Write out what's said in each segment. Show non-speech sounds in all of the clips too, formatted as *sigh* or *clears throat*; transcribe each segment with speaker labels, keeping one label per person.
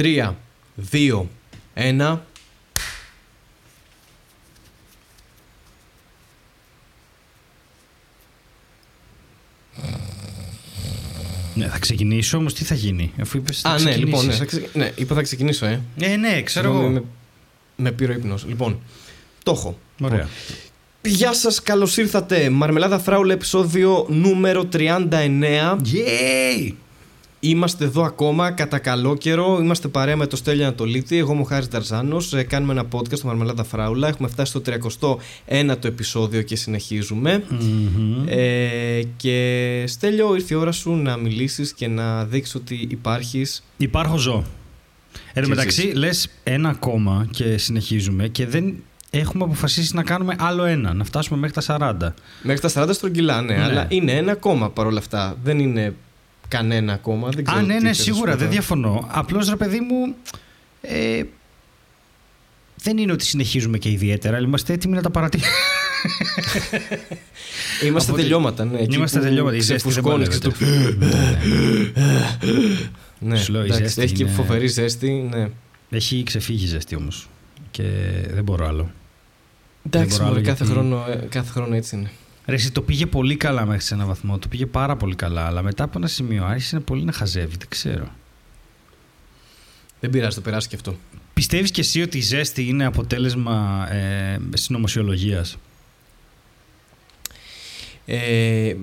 Speaker 1: 3, 2, 1.
Speaker 2: Ναι, θα ξεκινήσω όμως τι θα γίνει, αφού είπες.
Speaker 1: Α, ναι, λοιπόν, ναι, θα ξε... ναι, είπα θα ξεκινήσω, ε.
Speaker 2: Ε, ναι, ξέρω εγώ.
Speaker 1: Με, με πήρε ο ύπνος. Λοιπόν, το έχω.
Speaker 2: Ωραία.
Speaker 1: Λοιπόν, Γεια σας, καλώς ήρθατε. Μαρμελάδα Φράουλα, επεισόδιο νούμερο 39.
Speaker 2: Yay!
Speaker 1: Είμαστε εδώ ακόμα κατά καλό καιρό. Είμαστε παρέα με το Στέλιο Ανατολίτη. Εγώ είμαι ο Χάρης Δαρζάνος. Ε, Κάνουμε ένα podcast στο Μαρμελάδα Φράουλα. Έχουμε φτάσει στο 31ο επεισόδιο και συνεχίζουμε.
Speaker 2: Μμμ.
Speaker 1: Ε, και Στέλιο, ήρθε η ώρα σου να μιλήσεις και να δείξεις ότι υπάρχεις.
Speaker 2: Υπάρχω ζω. Εν τω
Speaker 1: Και
Speaker 2: μεταξύ,
Speaker 1: ζεις.
Speaker 2: λες ένα ακόμα και συνεχίζουμε και δεν έχουμε αποφασίσει να κάνουμε άλλο ένα, να φτάσουμε μέχρι τα 40.
Speaker 1: Μέχρι τα 40 στρογγυλά, ναι,
Speaker 2: Ναι.
Speaker 1: αλλά είναι ένα ακόμα παρόλα αυτά. Δεν είναι κανένα ακόμα. Δεν ξέρω
Speaker 2: Α, ναι,
Speaker 1: τι
Speaker 2: ναι,
Speaker 1: θες να σου
Speaker 2: σίγουρα,
Speaker 1: πω
Speaker 2: δεν
Speaker 1: τώρα.
Speaker 2: διαφωνώ. Απλώς ρε παιδί μου. Ε, δεν είναι ότι συνεχίζουμε και ιδιαίτερα, αλλά είμαστε έτοιμοι να τα παρατηρήσουμε. *laughs*
Speaker 1: Είμαστε
Speaker 2: Οπότε-
Speaker 1: τελειώματα, ναι. εκεί
Speaker 2: Είμαστε
Speaker 1: που
Speaker 2: τελειώματα. Η ζέστη δεν
Speaker 1: ξεφουσκώνεις και
Speaker 2: παλεύεται.
Speaker 1: το- *laughs* Ναι,
Speaker 2: Σου λέω, η
Speaker 1: εντάξει,
Speaker 2: ζέστη
Speaker 1: έχει και
Speaker 2: είναι-
Speaker 1: φοβερή ζέστη. Ναι.
Speaker 2: Έχει ξεφύγει η ζέστη όμως. Και δεν μπορώ άλλο.
Speaker 1: Εντάξει,
Speaker 2: μπορώ άλλο
Speaker 1: μωρέ, κάθε,
Speaker 2: γιατί-
Speaker 1: χρόνο, ε, κάθε χρόνο έτσι είναι.
Speaker 2: Ρε, εσύ το πήγε πολύ καλά μέχρι σε ένα βαθμό. Το πήγε πάρα πολύ καλά. Αλλά μετά από ένα σημείο άρχισε να πολύ να χαζεύει. Δεν ξέρω.
Speaker 1: Δεν πειράζει, το περάσει και αυτό.
Speaker 2: Πιστεύεις και εσύ ότι η ζέστη είναι αποτέλεσμα ε, συνωμοσιολογίας;
Speaker 1: Ε,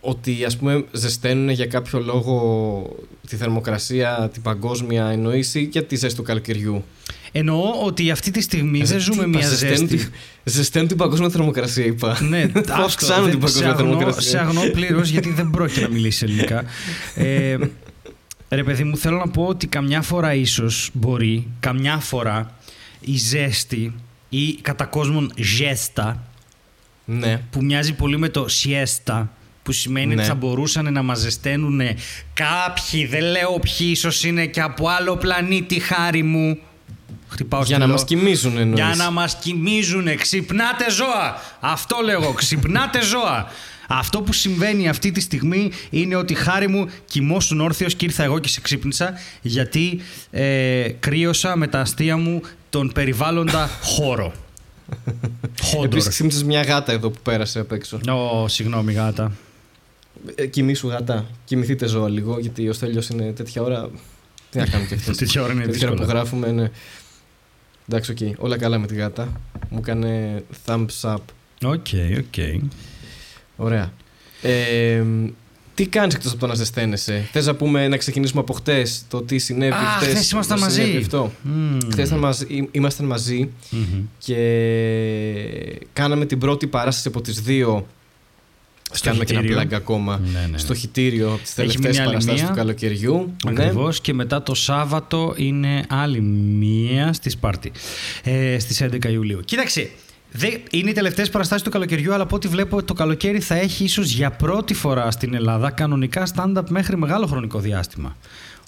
Speaker 1: ότι ας πούμε ζεσταίνουν για κάποιο λόγο τη θερμοκρασία, την παγκόσμια εννοήσει ή για τη ζέστη του καλοκαιριού.
Speaker 2: Εννοώ ότι αυτή τη στιγμή
Speaker 1: Ε,
Speaker 2: δεν
Speaker 1: τι
Speaker 2: ζούμε
Speaker 1: είπα,
Speaker 2: μια
Speaker 1: ζεσταίνουν
Speaker 2: ζέστη.
Speaker 1: την- Ζεσταίνουν την παγκόσμια θερμοκρασία, είπα.
Speaker 2: Ναι,
Speaker 1: Θα
Speaker 2: αυτό,
Speaker 1: αυξάνουν
Speaker 2: δεν-
Speaker 1: την
Speaker 2: σε
Speaker 1: παγκόσμια
Speaker 2: αγνώ-
Speaker 1: θερμοκρασία.
Speaker 2: Σε αγνώ πλήρως γιατί δεν πρόκειται να μιλήσει ελληνικά. Ε, ρε παιδί μου, θέλω να πω ότι καμιά φορά ίσως μπορεί, καμιά φορά η ζέστη ή κατά κόσμον ζέστα
Speaker 1: ναι.
Speaker 2: που μοιάζει πολύ με το siesta που σημαίνει
Speaker 1: Ναι.
Speaker 2: ότι θα μπορούσαν να μας ζεσταίνουν κάποιοι, δεν λέω ποιοι, ίσως είναι και από άλλο πλανήτη χάρη μου. Χτυπάω
Speaker 1: Για να
Speaker 2: στυλό.
Speaker 1: μας κοιμίζουν εννοείς.
Speaker 2: Για να μας κοιμίζουν. Ξυπνάτε ζώα. Αυτό λέγω. Ξυπνάτε ζώα. Αυτό που συμβαίνει αυτή τη στιγμή είναι ότι χάρη μου κοιμόσουν όρθιος και ήρθα εγώ και σε ξύπνησα γιατί ε, κρύωσα με τα αστεία μου τον περιβάλλοντα χώρο. *laughs* Χόντορ.
Speaker 1: Επίσης ξύμισες μια γάτα εδώ που πέρασε απ' έξω.
Speaker 2: Ω, συγγνώμη γάτα.
Speaker 1: Ε, κοιμήσου γάτα. Κοιμηθείτε ζώα λίγο γιατί ο Στέλιος είναι τέτοια ώρα... Τι να κάνουμε και *laughs* αυτός;
Speaker 2: Τέτοια ώρα είναι
Speaker 1: τέτοια ώρα που
Speaker 2: δύσκολα.
Speaker 1: γράφουμε είναι... Εντάξει, οκ. Όλα καλά με τη γάτα. Μου έκανε thumbs up.
Speaker 2: Ok, ok.
Speaker 1: Ωραία. Ε, τι κάνεις εκτός από το να ζεσταίνεσαι. Θες να πούμε να ξεκινήσουμε από χτες το τι συνέβη
Speaker 2: Α,
Speaker 1: χτες.
Speaker 2: χθες ήμασταν
Speaker 1: το συνέβη
Speaker 2: μαζί.
Speaker 1: Αυτό;
Speaker 2: Μμμ.
Speaker 1: Χθες ήταν μαζί- ή- ήμασταν μαζί
Speaker 2: Μμμ.
Speaker 1: και κάναμε την πρώτη παράσταση από τις δύο.
Speaker 2: Στο
Speaker 1: Κάνουμε και ένα
Speaker 2: χιτήριο.
Speaker 1: πλάγκ ακόμα.
Speaker 2: Ναι, ναι.
Speaker 1: Στο χιτήριο τις τελευταίες
Speaker 2: μείνει άλλη
Speaker 1: παραστάσεις
Speaker 2: μία.
Speaker 1: του καλοκαιριού. Ναι.
Speaker 2: Ακριβώς και μετά το Σάββατο είναι άλλη μία στη Σπάρτη ε, στις 11 Ιουλίου. Κοίταξε, δε, είναι οι τελευταίες παραστάσεις του καλοκαιριού αλλά από ό,τι βλέπω το καλοκαίρι θα έχει ίσως για πρώτη φορά στην Ελλάδα κανονικά stand-up μέχρι μεγάλο χρονικό διάστημα.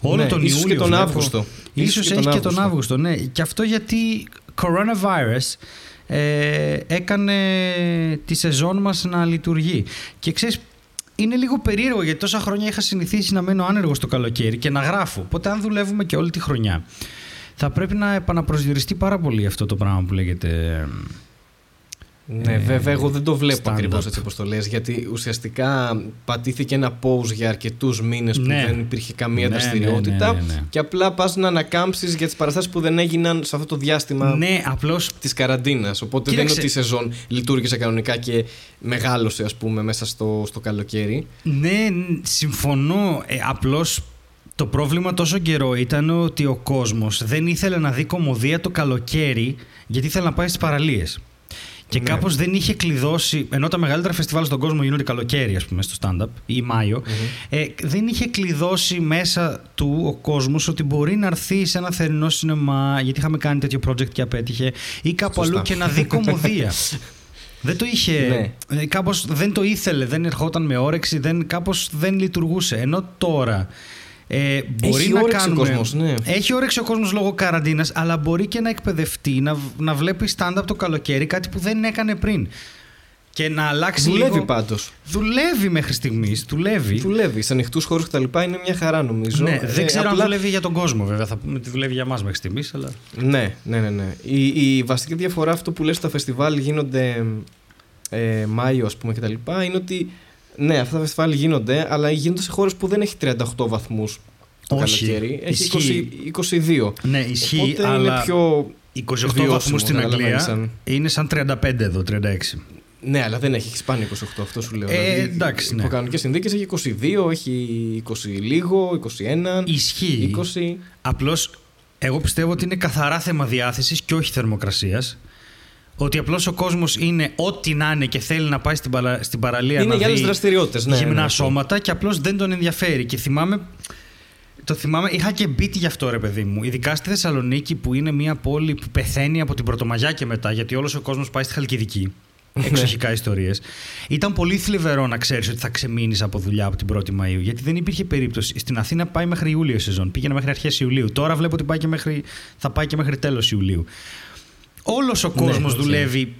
Speaker 2: Όλο
Speaker 1: Ναι,
Speaker 2: τον
Speaker 1: ίσως
Speaker 2: Ιούλιο
Speaker 1: και τον
Speaker 2: βλέπω.
Speaker 1: Αύγουστο.
Speaker 2: Ίσως, έχει και τον Αύγουστο, ναι. Και αυτό γιατί coronavirus ε, έκανε τη σεζόν μας να λειτουργεί. Και ξέρεις, είναι λίγο περίεργο γιατί τόσα χρόνια είχα συνηθίσει να μένω άνεργος το καλοκαίρι και να γράφω. Οπότε αν δουλεύουμε και όλη τη χρονιά θα πρέπει να επαναπροσδιοριστεί πάρα πολύ αυτό το πράγμα που λέγεται
Speaker 1: Ναι,
Speaker 2: ε,
Speaker 1: βέβαια, εγώ δεν το βλέπω
Speaker 2: stand-up.
Speaker 1: ακριβώς έτσι όπως το λες, γιατί ουσιαστικά πατήθηκε ένα pause για αρκετούς μήνες που
Speaker 2: Ναι.
Speaker 1: δεν υπήρχε καμία
Speaker 2: Ναι,
Speaker 1: δραστηριότητα.
Speaker 2: ναι, ναι, ναι.
Speaker 1: Και απλά πας να ανακάμψεις για τις παραστάσεις που δεν έγιναν σε αυτό το διάστημα
Speaker 2: Ναι, απλώς
Speaker 1: της καραντίνας. Οπότε
Speaker 2: Κοίταξε.
Speaker 1: δεν είναι ότι η σεζόν λειτουργήσε κανονικά και μεγάλωσε, ας πούμε, μέσα στο, στο καλοκαίρι.
Speaker 2: Ναι, ν- συμφωνώ. Ε, απλώς το πρόβλημα τόσο καιρό ήταν ότι ο κόσμος δεν ήθελε να δει κομμωδία το καλοκαίρι γιατί ήθελε να πάει στις παραλίες. Και
Speaker 1: Ναι.
Speaker 2: κάπως δεν είχε κλειδώσει, ενώ τα μεγαλύτερα φεστιβάλ στον κόσμο γίνονται καλοκαίρι, ας πούμε, στο stand-up ή μαιο ε, δεν είχε κλειδώσει μέσα του ο κόσμος ότι μπορεί να έρθει σε ένα θερινό σινεμά, γιατί είχαμε κάνει τέτοιο project και απέτυχε, ή κάπου
Speaker 1: Σωστά.
Speaker 2: αλλού και να δει κομμωδία. *laughs* Δεν το είχε.
Speaker 1: Ναι.
Speaker 2: ε, Κάπως δεν το ήθελε, δεν ερχόταν με όρεξη, δεν, κάπως δεν λειτουργούσε. Ενώ τώρα. Ε, μπορεί
Speaker 1: Έχει
Speaker 2: να
Speaker 1: όρεξη ο
Speaker 2: κάνουμε...
Speaker 1: κόσμος, ναι.
Speaker 2: Έχει όρεξη ο κόσμος λόγω καραντίνας, αλλά μπορεί και να εκπαιδευτεί, να, να βλέπει stand-up το καλοκαίρι, κάτι που δεν έκανε πριν. και να αλλάξει
Speaker 1: Δουλεύει
Speaker 2: λίγο...
Speaker 1: πάντως.
Speaker 2: Δουλεύει μέχρι στιγμής. Δουλεύει.
Speaker 1: Δουλεύει. Σε ανοιχτούς χώρους κτλ. είναι μια χαρά νομίζω.
Speaker 2: Ναι,
Speaker 1: Ε,
Speaker 2: δεν ξέρω
Speaker 1: απλά-
Speaker 2: αν δουλεύει για τον κόσμο βέβαια. Θα πούμε ότι δουλεύει για εμά μέχρι στιγμής. Αλλά...
Speaker 1: Ναι, ναι, ναι. ναι. Η, η βασική διαφορά αυτό που λες τα φεστιβάλ γίνονται ε, Μάιο, ας πούμε, κτλ. είναι ότι ναι, αυτά τα φεστιβάλ γίνονται, αλλά γίνονται σε χώρες που δεν έχει 38 βαθμούς το
Speaker 2: Όχι.
Speaker 1: καλοκαίρι. Έχει
Speaker 2: Ισχύει.
Speaker 1: 20, 22.
Speaker 2: Ναι, ισχύει.
Speaker 1: Οπότε
Speaker 2: αλλά
Speaker 1: είναι πιο.
Speaker 2: 28
Speaker 1: βιώσιμο,
Speaker 2: βαθμούς στην
Speaker 1: καταλαβαίνεις,
Speaker 2: Αγγλία
Speaker 1: σαν-
Speaker 2: είναι σαν 35 εδώ, 36.
Speaker 1: Ναι, αλλά δεν έχει, έχει πάνω 28, αυτό σου λέω.
Speaker 2: Ε, εντάξει, ναι.
Speaker 1: Υπό κανονικέ συνθήκες έχει 22, έχει 20 λίγο, 21,
Speaker 2: Ισχύει.
Speaker 1: 20.
Speaker 2: Απλώς εγώ πιστεύω ότι είναι καθαρά θέμα διάθεσης και όχι θερμοκρασίας. Ότι απλώς ο κόσμος είναι ό,τι να είναι και θέλει να πάει στην, παρα- στην παραλία
Speaker 1: Είναι
Speaker 2: να
Speaker 1: για άλλες
Speaker 2: δει
Speaker 1: δραστηριότητες. Ναι,
Speaker 2: γυμνά
Speaker 1: ναι, ναι.
Speaker 2: σώματα και απλώς δεν τον ενδιαφέρει. Και θυμάμαι. Το θυμάμαι, είχα και μπίτι γι' αυτό ρε παιδί μου. Ειδικά στη Θεσσαλονίκη που είναι μια πόλη που πεθαίνει από την Πρωτομαγιά και μετά, γιατί όλος ο κόσμος πάει στη Χαλκιδική.
Speaker 1: Ναι.
Speaker 2: Εξοχικά ιστορίες. Ήταν πολύ θλιβερό να ξέρεις ότι θα ξεμείνεις από δουλειά από την 1η Μαου. Γιατί δεν υπήρχε περίπτωση. Στην Αθήνα πάει μέχρι Ιούλιο η σεζόν. Πήγαινε μέχρι αρχές Ιουλίου. Τώρα βλέπω ότι πάει και μέχρι, θα πάει και μέχρι τέλος Ιουλίου. Όλος ο κόσμος
Speaker 1: οκ.
Speaker 2: δουλεύει.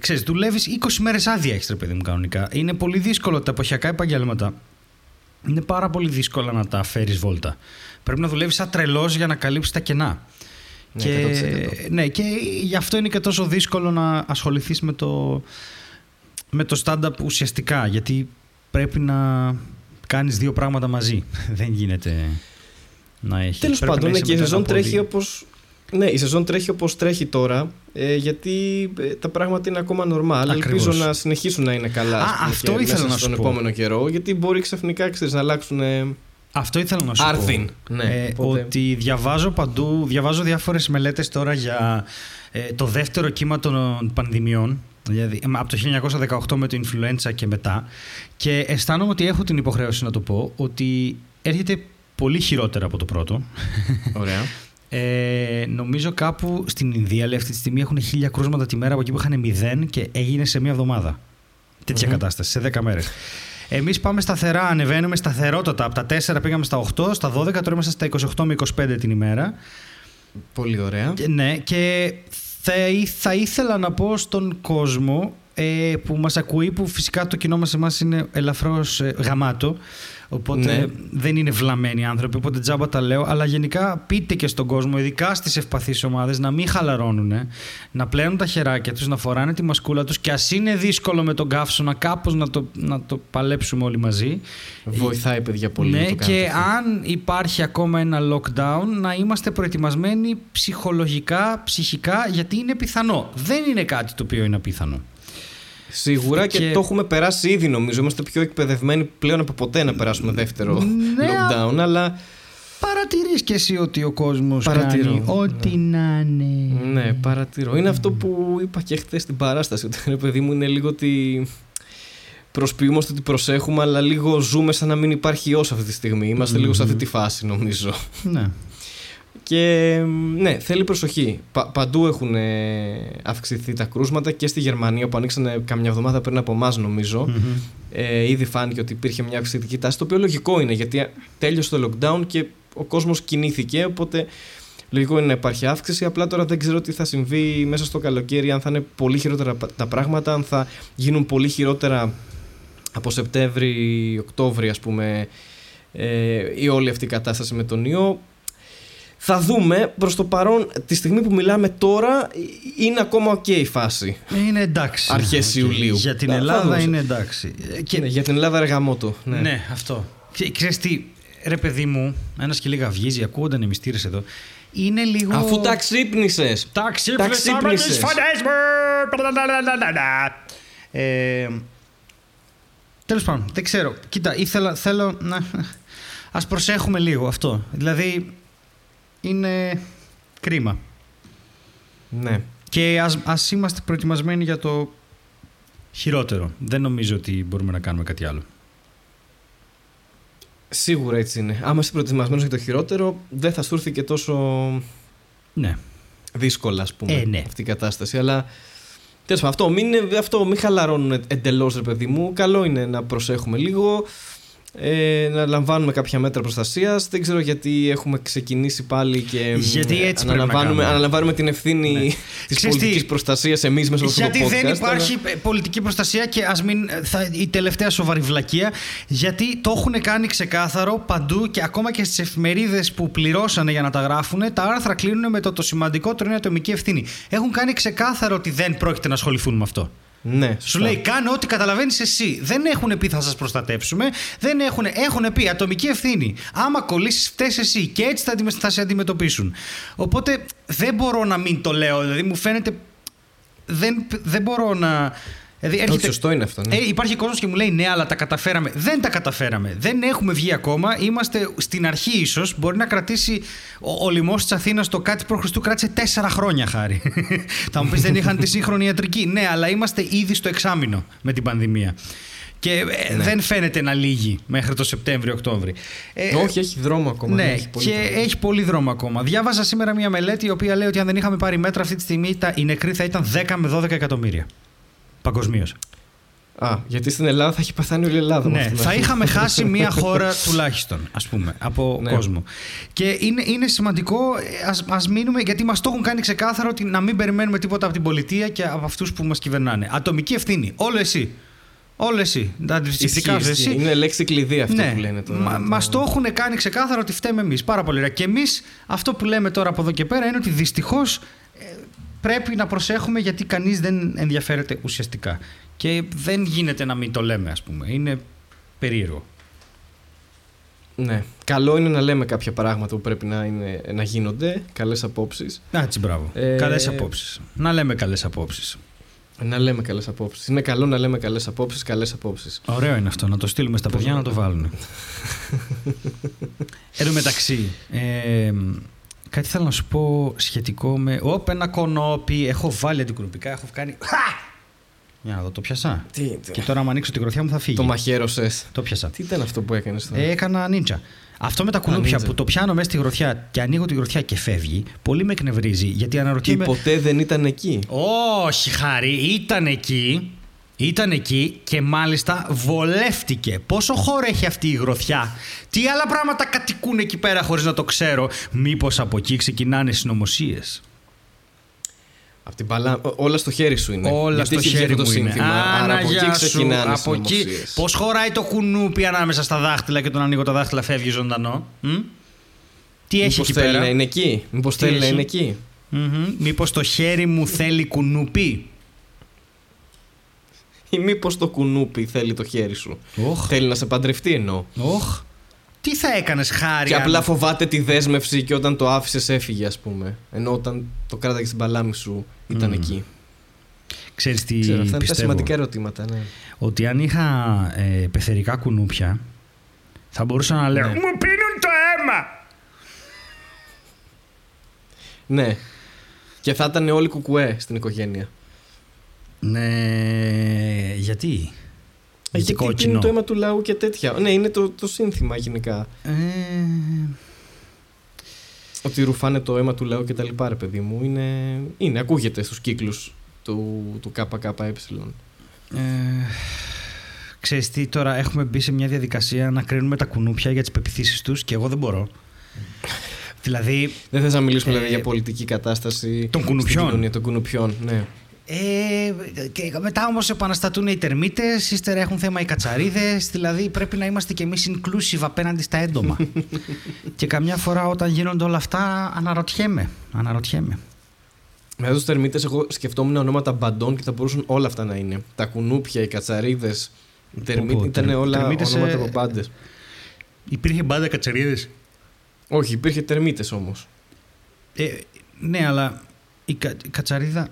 Speaker 2: Ξέρεις, δουλεύεις 20 μέρες άδεια έχεις, ρε παιδί μου, κανονικά. Είναι πολύ δύσκολο τα εποχιακά επαγγέλματα. Είναι πάρα πολύ δύσκολο να τα φέρεις βόλτα. Πρέπει να δουλεύεις σαν τρελός για να καλύψεις τα κενά.
Speaker 1: Ναι,
Speaker 2: και,
Speaker 1: 100%.
Speaker 2: ναι, και γι' αυτό είναι και τόσο δύσκολο να ασχοληθείς με το, με το stand-up ουσιαστικά. Γιατί πρέπει να κάνεις δύο πράγματα μαζί. *laughs* Δεν γίνεται να έχει.
Speaker 1: Τέλος
Speaker 2: πρέπει
Speaker 1: πάντων,
Speaker 2: να
Speaker 1: ναι,
Speaker 2: είσαι
Speaker 1: και η
Speaker 2: με το
Speaker 1: σεζόν
Speaker 2: ένα πόδι.
Speaker 1: τρέχει όπω. Ναι, η σεζόν τρέχει όπως τρέχει τώρα, ε, γιατί ε, τα πράγματα είναι ακόμα normal.
Speaker 2: Ακριβώς.
Speaker 1: Ελπίζω να συνεχίσουν να είναι καλά
Speaker 2: Α,
Speaker 1: ας πούμε,
Speaker 2: αυτό
Speaker 1: και
Speaker 2: ήθελα
Speaker 1: μέσα
Speaker 2: να
Speaker 1: στον
Speaker 2: σου πω.
Speaker 1: επόμενο καιρό, γιατί μπορεί ξαφνικά ξέρεις, να αλλάξουν ε,
Speaker 2: Αυτό ήθελα να σου
Speaker 1: άρθιν.
Speaker 2: πω.
Speaker 1: Ναι,
Speaker 2: Ε,
Speaker 1: οπότε-
Speaker 2: Ότι διαβάζω παντού, διαβάζω διάφορες μελέτες τώρα για ε, το δεύτερο κύμα των πανδημιών, δηλαδή ε, από το 1918 με το influenza και μετά και αισθάνομαι ότι έχω την υποχρέωση να το πω ότι έρχεται πολύ χειρότερα από το πρώτο.
Speaker 1: Ωραία. *laughs*
Speaker 2: Ε, νομίζω κάπου στην Ινδία λέει, αυτή τη στιγμή έχουν χίλια κρούσματα τη μέρα από εκεί που είχαν μηδέν και έγινε σε μία εβδομάδα. Τέτοια
Speaker 1: Μμμ.
Speaker 2: κατάσταση, σε 10 μέρες. Εμείς πάμε σταθερά, ανεβαίνουμε σταθερότατα. Από τα 4 πήγαμε στα 8, στα 12, τώρα είμαστε στα 28 με 25 την ημέρα.
Speaker 1: Πολύ ωραία.
Speaker 2: Και, ναι, και θα, ή- θα ήθελα να πω στον κόσμο ε, που μας ακούει, που φυσικά το κοινό μας εμάς είναι ελαφρώς ε, γαμάτο, οπότε
Speaker 1: Ναι.
Speaker 2: δεν είναι βλαμμένοι άνθρωποι, οπότε τζάμπα τα λέω, αλλά γενικά πείτε και στον κόσμο, ειδικά στις ευπαθείς ομάδες, να μην χαλαρώνουν, να πλένουν τα χεράκια τους, να φοράνε τη μασκούλα τους και ας είναι δύσκολο με τον καύσωνα κάπως να το, να το παλέψουμε όλοι μαζί.
Speaker 1: Βοηθάει, παιδιά, πολύ.
Speaker 2: Ναι,
Speaker 1: να το κάνετε
Speaker 2: και
Speaker 1: αυτό.
Speaker 2: αν υπάρχει ακόμα ένα lockdown, να είμαστε προετοιμασμένοι ψυχολογικά, ψυχικά, γιατί είναι πιθανό. Δεν είναι κάτι το οποίο είναι απίθανο.
Speaker 1: Σίγουρα και...
Speaker 2: και-
Speaker 1: το έχουμε περάσει ήδη νομίζω. Είμαστε πιο εκπαιδευμένοι πλέον από ποτέ να περάσουμε δεύτερο
Speaker 2: Ναι,
Speaker 1: lockdown. Αλλά
Speaker 2: Παρατηρείς και εσύ ότι ο κόσμος
Speaker 1: Παρατηρώ,
Speaker 2: κάνει
Speaker 1: ναι.
Speaker 2: ό,τι να είναι.
Speaker 1: ναι, παρατηρώ. Είναι αυτό που είπα και χθες στην παράσταση. Ότι ρε παιδί μου είναι λίγο ότι προσποιούμαστε ότι προσέχουμε, αλλά λίγο ζούμε σαν να μην υπάρχει ιός αυτή τη στιγμή. Είμαστε λίγο σε αυτή τη φάση νομίζω.
Speaker 2: Ναι.
Speaker 1: Και ναι, θέλει προσοχή. Πα- παντού έχουν ε, αυξηθεί τα κρούσματα και στη Γερμανία που ανοίξανε καμιά εβδομάδα πριν από εμάς, νομίζω.
Speaker 2: Μμμ.
Speaker 1: Ε, ήδη φάνηκε ότι υπήρχε μια αυξητική τάση, το οποίο λογικό είναι γιατί τέλειωσε το lockdown και ο κόσμος κινήθηκε. Οπότε λογικό είναι να υπάρχει αύξηση. Απλά τώρα δεν ξέρω τι θα συμβεί μέσα στο καλοκαίρι, αν θα είναι πολύ χειρότερα πα- τα πράγματα, αν θα γίνουν πολύ χειρότερα από Σεπτέμβρη, Οκτώβρη, ας πούμε, ε, η όλη αυτή η κατάσταση με τον ιό. Θα δούμε. Προς το παρόν, τη στιγμή που μιλάμε τώρα, είναι ακόμα ok η φάση.
Speaker 2: Είναι εντάξει.
Speaker 1: Αρχές
Speaker 2: Οκ.
Speaker 1: Ιουλίου.
Speaker 2: Για την
Speaker 1: Θα- θα
Speaker 2: Ελλάδα
Speaker 1: δούμε.
Speaker 2: είναι εντάξει. Ε,
Speaker 1: Και... Ναι, για την Ελλάδα εργαμότο. Ναι.
Speaker 2: Ναι, αυτό. Και ξέρεις τι, ρε παιδί μου, ένας και λίγα βγίζει, ακούγονταν οι μυστήρες εδώ. Είναι λίγο...
Speaker 1: Αφού τα ξύπνησε.
Speaker 2: Τα
Speaker 1: Τα
Speaker 2: ξύπνησα με
Speaker 1: ξύπνησες.
Speaker 2: τις φωνές μου. Ε, τέλος πάντων, δεν ξέρω. Κοίτα, ήθελα, θέλω να... Ας προσέχουμε λίγο αυτό. Δηλαδή, είναι κρίμα.
Speaker 1: Ναι.
Speaker 2: Και ας, ας είμαστε προετοιμασμένοι για το χειρότερο. Δεν νομίζω ότι μπορούμε να κάνουμε κάτι άλλο.
Speaker 1: Σίγουρα έτσι είναι. Άμα είσαι προετοιμασμένος για το χειρότερο, δεν θα σου έρθει και τόσο
Speaker 2: Ναι.
Speaker 1: δύσκολα, ας πούμε,
Speaker 2: Ε, ναι.
Speaker 1: αυτή η κατάσταση. Αλλά τέλος πάντων, αυτό μην, αυτό, μην χαλαρώνουν εντελώς, ρε παιδί μου. Καλό είναι να προσέχουμε λίγο. Ε, να λαμβάνουμε κάποια μέτρα προστασίας. Δεν ξέρω γιατί έχουμε ξεκινήσει πάλι και
Speaker 2: Γιατί έτσι πρέπει να
Speaker 1: αναλαμβάνουμε,
Speaker 2: κάνουμε;
Speaker 1: αναλαμβάνουμε την ευθύνη
Speaker 2: Ναι.
Speaker 1: της
Speaker 2: Ξέρεις τι,
Speaker 1: πολιτικής προστασίας εμείς μέσα από αυτό το
Speaker 2: Γιατί
Speaker 1: podcast.
Speaker 2: δεν υπάρχει
Speaker 1: αλλά-
Speaker 2: πολιτική προστασία και ας μην. Θα, η τελευταία σοβαρή βλακεία. Γιατί το έχουν κάνει ξεκάθαρο παντού και ακόμα και στις εφημερίδες που πληρώσανε για να τα γράφουν, τα άρθρα κλείνουν με το το σημαντικότερο είναι η ατομική ευθύνη. Έχουν κάνει ξεκάθαρο ότι δεν πρόκειται να ασχοληθούν με αυτό.
Speaker 1: Ναι,
Speaker 2: Σου
Speaker 1: σωστά.
Speaker 2: λέει, κάνε ό,τι καταλαβαίνεις εσύ. Δεν έχουν πει θα σας προστατέψουμε. Δεν έχουν, έχουν πει ατομική ευθύνη. Άμα κολλήσεις, φταίει εσύ. Και έτσι θα, αντιμε- θα σε αντιμετωπίσουν. Οπότε δεν μπορώ να μην το λέω. Δηλαδή μου φαίνεται. Δεν, δεν μπορώ να. Δηλαδή,
Speaker 1: Όχι, σωστό είναι αυτό. Ναι.
Speaker 2: ε, υπάρχει κόσμος και μου λέει ναι, αλλά τα καταφέραμε. Δεν τα καταφέραμε. Δεν έχουμε βγει ακόμα. Είμαστε στην αρχή, ίσως. Μπορεί να κρατήσει. Ο, ο λοιμός της Αθήνας το κάτι προ Χριστού κράτησε τέσσερα χρόνια χάρη. *laughs* Θα μου πεις δεν είχαν τη σύγχρονη ιατρική. Ναι, αλλά είμαστε ήδη στο εξάμεινο με την πανδημία. Και ε,
Speaker 1: Ναι.
Speaker 2: δεν φαίνεται να λύγει μέχρι το Σεπτέμβριο-Οκτώβριο. Ε,
Speaker 1: Όχι, έχει δρόμο ακόμα.
Speaker 2: ναι,
Speaker 1: έχει πολύ
Speaker 2: και
Speaker 1: δρόμο.
Speaker 2: έχει πολύ δρόμο ακόμα. Διάβαζα σήμερα μια μελέτη η οποία λέει ότι αν δεν είχαμε πάρει μέτρα αυτή τη στιγμή, τα, οι νεκροί θα ήταν 10 με 12 εκατομμύρια. Παγκοσμίως.
Speaker 1: Α, γιατί στην Ελλάδα θα έχει πεθάνει όλη η Ελλάδα. με
Speaker 2: Ναι,
Speaker 1: αυτήν την
Speaker 2: θα
Speaker 1: αρχή.
Speaker 2: είχαμε χάσει μία *laughs* χώρα τουλάχιστον, ας πούμε, από
Speaker 1: Ναι.
Speaker 2: κόσμο. Και είναι, είναι σημαντικό, ε, ας, ας μείνουμε, γιατί μας το έχουν κάνει ξεκάθαρο ότι να μην περιμένουμε τίποτα από την πολιτεία και από αυτούς που μας κυβερνάνε. Ατομική ευθύνη. Όλο εσύ. Όλο εσύ. Τα
Speaker 1: Ισχύει,
Speaker 2: αντιστοιχικά σου
Speaker 1: ισχύει.
Speaker 2: εσύ.
Speaker 1: Είναι λέξη κλειδί αυτό
Speaker 2: ναι,
Speaker 1: που λένε τώρα.
Speaker 2: Μα, μας το έχουν κάνει ξεκάθαρο ότι φταίμε εμείς. Πάρα πολύ ωραία. Και εμείς αυτό που λέμε τώρα από εδώ και πέρα είναι ότι δυστυχώς ε, πρέπει να προσέχουμε γιατί κανείς δεν ενδιαφέρεται ουσιαστικά. Και δεν γίνεται να μην το λέμε, ας πούμε. Είναι περίεργο.
Speaker 1: Ναι. Καλό είναι να λέμε κάποια πράγματα που πρέπει να, είναι, να γίνονται. Καλές απόψεις.
Speaker 2: Έτσι, μπράβο.
Speaker 1: Ε,
Speaker 2: Καλές απόψεις. Να λέμε καλές απόψεις.
Speaker 1: Να λέμε καλές απόψεις. Είναι καλό να λέμε καλές απόψεις, καλές απόψεις.
Speaker 2: Ωραίο είναι αυτό. Να το στείλουμε στα παιδιά να το βάλουν. *laughs* Εν τω μεταξύ, ε, κάτι θέλω να σου πω σχετικό με. Όπ, ένα κονόπι. Έχω βάλει αντικουνουπικά. Έχω κάνει. Χα! Για να δω, το πιασά.
Speaker 1: Τι, τι,
Speaker 2: Και τώρα, αν ανοίξω την γροθιά μου, θα φύγει.
Speaker 1: το μαχαίρωσες.
Speaker 2: Το πιάσα.
Speaker 1: Τι ήταν αυτό που έκανες τώρα;
Speaker 2: Ε, έκανα νίντσα. Αυτό με τα κουνούπια
Speaker 1: νίντζα.
Speaker 2: που το πιάνω μέσα στη γροθιά και ανοίγω τη γροθιά και φεύγει, πολύ με εκνευρίζει γιατί
Speaker 1: Και
Speaker 2: αναρωτιέμαι.
Speaker 1: ποτέ δεν ήταν εκεί.
Speaker 2: Όχι, Χάρη, ήταν εκεί. Ήταν εκεί και μάλιστα βολεύτηκε. Πόσο χώρο έχει αυτή η γροθιά; Τι άλλα πράγματα κατοικούν εκεί πέρα χωρίς να το ξέρω; Μήπως από εκεί ξεκινάνε συνωμοσίες;
Speaker 1: Απ την παλά... Ό- Όλα στο χέρι σου είναι.
Speaker 2: Όλα
Speaker 1: Γιατί
Speaker 2: στο
Speaker 1: έχεις βγει
Speaker 2: χέρι
Speaker 1: αυτό
Speaker 2: μου
Speaker 1: το
Speaker 2: είναι.
Speaker 1: σύνθημα; Άρα από εκεί ξεκινάνε
Speaker 2: από εκεί.
Speaker 1: συνωμοσίες.
Speaker 2: Πώς χωράει το κουνούπι ανάμεσα στα δάχτυλα και τον ανοίγω τα δάχτυλα φεύγει ζωντανό. Μ; Τι έχει
Speaker 1: Μήπως
Speaker 2: εκεί
Speaker 1: θέλει
Speaker 2: πέρα;
Speaker 1: να είναι εκεί; Μήπως
Speaker 2: Τι
Speaker 1: θέλει να
Speaker 2: έχει;
Speaker 1: είναι εκεί;
Speaker 2: Μμμ. Μήπως το χέρι μου θέλει κουνούπι;
Speaker 1: Ή μήπως το κουνούπι θέλει το χέρι σου.
Speaker 2: Οχ.
Speaker 1: Θέλει να σε παντρευτεί εννοώ.
Speaker 2: Οχ. Τι θα έκανες Χάρη
Speaker 1: Και
Speaker 2: αν-
Speaker 1: απλά φοβάται τη δέσμευση και όταν το άφησες έφυγε, ας πούμε. Ενώ όταν το κράταγες στην παλάμη σου ήταν
Speaker 2: Μμμ.
Speaker 1: εκεί.
Speaker 2: Ξέρεις τι
Speaker 1: Ξέρω, αυτά είναι τα
Speaker 2: πιστεύω;
Speaker 1: σημαντικά ερωτήματα, ναι.
Speaker 2: Ότι αν είχα ε, πεθερικά κουνούπια θα μπορούσα να λέω
Speaker 1: Ναι.
Speaker 2: Μου πίνουν το αίμα!
Speaker 1: Ναι. Και θα ήταν όλοι κουκουέ στην οικογένεια.
Speaker 2: Ναι, γιατί;
Speaker 1: Ε,
Speaker 2: Γιατί
Speaker 1: Γιατί
Speaker 2: κόκκινο;
Speaker 1: πίνουν το αίμα του λαού και τέτοια. Ναι, είναι το, το σύνθημα γενικά.
Speaker 2: Ε,
Speaker 1: Ότι ρουφάνε το αίμα του λαού και τα λοιπά, ρε παιδί μου. Είναι, είναι ακούγεται στους κύκλους του, του ΚΚΕ.
Speaker 2: ε, ξέρεις τι, τώρα έχουμε μπει σε μια διαδικασία να κρίνουμε τα κουνούπια για τις πεπιθήσεις τους και εγώ δεν μπορώ. *laughs* δηλαδή,
Speaker 1: Δεν θες να μιλήσουμε
Speaker 2: Ε,
Speaker 1: δηλαδή, για πολιτική κατάσταση
Speaker 2: των
Speaker 1: στην
Speaker 2: κουνουπιών.
Speaker 1: κοινωνία των κουνουπιών. Ναι.
Speaker 2: Ε, και μετά όμως επαναστατούν οι τερμίτες, ύστερα έχουν θέμα οι κατσαρίδες. Δηλαδή πρέπει να είμαστε κι εμείς inclusive απέναντι στα έντομα. *laughs* και καμιά φορά όταν γίνονται όλα αυτά, αναρωτιέμαι. Αναρωτιέμαι.
Speaker 1: Μετά τους τερμίτες, εγώ σκεφτόμουν ονόματα μπαντών και θα μπορούσαν όλα αυτά να είναι. Τα κουνούπια, οι κατσαρίδες. Οι τερμίτε
Speaker 2: πω,
Speaker 1: ήταν
Speaker 2: τερ-
Speaker 1: όλα
Speaker 2: τερμίτες,
Speaker 1: ονόματα
Speaker 2: ε,
Speaker 1: από μπάντε.
Speaker 2: Υπήρχε μπάντα κατσαρίδες;
Speaker 1: Όχι, υπήρχε τερμίτες όμως.
Speaker 2: Ε, ναι, αλλά η, κα, η κατσαρίδα.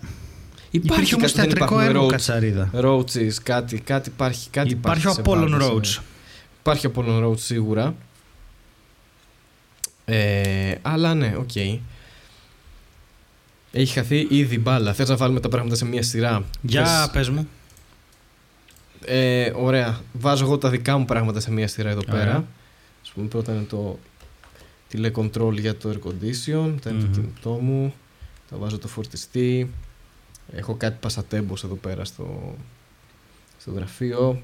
Speaker 1: Υπάρχει
Speaker 2: Υπήρχε όμως
Speaker 1: κάτι, δεν
Speaker 2: θεατρικό
Speaker 1: υπάρχουν
Speaker 2: έργο
Speaker 1: roads.
Speaker 2: κατσαρίδα.
Speaker 1: Roaches, κάτι, κάτι υπάρχει. Κάτι
Speaker 2: Υπάρχει ο
Speaker 1: σε
Speaker 2: Apollon
Speaker 1: μπάντες,
Speaker 2: Roads.
Speaker 1: ναι. Υπάρχει ο Apollon Roads σίγουρα. Ε, αλλά ναι, οκ. Έχει χαθεί ήδη μπάλα. Θες να βάλουμε τα πράγματα σε μια σειρά;
Speaker 2: Για
Speaker 1: Θες-
Speaker 2: πες μου.
Speaker 1: Ε, ωραία. Βάζω εγώ τα δικά μου πράγματα σε μια σειρά εδώ
Speaker 2: Ωραία.
Speaker 1: πέρα. Ας πούμε πρώτα είναι το τηλεκοντρόλ για το air condition. Μετά είναι
Speaker 2: Μμμ.
Speaker 1: το κινητό μου. Θα βάζω το φορτιστή. Έχω κάτι πασατέμπος εδώ πέρα στο, στο γραφείο.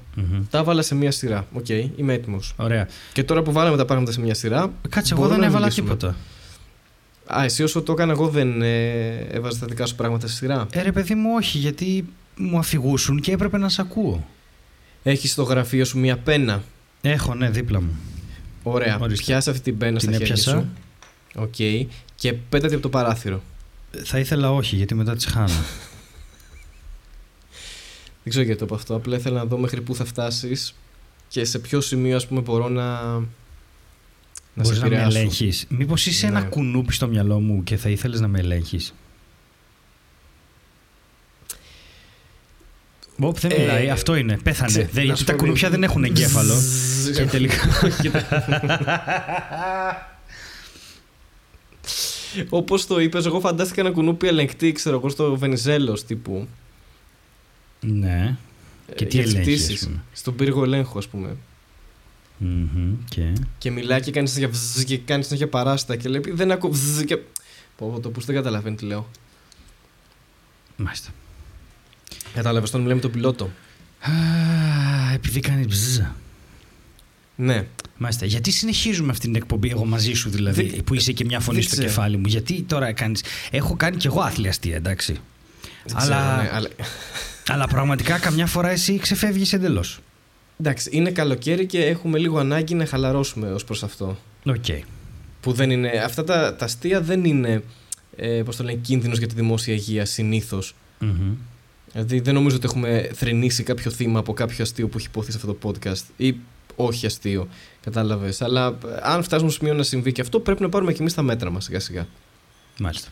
Speaker 1: Τα 'βαλα σε μια σειρά. Ok, okay, είμαι έτοιμος.
Speaker 2: Ωραία.
Speaker 1: Και τώρα που βάλαμε τα πράγματα σε μια σειρά.
Speaker 2: Κάτσε, εγώ δεν έβαλα τίποτα.
Speaker 1: Α, εσύ όσο το έκανα, εγώ δεν ε, έβαζα τα δικά σου πράγματα σε σειρά;
Speaker 2: Ε, ρε παιδί μου, όχι, γιατί μου αφηγούσουν και έπρεπε να σε ακούω.
Speaker 1: Έχεις στο γραφείο σου μια πένα;
Speaker 2: Έχω, ναι, δίπλα μου.
Speaker 1: Ωραία. Πιάσε αυτή την πένα την στα χέρια σου. Ok. Okay. Και πέτα τη από το παράθυρο.
Speaker 2: Θα ήθελα όχι, γιατί μετά τις χάνω. *laughs*
Speaker 1: Δεν ξέρω γιατί το 'πα αυτό. Απλά ήθελα να δω μέχρι πού θα φτάσει και σε ποιο σημείο ας πούμε, μπορώ να.
Speaker 2: Να Μπορείς να με ελέγχει. Μήπως είσαι ναι. ένα κουνούπι στο μυαλό μου και θα ήθελε να με ελέγχει. Μποπ δεν μιλάει, ε, αυτό είναι. Πέθανε. δεν, γιατί τα κουνούπια δεν έχουν εγκέφαλο. και τελικά.
Speaker 1: Όπω το είπε, εγώ φαντάστηκα ένα κουνούπι ελεγκτή, ξέρω εγώ, στο Βενιζέλο τύπου.
Speaker 2: Ναι.
Speaker 1: Ε, και τις ελέγχεις, Στον πύργο ελέγχου, ας πούμε.
Speaker 2: Mm-hmm, και...
Speaker 1: και μιλάει και κάνει συνέχεια και κάνει συνέχεια παράστα και λέει δεν ακούω και... Πω, το που δεν καταλαβαίνει τι λέω.
Speaker 2: Μάλιστα.
Speaker 1: Κατάλαβες τον μιλάμε τον πιλότο.
Speaker 2: Α, επειδή κάνει μπζζ.
Speaker 1: Ναι.
Speaker 2: Μάλιστα. Γιατί συνεχίζουμε αυτή την εκπομπή, εγώ μαζί σου δηλαδή, που είσαι και μια φωνή στο κεφάλι μου. Γιατί τώρα κάνει. Έχω κάνει κι εγώ άθλια αστεία, εντάξει. αλλά... Ναι, αλλά... αλλά πραγματικά καμιά φορά εσύ ξεφεύγεις εντελώς.
Speaker 1: Εντάξει, είναι καλοκαίρι και έχουμε λίγο ανάγκη να χαλαρώσουμε ως προς αυτό.
Speaker 2: Ok. Okay.
Speaker 1: Που δεν είναι. Αυτά τα, τα αστεία δεν είναι. Ε, Πώς το λένε, κίνδυνος για τη δημόσια υγεία συνήθως. Mm-hmm. Δηλαδή δεν νομίζω ότι έχουμε θρυνήσει κάποιο θύμα από κάποιο αστείο που έχει υποθεί σε αυτό το podcast. Ή όχι αστείο. Κατάλαβες. Αλλά ε, αν φτάσουμε στο σημείο να συμβεί και αυτό, πρέπει να πάρουμε και εμείς τα μέτρα μας σιγά σιγά.
Speaker 2: Μάλιστα.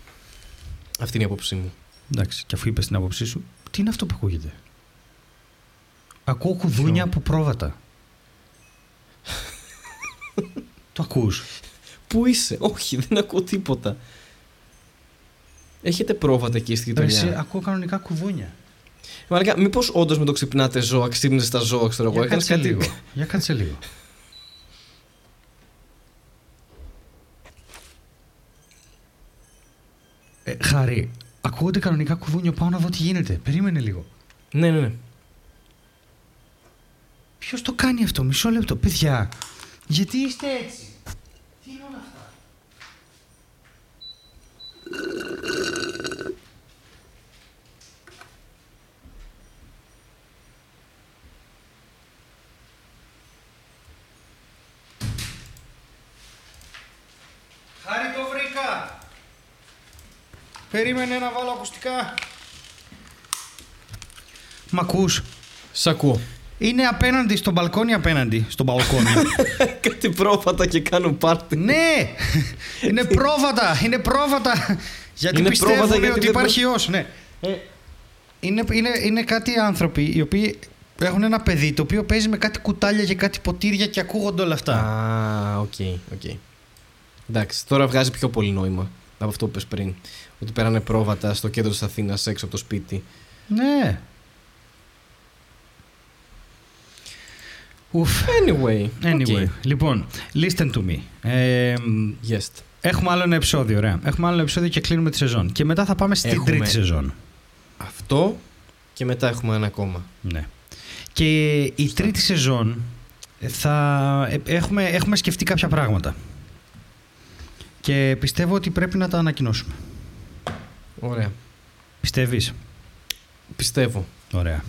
Speaker 1: Αυτή είναι η άποψή μου.
Speaker 2: Εντάξει, και αφού είπες την άποψή σου, τι είναι αυτό που ακούγεται; Ακούω κουδούνια από πρόβατα. το ακούς;
Speaker 1: Πού είσαι, όχι, δεν ακούω τίποτα. Έχετε πρόβατα εκεί στη γειτονιά.
Speaker 2: ακούω κανονικά κουδούνια.
Speaker 1: Μαλάκα, μήπως όντως με το ξυπνάτε ζώα, ξύπνησε τα ζώα, ξέρω εγώ.
Speaker 2: Έκανε κάτι. Λίγο. Για κάτσε λίγο. Ε, Χάρη, ακούγονται κανονικά κουδούνια. Πάω να δω τι γίνεται. Περίμενε λίγο.
Speaker 1: Ναι, ναι, ναι.
Speaker 2: Ποιος το κάνει αυτό, μισό λεπτό, παιδιά. Γιατί είστε έτσι; Τι είναι όλα αυτά; Χάρη το βρήκα. Περίμενε να βάλω ακουστικά. Μ' ακούς;
Speaker 1: Σ' ακούω.
Speaker 2: Είναι απέναντι, στο μπαλκόνι απέναντι. Στο μπαλκόνι. *laughs*
Speaker 1: Κάτι πρόβατα και κάνουν πάρτι.
Speaker 2: ναι! είναι πρόβατα! Είναι πρόβατα! Γιατί είναι πιστεύουν πρόβατα γιατί ότι υπάρχει ιός. Ναι. Ε, είναι, είναι, είναι κάτι άνθρωποι οι οποίοι έχουν ένα παιδί το οποίο παίζει με κάτι κουτάλια και κάτι ποτήρια και ακούγονται όλα αυτά.
Speaker 1: Α, ok, ok. Εντάξει, τώρα βγάζει πιο πολύ νόημα από αυτό που 'πες πριν. Ότι πέρανε πρόβατα στο κέντρο της Αθήνας έξω από το σπίτι.
Speaker 2: Ναι.
Speaker 1: Ουφ. Anyway.
Speaker 2: Anyway. Λοιπόν, listen to me. Ε,
Speaker 1: yes.
Speaker 2: Έχουμε άλλο ένα επεισόδιο, ωραία. Έχουμε άλλο ένα επεισόδιο και κλείνουμε τη σεζόν. Και μετά θα πάμε στην έχουμε τρίτη σεζόν.
Speaker 1: Αυτό και μετά έχουμε ένα ακόμα.
Speaker 2: Ναι. Και η τρίτη σεζόν θα ε, έχουμε, έχουμε σκεφτεί κάποια πράγματα. Και πιστεύω ότι πρέπει να τα ανακοινώσουμε.
Speaker 1: Ωραία.
Speaker 2: Πιστεύεις;
Speaker 1: Πιστεύω.
Speaker 2: Ωραία.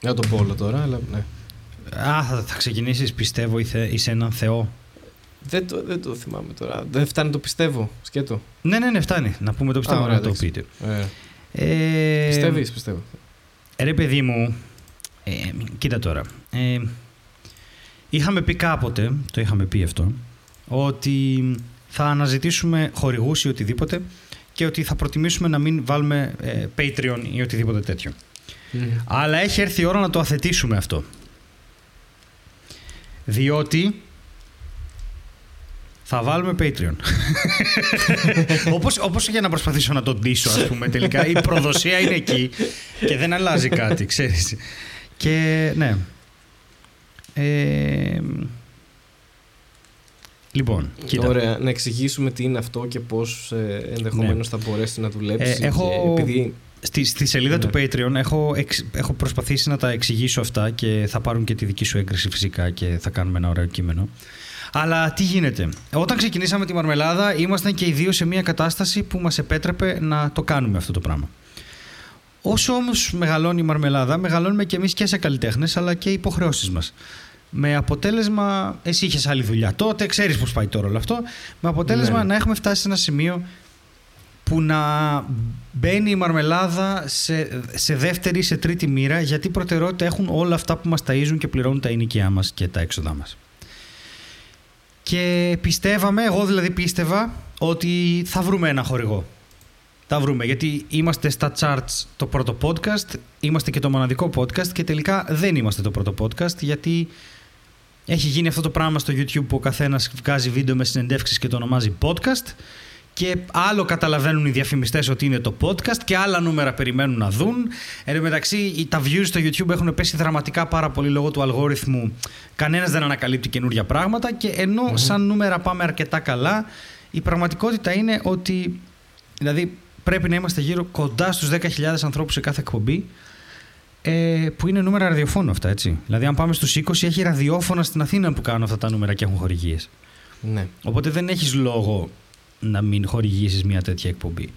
Speaker 1: Για τον Πόλο τώρα, αλλά ναι.
Speaker 2: Α, θα, θα ξεκινήσεις, πιστεύω, είσαι έναν θεό.
Speaker 1: Δεν το, δεν το θυμάμαι τώρα. Δεν φτάνει το πιστεύω, σκέτο.
Speaker 2: Ναι, ναι, ναι, φτάνει. Να πούμε το πιστεύω, να το πείτε.
Speaker 1: Ε, Πιστεύεις, πιστεύω.
Speaker 2: Ρε παιδί μου, ε, κοίτα τώρα. Ε, είχαμε πει κάποτε, το είχαμε πει αυτό, ότι θα αναζητήσουμε χορηγούς ή οτιδήποτε και ότι θα προτιμήσουμε να μην βάλουμε ε, Patreon ή οτιδήποτε τέτοιο. Αλλά έχει έρθει η ώρα να το αθετήσουμε αυτό. Διότι θα βάλουμε Patreon. *laughs* όπως, όπως για να προσπαθήσω να τον ντύσω, ας πούμε, τελικά. Η προδοσία είναι εκεί και δεν αλλάζει κάτι, ξέρεις. Και ναι. Ε, λοιπόν, κοίτα.
Speaker 1: Ωραία, να εξηγήσουμε τι είναι αυτό και πώς ε, ενδεχομένως ναι. θα μπορέσει να δουλέψει.
Speaker 2: Ε, έχω,
Speaker 1: επειδή...
Speaker 2: Στη, στη σελίδα
Speaker 1: Ναι.
Speaker 2: του Patreon έχω, εξ- έχω προσπαθήσει να τα εξηγήσω αυτά και θα πάρουν και τη δική σου έγκριση φυσικά και θα κάνουμε ένα ωραίο κείμενο. Αλλά τι γίνεται; Όταν ξεκινήσαμε τη μαρμελάδα ήμασταν και οι δύο σε μια κατάσταση που μας επέτρεπε να το κάνουμε αυτό το πράγμα. Όσο όμως μεγαλώνει η μαρμελάδα, μεγαλώνουμε και εμείς και σε καλλιτέχνες αλλά και οι υποχρεώσεις μας. Με αποτέλεσμα, εσύ είχες άλλη δουλειά τότε, ξέρεις πώς πάει τώρα όλο αυτό, με αποτέλεσμα
Speaker 1: Ναι.
Speaker 2: να έχουμε φτάσει σε ένα σημείο που να μπαίνει η μαρμελάδα σε, σε δεύτερη, σε τρίτη μοίρα γιατί προτεραιότητα έχουν όλα αυτά που μας ταΐζουν και πληρώνουν τα ενοικιά μας και τα έξοδά μας. Και πιστεύαμε, εγώ δηλαδή πίστευα ότι θα βρούμε ένα χορηγό. Θα βρούμε γιατί είμαστε στα charts το πρώτο podcast, είμαστε και το μοναδικό podcast και τελικά δεν είμαστε το πρώτο podcast γιατί έχει γίνει αυτό το πράγμα στο YouTube που ο καθένας βγάζει βίντεο με συνεντεύξεις και το ονομάζει podcast και άλλο καταλαβαίνουν οι διαφημιστές ότι είναι το podcast και άλλα νούμερα περιμένουν να δουν. Εν τω μεταξύ, οι- τα views στο YouTube έχουν πέσει δραματικά πάρα πολύ λόγω του αλγόριθμου. Κανένας δεν ανακαλύπτει καινούργια πράγματα και ενώ σαν νούμερα πάμε αρκετά καλά, η πραγματικότητα είναι ότι δηλαδή πρέπει να είμαστε γύρω κοντά στους 10.000 ανθρώπους σε κάθε εκπομπή ε, που είναι νούμερα ραδιοφώνου αυτά, έτσι. Δηλαδή, αν πάμε στους 20, έχει ραδιόφωνα στην Αθήνα που κάνουν αυτά τα νούμερα και έχουν χορηγίες.
Speaker 1: Ναι.
Speaker 2: Οπότε δεν έχεις λόγο να μην χορηγήσεις μια τέτοια εκπομπή.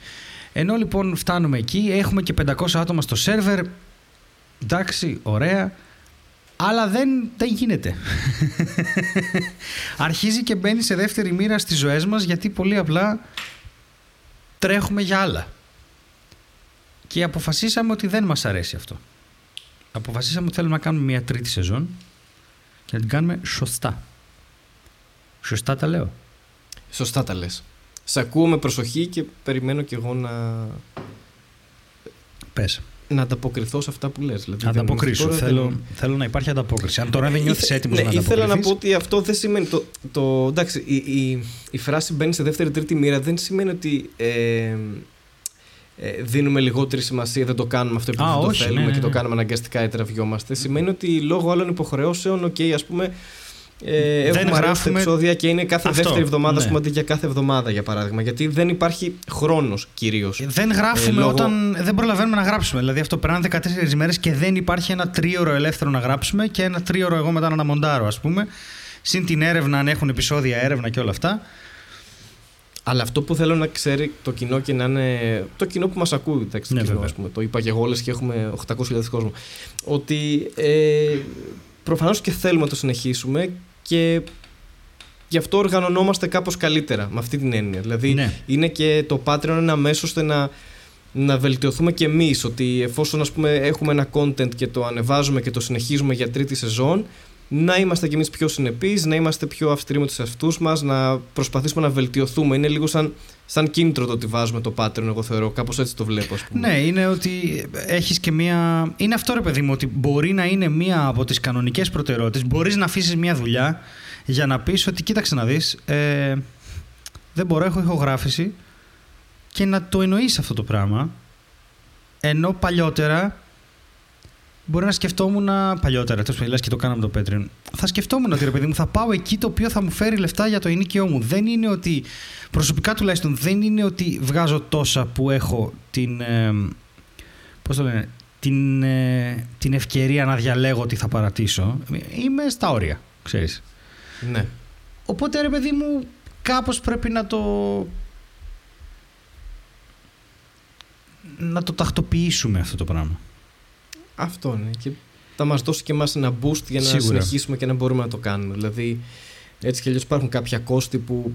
Speaker 2: Ενώ λοιπόν φτάνουμε εκεί, έχουμε και 500 άτομα στο σερβερ, εντάξει, ωραία, αλλά δεν, δεν γίνεται. *laughs* Αρχίζει και μπαίνει σε δεύτερη μοίρα στις ζωές μας γιατί πολύ απλά τρέχουμε για άλλα. Και αποφασίσαμε ότι δεν μας αρέσει αυτό. Αποφασίσαμε ότι θέλουμε να κάνουμε μια τρίτη σεζόν και να την κάνουμε σωστά. Σωστά τα λέω.
Speaker 1: Σωστά τα λες. Σε ακούω με προσοχή και περιμένω κι εγώ να,
Speaker 2: Πες.
Speaker 1: να ανταποκριθώ σε αυτά που λες. Δηλαδή, δεν-
Speaker 2: Ανταποκρίσου.
Speaker 1: τώρα
Speaker 2: Θέλω,
Speaker 1: δεν-
Speaker 2: θέλω να υπάρχει ανταπόκριση. Αν τώρα δεν
Speaker 1: Ήθε-
Speaker 2: νιώθεις έτοιμος
Speaker 1: ναι,
Speaker 2: να
Speaker 1: Ήθελα να
Speaker 2: ανταποκριθείς...
Speaker 1: πω ότι αυτό δεν σημαίνει. Το, το, εντάξει, η, η, η φράση μπαίνει σε δεύτερη-τρίτη μοίρα δεν σημαίνει ότι ε, ε, δίνουμε λιγότερη σημασία, δεν το κάνουμε αυτό επειδή
Speaker 2: Α,
Speaker 1: δεν το
Speaker 2: όχι,
Speaker 1: θέλουμε
Speaker 2: ναι, ναι,
Speaker 1: και το
Speaker 2: ναι.
Speaker 1: κάνουμε αναγκαστικά ή τραβιόμαστε. Σημαίνει ότι λόγω άλλων υποχρεώσεων, οκ, ας πούμε. Ε,
Speaker 2: Δεν
Speaker 1: έχουμε αρρώστα
Speaker 2: γράφουμε-
Speaker 1: επεισόδια και είναι κάθε
Speaker 2: Αυτό,
Speaker 1: δεύτερη εβδομάδα, ας
Speaker 2: ναι.
Speaker 1: πούμε, αντί για κάθε εβδομάδα για παράδειγμα. Γιατί δεν υπάρχει χρόνος κυρίως.
Speaker 2: Δεν γράφουμε
Speaker 1: Ε, λόγω-
Speaker 2: όταν δεν προλαβαίνουμε να γράψουμε. Δηλαδή αυτό περνάνε 14 μέρες και δεν υπάρχει ένα τρίωρο ελεύθερο να γράψουμε και ένα τρίωρο εγώ μετά να μοντάρω ας πούμε. Συν την έρευνα, αν έχουν επεισόδια έρευνα και όλα αυτά.
Speaker 1: Αλλά αυτό που θέλω να ξέρει το κοινό και να είναι. το κοινό που μας ακούει, εντάξει, το
Speaker 2: Ναι,
Speaker 1: κοινό,
Speaker 2: βέβαια.
Speaker 1: ας πούμε, το είπα και εγώ όλες και έχουμε 800.000 κόσμο. Ότι ε, προφανώς και θέλουμε να το συνεχίσουμε και γι' αυτό οργανωνόμαστε κάπως καλύτερα με αυτή την έννοια. Δηλαδή,
Speaker 2: Ναι.
Speaker 1: είναι και το Patreon ένα μέσο ώστε να, να βελτιωθούμε και εμείς. Ότι εφόσον ας πούμε, έχουμε ένα content και το ανεβάζουμε και το συνεχίζουμε για τρίτη σεζόν, να είμαστε κι εμείς πιο συνεπείς, να είμαστε πιο αυστηροί με τους εαυτούς μας, να προσπαθήσουμε να βελτιωθούμε. Είναι λίγο σαν, σαν κίνητρο το ότι βάζουμε το Patreon, εγώ θεωρώ. Κάπως έτσι το βλέπω, ας πούμε.
Speaker 2: Ναι, είναι ότι έχεις και μία... Είναι αυτό ρε παιδί μου, ότι μπορεί να είναι μία από τις κανονικές προτεραιότητες. Μπορείς να αφήσεις μία δουλειά για να πεις ότι κοίταξε να δεις, ε, δεν μπορώ, έχω ηχογράφηση και να το εννοείς αυτό το πράγμα. Ενώ παλιότερα μπορεί να σκεφτόμουν. Παλιότερα, τέλος πάντων, και το κάναμε το Patreon. Θα σκεφτόμουν ότι ρε παιδί μου, θα πάω εκεί το οποίο θα μου φέρει λεφτά για το ενίκαιό μου. Δεν είναι ότι. Προσωπικά τουλάχιστον δεν είναι ότι βγάζω τόσα που έχω την. Ε, πώς το λένε. Την, ε, την ευκαιρία να διαλέγω τι θα παρατήσω. Είμαι στα όρια, ξέρεις.
Speaker 1: ναι.
Speaker 2: Οπότε ρε παιδί μου, κάπως πρέπει να το... να το τακτοποιήσουμε αυτό το πράγμα.
Speaker 1: Αυτό είναι. Και θα μας δώσει και εμάς ένα boost για να
Speaker 2: Σίγουρα.
Speaker 1: συνεχίσουμε και να μπορούμε να το κάνουμε. Δηλαδή, έτσι κι αλλιώς υπάρχουν κάποια κόστη που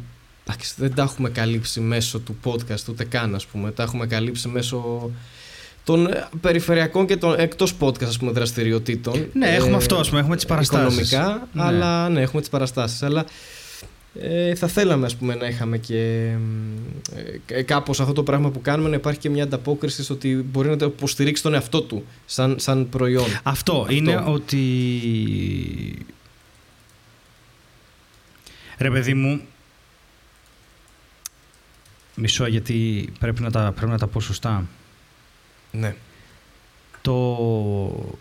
Speaker 1: εντάξει, δεν τα έχουμε καλύψει μέσω του podcast ούτε καν, ας πούμε. Τα έχουμε καλύψει μέσω των ε, περιφερειακών και των εκτός podcast ας πούμε, δραστηριοτήτων.
Speaker 2: Ναι, έχουμε αυτό, ας πούμε, έχουμε τις παραστάσεις.
Speaker 1: Οικονομικά,
Speaker 2: Ναι.
Speaker 1: αλλά ναι, έχουμε τις παραστάσεις. Αλλά ε, θα θέλαμε ας πούμε, να είχαμε και ε, κάπως αυτό το πράγμα που κάνουμε να υπάρχει και μια ανταπόκριση στο ότι μπορεί να το υποστηρίξει τον εαυτό του σαν, σαν προϊόν.
Speaker 2: Αυτό, είναι ότι... Ρε παιδί μου, μισό γιατί πρέπει να τα, πρέπει να τα πω σωστά.
Speaker 1: Ναι.
Speaker 2: Το...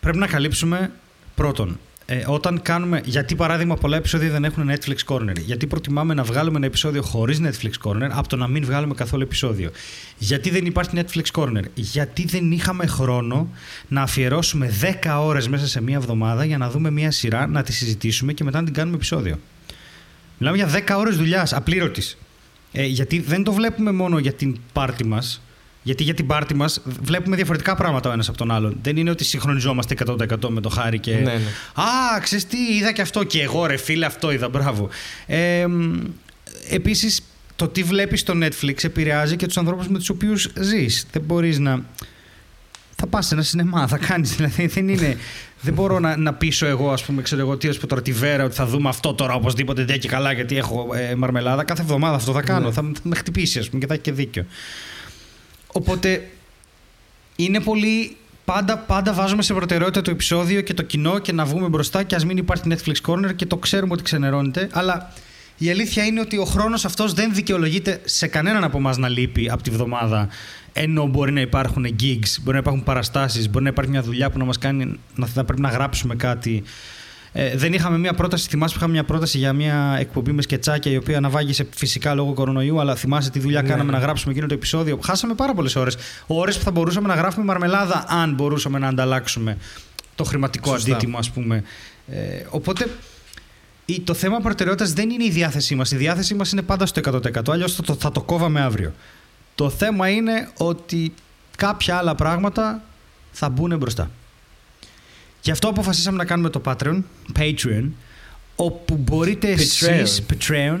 Speaker 2: Πρέπει να καλύψουμε πρώτον ε, όταν κάνουμε. Γιατί παράδειγμα πολλά επεισόδια δεν έχουν Netflix Corner. Γιατί προτιμάμε να βγάλουμε ένα επεισόδιο χωρίς Netflix Corner από το να μην βγάλουμε καθόλου επεισόδιο. Γιατί δεν υπάρχει Netflix Corner. Γιατί δεν είχαμε χρόνο να αφιερώσουμε 10 ώρες μέσα σε μία εβδομάδα για να δούμε μία σειρά, να τη συζητήσουμε και μετά να την κάνουμε επεισόδιο. Μιλάμε για 10 ώρες δουλειάς απλήρωτης. Ε, γιατί δεν το βλέπουμε μόνο για την πάρτη μας, γιατί για την πάρτη μας βλέπουμε διαφορετικά πράγματα ο ένας από τον άλλον. Δεν είναι ότι συγχρονιζόμαστε 100% με το χάρη και.
Speaker 1: Ναι, ναι.
Speaker 2: Α, ξέρεις τι, είδα και αυτό. Και εγώ, ρε φίλε, αυτό είδα. Μπράβο. Ε, Επίσης, το τι βλέπεις στο Netflix επηρεάζει και τους ανθρώπους με τους οποίους ζεις. Δεν μπορείς να. Θα πας σε ένα σινεμά, θα κάνεις. *laughs* Δηλαδή δεν είναι. δεν μπορώ να, να πείσω εγώ, ας πούμε, ξέρω εγώ, τι πω τώρα τη Βέρα, ότι θα δούμε αυτό τώρα οπωσδήποτε δεν και καλά γιατί έχω ε, μαρμελάδα. Κάθε εβδομάδα αυτό θα κάνω.
Speaker 1: Ναι.
Speaker 2: Θα, θα με χτυπήσει, ας πούμε, και θα έχει και δίκιο. Οπότε είναι πολύ. Πάντα, πάντα βάζουμε σε προτεραιότητα το επεισόδιο και το κοινό και να βγούμε μπροστά και ας μην υπάρχει Netflix Corner και το ξέρουμε ότι ξενερώνεται. Αλλά η αλήθεια είναι ότι ο χρόνος αυτός δεν δικαιολογείται σε κανέναν από εμάς να λείπει από τη βδομάδα. Ενώ μπορεί να υπάρχουν gigs, μπορεί να υπάρχουν παραστάσεις, μπορεί να υπάρχει μια δουλειά που να μας κάνει να θα πρέπει να γράψουμε κάτι. Ε, δεν είχαμε μια πρόταση, θυμάσαι που είχαμε μια πρόταση για μια εκπομπή με σκετσάκια η οποία αναβάγησε φυσικά λόγω κορονοϊού, αλλά θυμάσαι τι δουλειά
Speaker 1: Ναι,
Speaker 2: κάναμε
Speaker 1: ναι.
Speaker 2: να γράψουμε εκείνο το επεισόδιο. Χάσαμε πάρα πολλές ώρες. Ώρες που θα μπορούσαμε να γράφουμε μαρμελάδα, αν μπορούσαμε να ανταλλάξουμε το χρηματικό
Speaker 1: Σωστά.
Speaker 2: αντίτιμο, ας πούμε. Ε, οπότε η- το θέμα προτεραιότητας δεν είναι η διάθεσή μας. Η διάθεσή μας είναι πάντα στο 100%. Αλλιώς θα, το- θα το κόβαμε αύριο. Το θέμα είναι ότι κάποια άλλα πράγματα θα μπουν μπροστά. Γι' αυτό αποφασίσαμε να κάνουμε το Patreon, Patreon όπου μπορείτε εσείς, Patreon,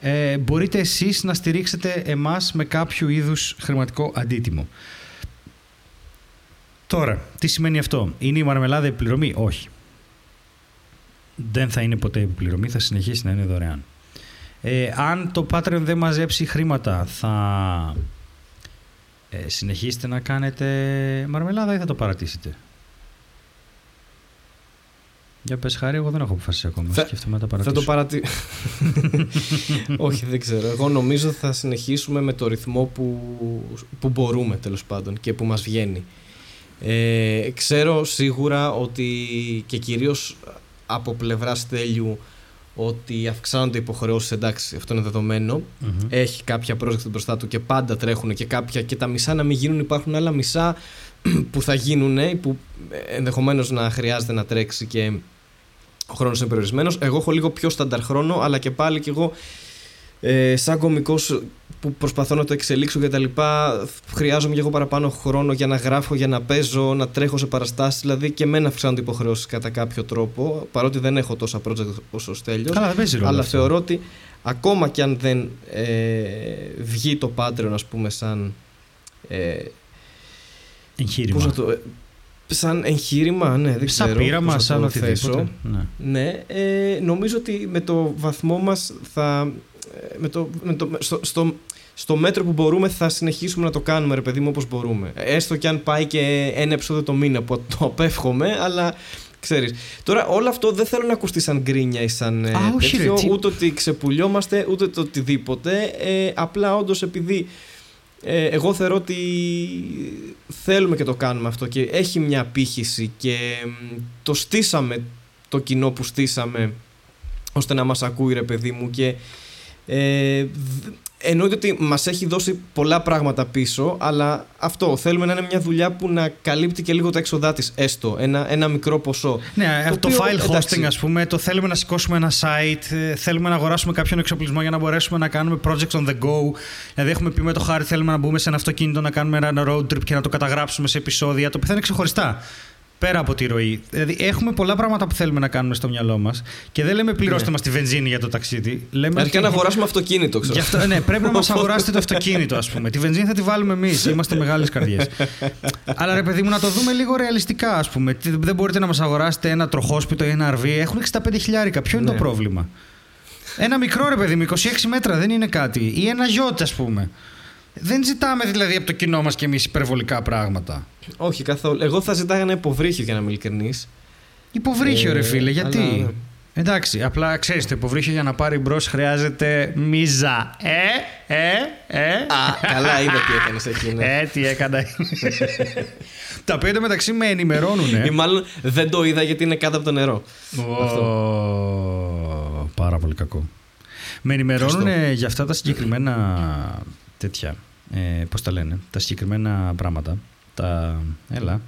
Speaker 2: ε, μπορείτε εσείς να στηρίξετε εμάς με κάποιο είδους χρηματικό αντίτιμο. Τώρα, τι σημαίνει αυτό; Είναι η μαρμελάδα επιπληρωμή; Όχι. Δεν θα είναι ποτέ επιπληρωμή, θα συνεχίσει να είναι δωρεάν. Ε, αν το Patreon δεν μαζέψει χρήματα, θα ε, συνεχίσετε να κάνετε μαρμελάδα ή θα το παρατήσετε; Για πες χάρη, εγώ δεν έχω αποφασίσει ακόμα.
Speaker 1: Θα-
Speaker 2: Σκέφτομαι να τα
Speaker 1: Θα
Speaker 2: παρατήσω.
Speaker 1: το παρατη... *laughs* Όχι, δεν ξέρω. Εγώ νομίζω θα συνεχίσουμε με το ρυθμό που, που μπορούμε τέλος πάντων και που μας βγαίνει. Ε, ξέρω σίγουρα ότι και κυρίως από πλευρά Στέλιου ότι αυξάνονται οι υποχρεώσεις, εντάξει, αυτό είναι δεδομένο.
Speaker 2: Μμμ.
Speaker 1: Έχει κάποια project μπροστά του και πάντα τρέχουν και κάποια και τα μισά να μην γίνουν, υπάρχουν άλλα μισά *clears throat* που θα γίνουν, που ενδεχομένως να χρειάζεται να τρέξει και ο χρόνος είναι περιορισμένος. Εγώ έχω λίγο πιο στανταρ χρόνο, αλλά και πάλι και εγώ ε, σαν κωμικός που προσπαθώ να το εξελίξω και τα λοιπά, χρειάζομαι και εγώ παραπάνω χρόνο για να γράφω, για να παίζω, να τρέχω σε παραστάσεις. Δηλαδή και εμένα αυξάνονται υποχρεώσεις κατά κάποιο τρόπο, παρότι δεν έχω τόσα project όσο ο Στέλιος.
Speaker 2: Καλά, δεν παίζει ρόλο.
Speaker 1: Αλλά
Speaker 2: αυτό.
Speaker 1: θεωρώ ότι ακόμα και αν δεν ε, βγει το Patreon, ας πούμε, σαν. Ε,
Speaker 2: Εγχείρημα.
Speaker 1: πώς να το, ε, σαν εγχείρημα, ναι, δεν
Speaker 2: σαν
Speaker 1: ξέρω.
Speaker 2: πείραμα,
Speaker 1: πώς να
Speaker 2: σαν
Speaker 1: το
Speaker 2: οτιδήποτε.
Speaker 1: θέσω.
Speaker 2: Ναι.
Speaker 1: Ναι, ε, νομίζω ότι με το βαθμό μας θα... ε, Με το, με το, στο, στο, στο μέτρο που μπορούμε θα συνεχίσουμε να το κάνουμε ρε παιδί μου όπως μπορούμε. Έστω και αν πάει και ένα επεισόδιο το μήνα που το απέφχομαι, αλλά ξέρεις. Τώρα όλο αυτό δεν θέλω να ακουστεί σαν γκρίνια ή σαν ε,
Speaker 2: Α, όχι, ρε,
Speaker 1: τέτοιο,
Speaker 2: τι-
Speaker 1: ούτε ότι ξεπουλιόμαστε, ούτε το οτιδήποτε. Ε, απλά όντως επειδή ε, εγώ θεωρώ ότι θέλουμε και το κάνουμε αυτό και έχει μια απήχηση και μ, το στήσαμε το κοινό που στήσαμε ώστε να μας ακούει ρε παιδί μου και ε, δ- εννοείται ότι μας έχει δώσει πολλά πράγματα πίσω αλλά αυτό θέλουμε να είναι μια δουλειά που να καλύπτει και λίγο τα έξοδά της έστω ένα, ένα μικρό ποσό
Speaker 2: Ναι, το,
Speaker 1: οποίο,
Speaker 2: file hosting,
Speaker 1: εντάξει.
Speaker 2: ας πούμε, το θέλουμε να σηκώσουμε ένα site, ε, θέλουμε να αγοράσουμε κάποιον εξοπλισμό για να μπορέσουμε να κάνουμε projects on the go. Δηλαδή, έχουμε πει με το χάρη, θέλουμε να μπούμε σε ένα αυτοκίνητο, να κάνουμε ένα road trip και να το καταγράψουμε σε επεισόδια, το οποίο θα είναι ξεχωριστά. Πέρα από τη ροή. Δηλαδή, έχουμε πολλά πράγματα που θέλουμε να κάνουμε στο μυαλό μας και δεν λέμε πληρώστε
Speaker 1: Ναι.
Speaker 2: μας τη βενζίνη για το ταξίδι. Λέμε
Speaker 1: Αρχικά
Speaker 2: ότι-
Speaker 1: να αγοράσουμε αυτοκίνητο ξέρω
Speaker 2: Γι' αυτό, ναι, πρέπει να μας *laughs* αγοράσετε το αυτοκίνητο, ας πούμε. Τη βενζίνη θα τη βάλουμε εμείς. Είμαστε μεγάλες καρδιές. *laughs* Αλλά ρε παιδί μου, να το δούμε λίγο ρεαλιστικά, ας πούμε. Τι- Δεν μπορείτε να μας αγοράσετε ένα τροχόσπιτο ή ένα RV. Έχουν 65 χιλιάρικα. Ποιο είναι
Speaker 1: Ναι.
Speaker 2: το πρόβλημα; Ένα μικρό ρε παιδί μου, 26 μέτρα δεν είναι κάτι. Ή ένα γιότ, ας πούμε. Δεν ζητάμε δηλαδή από το κοινό μας και εμείς υπερβολικά πράγματα.
Speaker 1: όχι καθόλου εγώ θα ζητάγα ένα υποβρύχιο για να είμαι ειλικρινής
Speaker 2: Υποβρύχιο, ρε
Speaker 1: Ε,
Speaker 2: φίλε, γιατί;
Speaker 1: αλλά, ναι.
Speaker 2: Εντάξει, απλά ξέρεις, το υποβρύχιο για να πάρει μπρος χρειάζεται μίζα. Ε, ε, Ε;
Speaker 1: Α, καλά είδα τι έκανες εκεί. Ναι.
Speaker 2: Ε, τι έκανα. *laughs* Τα πέντε μεταξύ με ενημερώνουν.
Speaker 1: Ή μάλλον δεν το είδα γιατί είναι κάτω από το νερό.
Speaker 2: Ω, Πάρα πολύ κακό. Με ενημερώνουν για αυτά τα συγκεκριμένα τέτοια. Ε, πώς τα λένε, τα συγκεκριμένα πράγματα. Τα. Έλα.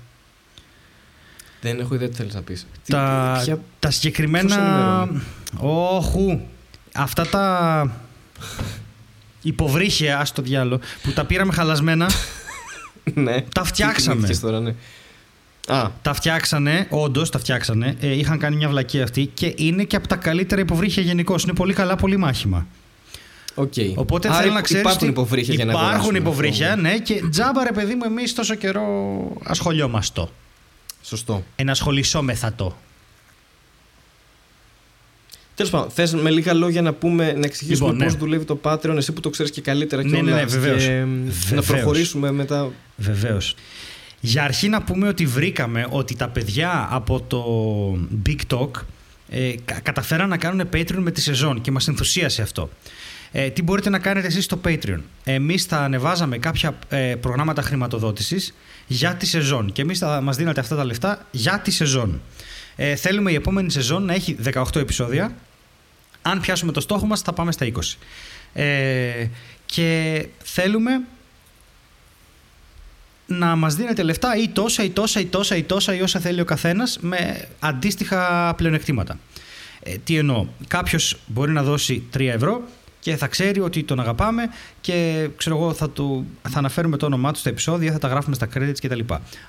Speaker 1: Δεν έχω ιδέα τι θέλεις να πεις. Τι-
Speaker 2: Τα,
Speaker 1: ποια-
Speaker 2: τα
Speaker 1: Ποιος
Speaker 2: συγκεκριμένα.
Speaker 1: ενημερώνει;
Speaker 2: Όχου. Αυτά τα. Υποβρύχια, ας το διάλο, που τα πήραμε χαλασμένα, *laughs*
Speaker 1: ναι.
Speaker 2: τα φτιάξαμε.
Speaker 1: Τι θυμήθηκες τώρα, ναι. Α,
Speaker 2: Τα φτιάξανε, όντως τα φτιάξανε. Ε, είχαν κάνει μια βλακία αυτή και είναι και από τα καλύτερα υποβρύχια γενικώς. Είναι πολύ καλά, πολύ μάχημα.
Speaker 1: Οκ.
Speaker 2: Οπότε
Speaker 1: Άρα
Speaker 2: θέλω να ξέρεις.
Speaker 1: Υπάρχουν υποβρύχια για να
Speaker 2: Υπάρχουν
Speaker 1: αγοράσουμε
Speaker 2: υποβρύχια,
Speaker 1: αυτό.
Speaker 2: ναι, και τζάμπα ρε παιδί μου, εμείς τόσο καιρό ασχολιόμαστε.
Speaker 1: Σωστό.
Speaker 2: Ενασχολησόμεθα το.
Speaker 1: Τέλος πάντων, θες με λίγα λόγια να πούμε, να εξηγήσουμε
Speaker 2: Λοιπόν,
Speaker 1: πώς
Speaker 2: ναι.
Speaker 1: δουλεύει το Patreon, εσύ που το ξέρεις και καλύτερα
Speaker 2: Ναι, ναι, ναι,
Speaker 1: κιόλας,
Speaker 2: βεβαίως.
Speaker 1: και να
Speaker 2: Βεβαίως.
Speaker 1: προχωρήσουμε μετά.
Speaker 2: Βεβαίως. Για αρχή να πούμε ότι βρήκαμε ότι τα παιδιά από το Big Talk ε, κα- καταφέραν να κάνουν Patreon με τη σεζόν και μας ενθουσίασε αυτό. Ε, τι μπορείτε να κάνετε εσείς στο Patreon. Εμείς θα ανεβάζαμε κάποια ε, προγράμματα χρηματοδότησης για τη σεζόν και εμείς θα μας δίνατε αυτά τα λεφτά για τη σεζόν. Ε, θέλουμε η επόμενη σεζόν να έχει 18 επεισόδια. Αν πιάσουμε το στόχο μας θα πάμε στα 20. Ε, και θέλουμε να μας δίνετε λεφτά ή τόσα ή τόσα ή τόσα ή τόσα ή όσα θέλει ο καθένας με αντίστοιχα πλεονεκτήματα. Ε, τι εννοώ, κάποιος μπορεί να δώσει 3 ευρώ και θα ξέρει ότι τον αγαπάμε και ξέρω εγώ θα, του, θα αναφέρουμε το όνομά του στα επεισόδια, θα τα γράφουμε στα credits κτλ.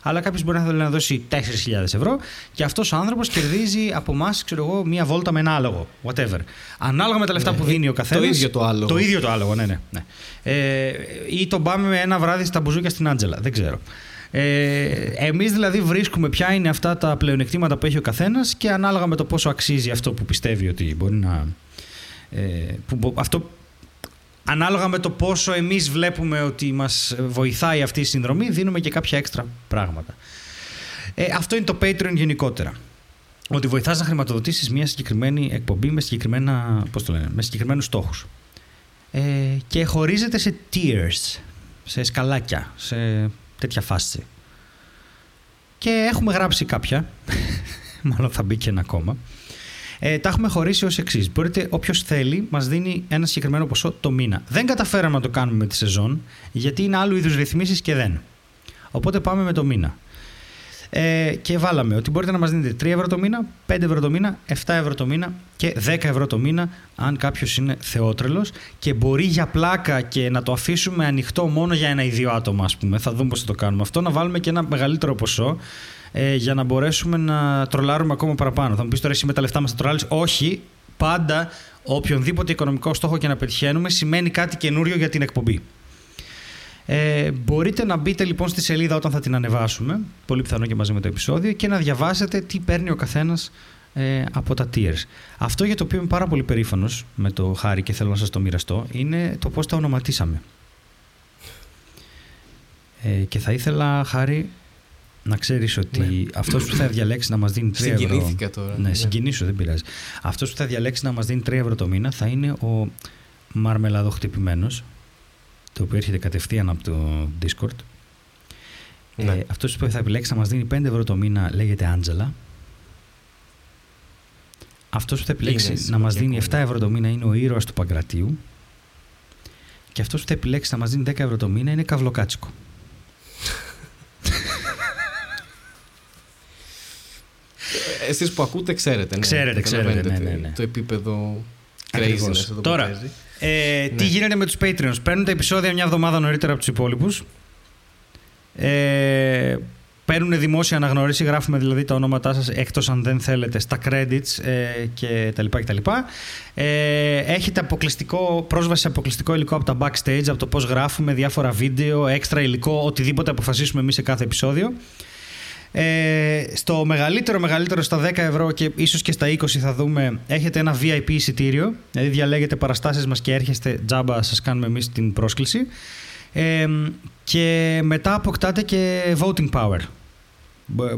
Speaker 2: Αλλά κάποιος μπορεί να θέλει να δώσει 4.000 ευρώ και αυτός ο άνθρωπος κερδίζει από εμάς, ξέρω εγώ, μία βόλτα με ένα άλογο. Whatever. Ανάλογα με τα λεφτά
Speaker 1: Ναι,
Speaker 2: που δίνει ο
Speaker 1: το
Speaker 2: καθένας.
Speaker 1: ίδιο το άλογο.
Speaker 2: Το ίδιο το άλογο, ναι, ναι. ναι. Ε, ή τον πάμε με ένα βράδυ στα μπουζούκια στην Άντζελα. Δεν ξέρω. Ε, εμείς δηλαδή βρίσκουμε ποια είναι αυτά τα πλεονεκτήματα που έχει ο καθένας και ανάλογα με το πόσο αξίζει αυτό που πιστεύει ότι μπορεί να... Ε, που, μπο- αυτό, ανάλογα με το πόσο εμείς βλέπουμε ότι μας βοηθάει αυτή η συνδρομή δίνουμε και κάποια έξτρα πράγματα. Ε, αυτό είναι το Patreon γενικότερα. Ότι βοηθάς να χρηματοδοτήσεις μια συγκεκριμένη εκπομπή με, συγκεκριμένα, πώς το λένε, με συγκεκριμένους στόχους. Ε, και χωρίζεται σε tiers, σε σκαλάκια, σε τέτοια φάση. Και έχουμε γράψει κάποια, *laughs* μάλλον θα μπει και ένα ακόμα. Ε, τα έχουμε χωρίσει ως εξής. Μπορείτε, όποιος θέλει, μας δίνει ένα συγκεκριμένο ποσό το μήνα. Δεν καταφέραμε να το κάνουμε με τη σεζόν, γιατί είναι άλλου είδους ρυθμίσεις και δεν. Οπότε πάμε με το μήνα. Ε, και βάλαμε ότι μπορείτε να μας δίνετε 3 ευρώ το μήνα, 5 ευρώ το μήνα, 7 ευρώ το μήνα και 10 ευρώ το μήνα αν κάποιος είναι θεότρελος και μπορεί για πλάκα και να το αφήσουμε ανοιχτό μόνο για ένα ή δύο άτομα ας πούμε, θα δούμε πώς θα το κάνουμε αυτό, να βάλουμε και ένα μεγαλύτερο ποσό ε, για να μπορέσουμε να τρολάρουμε ακόμα παραπάνω. Θα μου πεις τώρα εσύ με τα λεφτά μας θα τρολάρεις. Όχι, πάντα οποιονδήποτε οικονομικό στόχο και να πετυχαίνουμε σημαίνει κάτι καινούριο για την εκπομπή. Ε, μπορείτε να μπείτε λοιπόν στη σελίδα όταν θα την ανεβάσουμε, πολύ πιθανό και μαζί με το επεισόδιο, και να διαβάσετε τι παίρνει ο καθένας ε, από τα tiers. Αυτό για το οποίο είμαι πάρα πολύ περήφανος με το Χάρη και θέλω να σας το μοιραστώ, είναι το πώς τα ονοματίσαμε. Ε, και θα ήθελα, Χάρη, να ξέρεις ότι
Speaker 1: Ναι.
Speaker 2: αυτός που θα διαλέξει να μας δίνει 3 ευρώ...
Speaker 1: Συγκινήθηκα τώρα.
Speaker 2: Ναι, συγκινήσω, δεν πειράζει. Αυτός που θα διαλέξει να μας δίνει 3 ευρώ το μήνα θα είναι ο μαρμελαδοχτυπημένος, το οποίο έρχεται κατευθείαν από το Discord.
Speaker 1: Ναι.
Speaker 2: Ε, Αυτός που θα επιλέξει να μας δίνει 5 ευρώ το μήνα λέγεται Άντζελα. Αυτός που θα επιλέξει
Speaker 1: Είναι
Speaker 2: να μας δίνει 7
Speaker 1: σημαντικό,
Speaker 2: ευρώ το μήνα είναι ο ήρωας του Παγκρατίου. Και αυτός που θα επιλέξει να μας δίνει 10 ευρώ το μήνα είναι Καυλοκάτσικο. *laughs*
Speaker 1: Εσείς που ακούτε ξέρετε. Ναι,
Speaker 2: Ξέρετε,
Speaker 1: Καταλαβαίνετε
Speaker 2: ξέρετε, ναι,
Speaker 1: τι-
Speaker 2: ναι, ναι.
Speaker 1: Το επίπεδο
Speaker 2: Ακριβώς.
Speaker 1: craziness εδώ που
Speaker 2: Τώρα,
Speaker 1: παίζει.
Speaker 2: Ε, Τι
Speaker 1: Ναι.
Speaker 2: γίνεται με τους Patreons; Παίρνουν τα επεισόδια μια εβδομάδα νωρίτερα από τους υπόλοιπους. Ε, παίρνουν δημόσια αναγνώριση, γράφουμε δηλαδή τα ονόματά σας εκτός αν δεν θέλετε στα credits ε, και τα λοιπά και τα λοιπά. Ε, έχετε αποκλειστικό, πρόσβαση σε αποκλειστικό υλικό από τα backstage, από το πώς γράφουμε, διάφορα βίντεο, έξτρα υλικό, οτιδήποτε αποφασίσουμε εμείς σε κάθε επεισόδιο. Ε, στο μεγαλύτερο, μεγαλύτερο στα 10 ευρώ και ίσως και στα 20 θα δούμε, έχετε ένα VIP εισιτήριο, δηλαδή διαλέγετε παραστάσεις μας και έρχεστε τζάμπα, σας κάνουμε εμείς την πρόσκληση. Ε, και μετά αποκτάτε και voting power.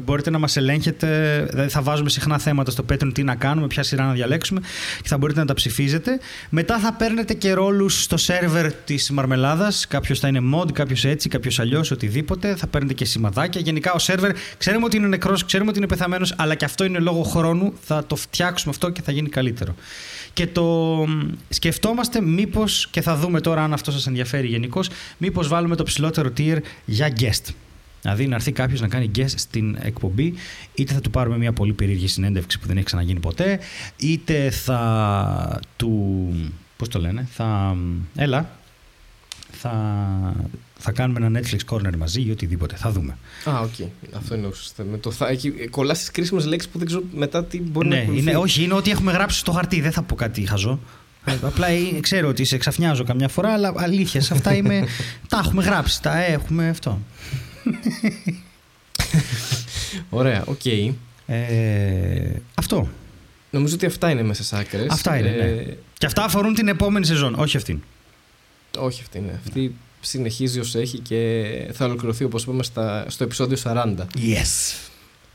Speaker 2: Μπορείτε να μας ελέγχετε, δηλαδή θα βάζουμε συχνά θέματα στο Patreon τι να κάνουμε, ποια σειρά να διαλέξουμε και θα μπορείτε να τα ψηφίζετε. Μετά θα παίρνετε και ρόλους στο σερβερ της Μαρμελάδας, κάποιος θα είναι mod, κάποιος έτσι, κάποιος αλλιώς, οτιδήποτε. Θα παίρνετε και σημαδάκια. Γενικά ο σερβερ ξέρουμε ότι είναι νεκρός, ξέρουμε ότι είναι πεθαμένος, αλλά και αυτό είναι λόγω χρόνου. Θα το φτιάξουμε αυτό και θα γίνει καλύτερο. Και το σκεφτόμαστε μήπως, και θα δούμε τώρα αν αυτό σας ενδιαφέρει γενικώς, μήπως βάλουμε το ψηλότερο tier για guest. Δηλαδή να έρθει κάποιος να κάνει guest στην εκπομπή, είτε θα του πάρουμε μια πολύ περίεργη συνέντευξη που δεν έχει ξαναγίνει ποτέ, είτε θα του. Πώς το λένε, θα. Έλα. Θα, θα κάνουμε ένα Netflix corner μαζί ή οτιδήποτε. Θα δούμε.
Speaker 1: Α, ok. Okay. Αυτό είναι ουσιαστικά. Με το θα, έτσι κολλάς στις κρίσιμες λέξεις που δεν ξέρω μετά τι μπορεί
Speaker 2: ναι,
Speaker 1: να ακολουθεί.
Speaker 2: είναι, Όχι, είναι ό,τι έχουμε γράψει στο χαρτί. Δεν θα πω κάτι χαζό. Ε, απλά ξέρω ότι σε ξαφνιάζω καμιά φορά, αλλά αλήθεια, σε αυτά είμαι. *laughs* τα έχουμε γράψει, τα έχουμε αυτό. *laughs*
Speaker 1: Ωραία, ok. Okay.
Speaker 2: Ε, αυτό.
Speaker 1: Νομίζω ότι αυτά είναι μέσα στις άκρες.
Speaker 2: Αυτά είναι. Ναι. Ε, Και αυτά αφορούν την επόμενη σεζόν, όχι αυτήν.
Speaker 1: Όχι αυτή, ναι. Αυτή συνεχίζει όσο έχει και θα ολοκληρωθεί όπως είπαμε στα, στο επεισόδιο 40.
Speaker 2: Yes.